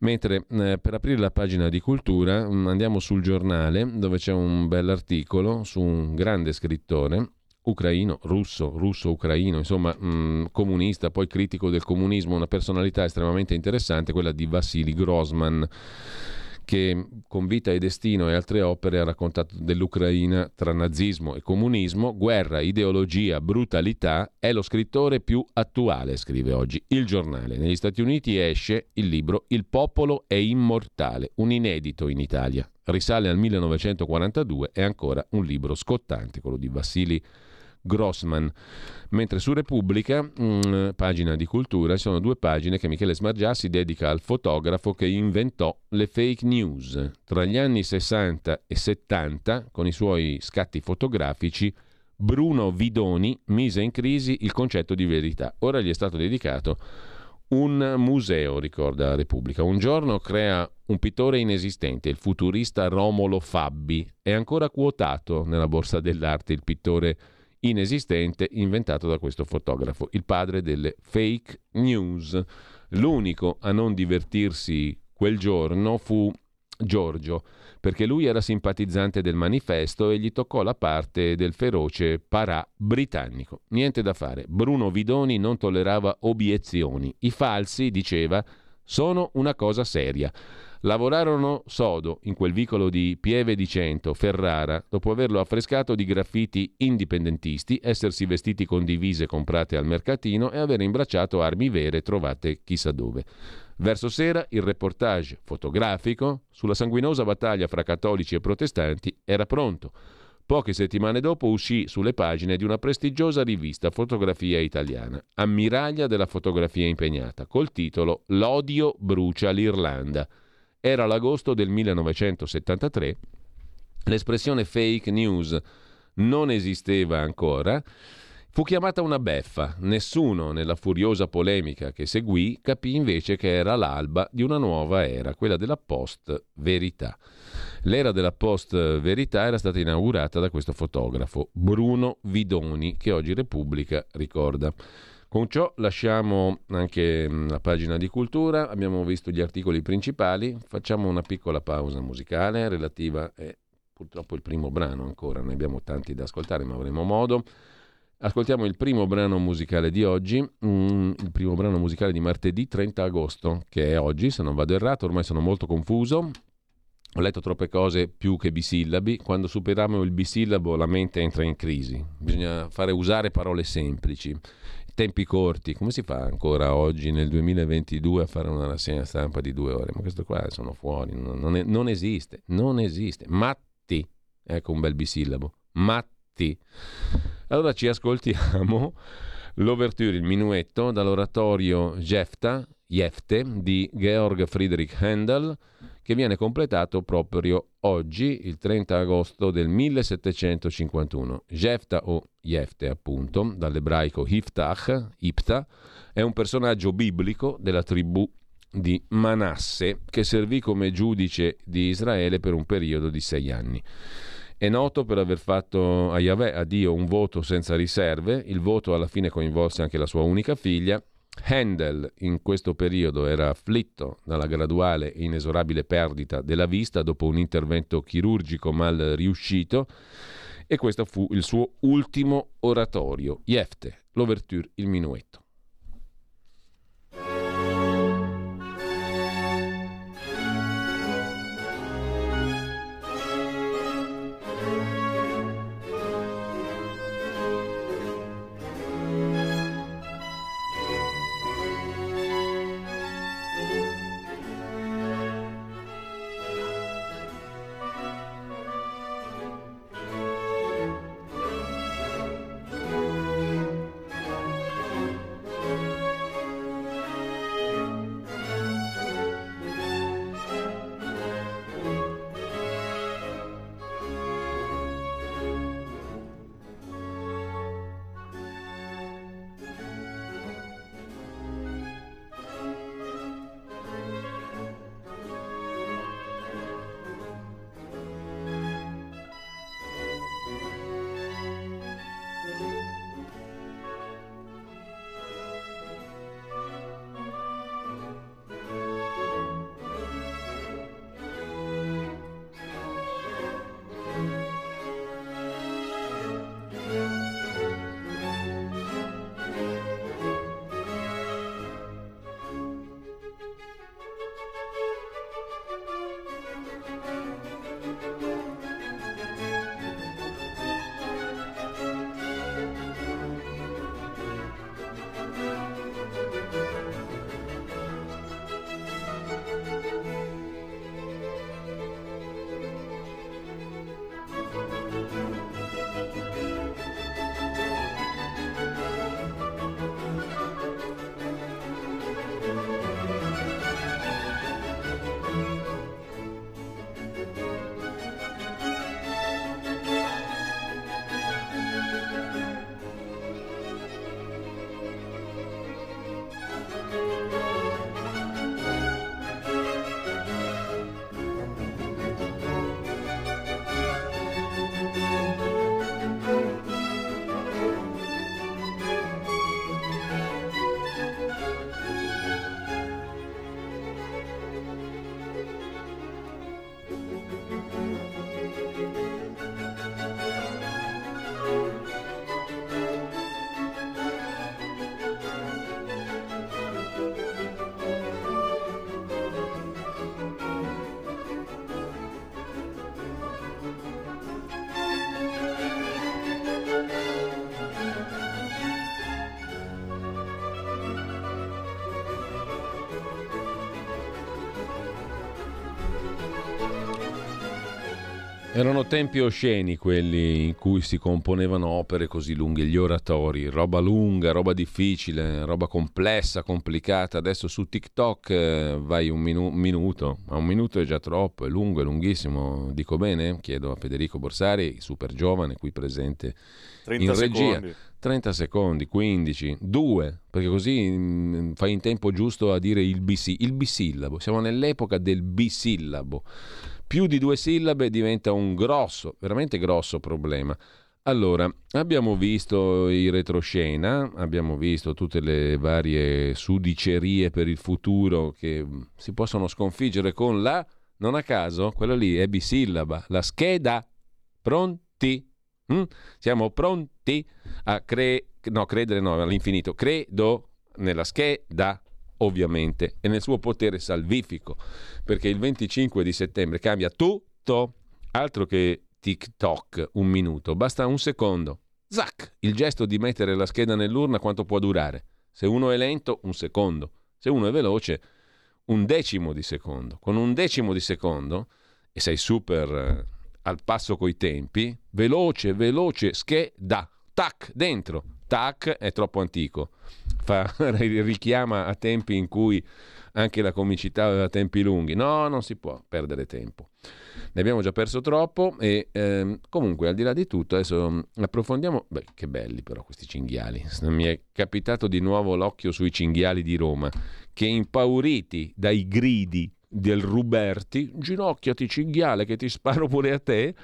Mentre eh, per aprire la pagina di cultura mm, andiamo sul giornale dove c'è un bell'articolo su un grande scrittore ucraino, russo, russo-ucraino, insomma mh, mm, comunista, poi critico del comunismo, una personalità estremamente interessante, quella di Vassili Grossman che con Vita e Destino e altre opere ha raccontato dell'Ucraina tra nazismo e comunismo, guerra, ideologia, brutalità, è lo scrittore più attuale, scrive oggi il giornale. Negli Stati Uniti esce il libro Il popolo è immortale, un inedito in Italia. Risale al 1942, è ancora un libro scottante, quello di Vassili Grossman. Mentre su Repubblica, mh, mm, pagina di cultura, ci sono due pagine che Michele Smargiassi dedica al fotografo che inventò le fake news. Tra gli anni 60 e 70, con i suoi scatti fotografici, Bruno Vidoni mise in crisi il concetto di verità. Ora gli è stato dedicato un museo, ricorda la Repubblica. Un giorno crea un pittore inesistente, il futurista Romolo Fabbi. È ancora quotato nella borsa dell'arte il pittore inventato da questo fotografo, il padre delle fake news. L'unico a non divertirsi quel giorno fu Giorgio, perché lui era simpatizzante del manifesto e gli toccò la parte del feroce parà britannico. Niente da fare, Bruno Vidoni non tollerava obiezioni. I falsi, diceva, sono una cosa seria. Lavorarono sodo in quel vicolo di Pieve di Cento, Ferrara, dopo averlo affrescato di graffiti indipendentisti, essersi vestiti con divise comprate al mercatino e aver imbracciato armi vere trovate chissà dove. Verso sera il reportage fotografico sulla sanguinosa battaglia fra cattolici e protestanti era pronto. Poche settimane dopo uscì sulle pagine di una prestigiosa rivista Fotografia Italiana, ammiraglia della fotografia impegnata, col titolo L'odio brucia l'Irlanda. Era l'agosto del 1973, l'espressione fake news non esisteva ancora, fu chiamata una beffa. Nessuno nella furiosa polemica che seguì capì invece che era l'alba di una nuova era, quella della post-verità. L'era della post-verità era stata inaugurata da questo fotografo, Bruno Vidoni, che oggi Repubblica ricorda. Con ciò lasciamo anche mm, la pagina di cultura, abbiamo visto gli articoli principali, facciamo una piccola pausa musicale relativa, è purtroppo il primo brano ancora, ne abbiamo tanti da ascoltare ma avremo modo. Ascoltiamo il primo brano musicale di oggi, mm, il primo brano musicale di martedì 30 agosto, che è oggi, se non vado errato, ormai sono molto confuso. Ho letto troppe cose più che bisillabi. Quando superiamo il bisillabo la mente entra in crisi. Bisogna fare usare parole semplici tempi corti, come si fa ancora oggi nel 2022 a fare una rassegna stampa di due ore? Ma questo qua sono fuori, non, non, è, non esiste, non esiste. Matti ecco un bel bisillabo, matti. Allora ci ascoltiamo l'ouverture, il minuetto dall'oratorio Jefta, Jefte di Georg Friedrich Handel che viene completato proprio oggi, il 30 agosto del 1751. Jefta o Jefte, appunto, dall'ebraico Hiftach, Ipta, è un personaggio biblico della tribù di Manasse che servì come giudice di Israele per un periodo di sei anni. È noto per aver fatto a Yahweh, a Dio, un voto senza riserve. Il voto alla fine coinvolse anche la sua unica figlia Handel in questo periodo era afflitto dalla graduale e inesorabile perdita della vista dopo un intervento chirurgico mal riuscito e questo fu il suo ultimo oratorio, Jefte, l'ouverture, il minuetto. Erano tempi osceni quelli in cui si componevano opere così lunghe, gli oratori, roba lunga, roba difficile, roba complessa, complicata. Adesso su TikTok eh, vai un minu- minuto, ma un minuto è già troppo, è lungo, è lunghissimo. Dico bene? Chiedo a Federico Borsari, super giovane, qui presente in regia. Secondi. 30 secondi, 15, 2, perché così mh, mm, fai in tempo giusto a dire il, bis- il bisillabo. Siamo nell'epoca del bisillabo più di due sillabe diventa un grosso, veramente grosso problema. Allora, abbiamo visto i retroscena, abbiamo visto tutte le varie sudicerie per il futuro che si possono sconfiggere con la, non a caso, quella lì è bisillaba, la scheda. Pronti? Mm? Siamo pronti a cre- no, credere no, all'infinito. Credo nella scheda ovviamente, e nel suo potere salvifico, perché il 25 di settembre cambia tutto, altro che TikTok, un minuto, basta un secondo. Zac! Il gesto di mettere la scheda nell'urna quanto può durare? Se uno è lento, un secondo. Se uno è veloce, un decimo di secondo. Con un decimo di secondo, e sei super eh, al passo coi tempi, veloce, veloce, scheda, tac, dentro, tac è troppo antico, Fa, richiama a tempi in cui anche la comicità aveva tempi lunghi, no, non si può perdere tempo. Ne abbiamo già perso troppo e ehm, comunque al di là di tutto adesso approfondiamo, beh che belli però questi cinghiali, mi è capitato di nuovo l'occhio sui cinghiali di Roma che impauriti dai gridi del Ruberti, ginocchiati cinghiale che ti sparo pure a te,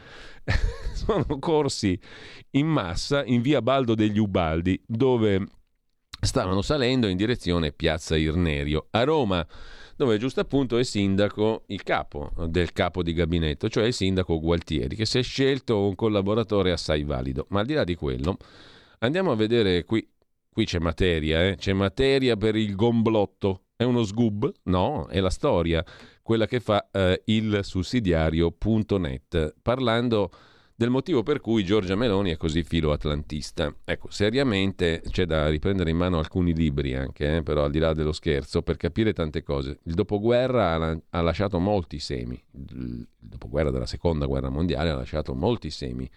sono corsi in massa in via Baldo degli Ubaldi dove stavano salendo in direzione Piazza Irnerio. A Roma dove giusto appunto è sindaco il capo del capo di gabinetto, cioè il sindaco Gualtieri, che si è scelto un collaboratore assai valido. Ma al di là di quello, andiamo a vedere qui, qui c'è materia, eh? c'è materia per il gomblotto. È uno sgub? No, è la storia, quella che fa eh, il sussidiario.net, parlando del motivo per cui Giorgia Meloni è così filo-atlantista. Ecco, seriamente c'è da riprendere in mano alcuni libri anche, eh, però al di là dello scherzo, per capire tante cose. Il dopoguerra ha, ha lasciato molti semi, il dopoguerra della seconda guerra mondiale ha lasciato molti semi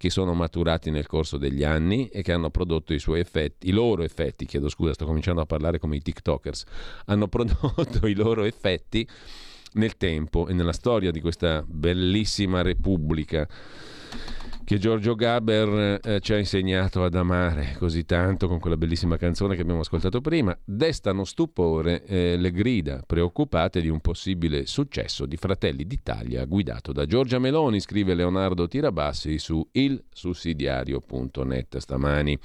che sono maturati nel corso degli anni e che hanno prodotto i suoi effetti, i loro effetti, chiedo scusa, sto cominciando a parlare come i TikTokers, hanno prodotto i loro effetti nel tempo e nella storia di questa bellissima repubblica che Giorgio Gaber eh, ci ha insegnato ad amare così tanto con quella bellissima canzone che abbiamo ascoltato prima, destano stupore eh, le grida preoccupate di un possibile successo di Fratelli d'Italia guidato da Giorgia Meloni, scrive Leonardo Tirabassi su ilsussidiario.net stamani.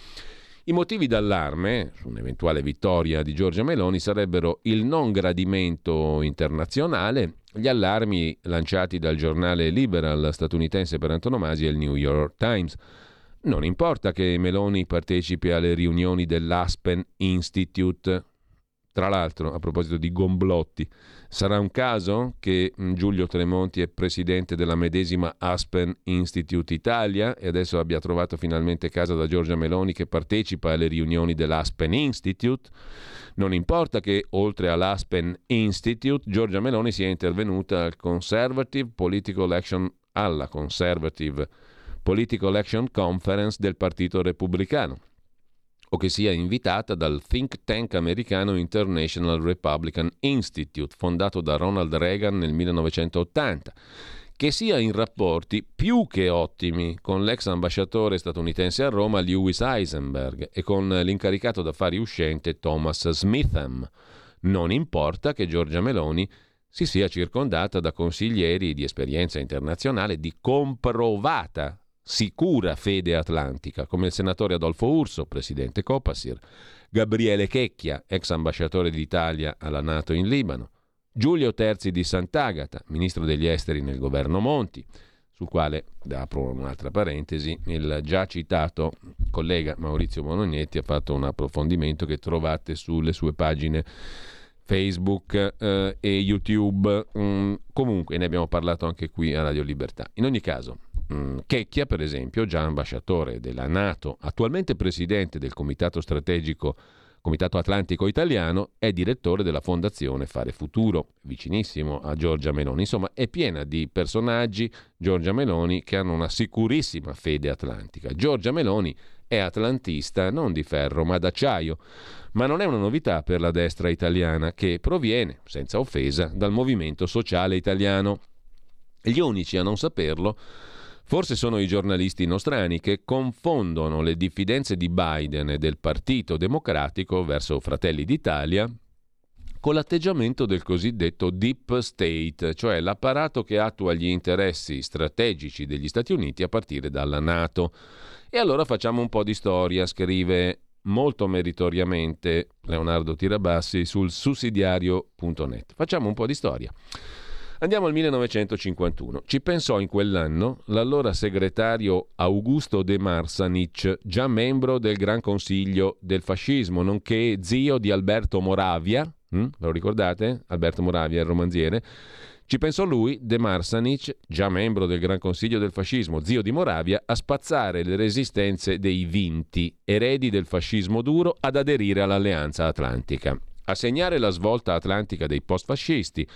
I motivi d'allarme su un'eventuale vittoria di Giorgia Meloni sarebbero il non gradimento internazionale, gli allarmi lanciati dal giornale liberal statunitense per antonomasia, il New York Times. Non importa che Meloni partecipi alle riunioni dell'Aspen Institute, tra l'altro, a proposito di gomblotti, sarà un caso che mm, Giulio Tremonti è presidente della medesima Aspen Institute Italia e adesso abbia trovato finalmente casa da Giorgia Meloni che partecipa alle riunioni dell'Aspen Institute? Non importa che oltre all'Aspen Institute Giorgia Meloni sia intervenuta al Conservative Political Action alla Conservative Political Action Conference del Partito Repubblicano o che sia invitata dal think tank americano International Republican Institute, fondato da Ronald Reagan nel 1980, che sia in rapporti più che ottimi con l'ex ambasciatore statunitense a Roma Lewis Eisenberg e con l'incaricato d'affari uscente Thomas Smitham. Non importa che Giorgia Meloni si sia circondata da consiglieri di esperienza internazionale di comprovata sicura fede atlantica, come il senatore Adolfo Urso, presidente Copasir, Gabriele Checchia, ex ambasciatore d'Italia alla Nato in Libano, Giulio Terzi di Sant'Agata, ministro degli esteri nel governo Monti, sul quale, apro un'altra parentesi, il già citato collega Maurizio Bonognetti ha fatto un approfondimento che trovate sulle sue pagine Facebook eh, e YouTube. Mm, comunque ne abbiamo parlato anche qui a Radio Libertà. In ogni caso, Checchia, per esempio, già ambasciatore della Nato, attualmente presidente del Comitato Strategico Comitato Atlantico Italiano, è direttore della Fondazione Fare Futuro, vicinissimo a Giorgia Meloni. Insomma, è piena di personaggi, Giorgia Meloni, che hanno una sicurissima fede atlantica. Giorgia Meloni è atlantista non di ferro, ma d'acciaio. Ma non è una novità per la destra italiana, che proviene, senza offesa, dal movimento sociale italiano. Gli unici a non saperlo Forse sono i giornalisti nostrani che confondono le diffidenze di Biden e del Partito Democratico verso Fratelli d'Italia con l'atteggiamento del cosiddetto deep state, cioè l'apparato che attua gli interessi strategici degli Stati Uniti a partire dalla Nato. E allora facciamo un po' di storia, scrive molto meritoriamente Leonardo Tirabassi sul sussidiario.net. Facciamo un po' di storia. Andiamo al 1951. Ci pensò in quell'anno l'allora segretario Augusto De Marsanich, già membro del Gran Consiglio del Fascismo, nonché zio di Alberto Moravia. Hm? Lo ricordate? Alberto Moravia, il romanziere. Ci pensò lui, De Marsanich, già membro del Gran Consiglio del Fascismo, zio di Moravia, a spazzare le resistenze dei vinti, eredi del fascismo duro, ad aderire all'Alleanza Atlantica. A segnare la svolta atlantica dei post-fascisti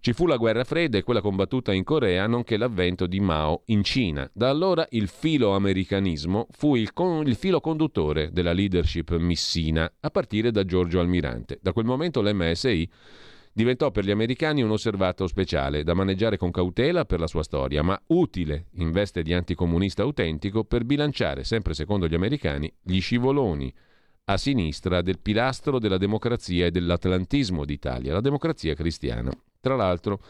ci fu la guerra fredda e quella combattuta in Corea, nonché l'avvento di Mao in Cina. Da allora il filo americanismo fu il, con, il filo conduttore della leadership missina, a partire da Giorgio Almirante. Da quel momento l'MSI diventò per gli americani un osservato speciale, da maneggiare con cautela per la sua storia, ma utile in veste di anticomunista autentico per bilanciare, sempre secondo gli americani, gli scivoloni a sinistra del pilastro della democrazia e dell'atlantismo d'Italia, la democrazia cristiana. Tra l'altro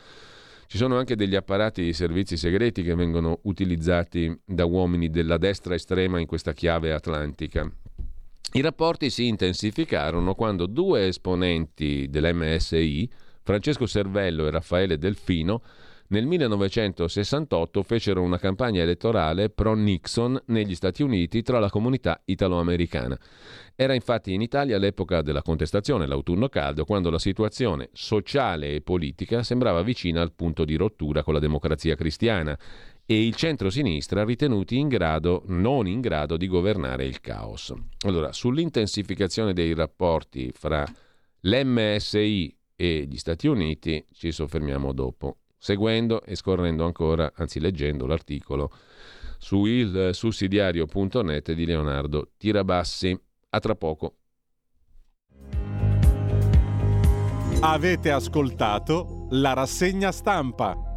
ci sono anche degli apparati di servizi segreti che vengono utilizzati da uomini della destra estrema in questa chiave atlantica. I rapporti si intensificarono quando due esponenti dell'MSI, Francesco Servello e Raffaele Delfino, nel 1968 fecero una campagna elettorale pro-Nixon negli Stati Uniti tra la comunità italo-americana. Era infatti in Italia l'epoca della contestazione, l'autunno caldo, quando la situazione sociale e politica sembrava vicina al punto di rottura con la democrazia cristiana e il centro-sinistra ritenuti in grado, non in grado di governare il caos. Allora, sull'intensificazione dei rapporti fra l'MSI e gli Stati Uniti ci soffermiamo dopo seguendo e scorrendo ancora, anzi leggendo l'articolo su il sussidiario.net di Leonardo Tirabassi. A tra poco. Avete ascoltato la rassegna stampa.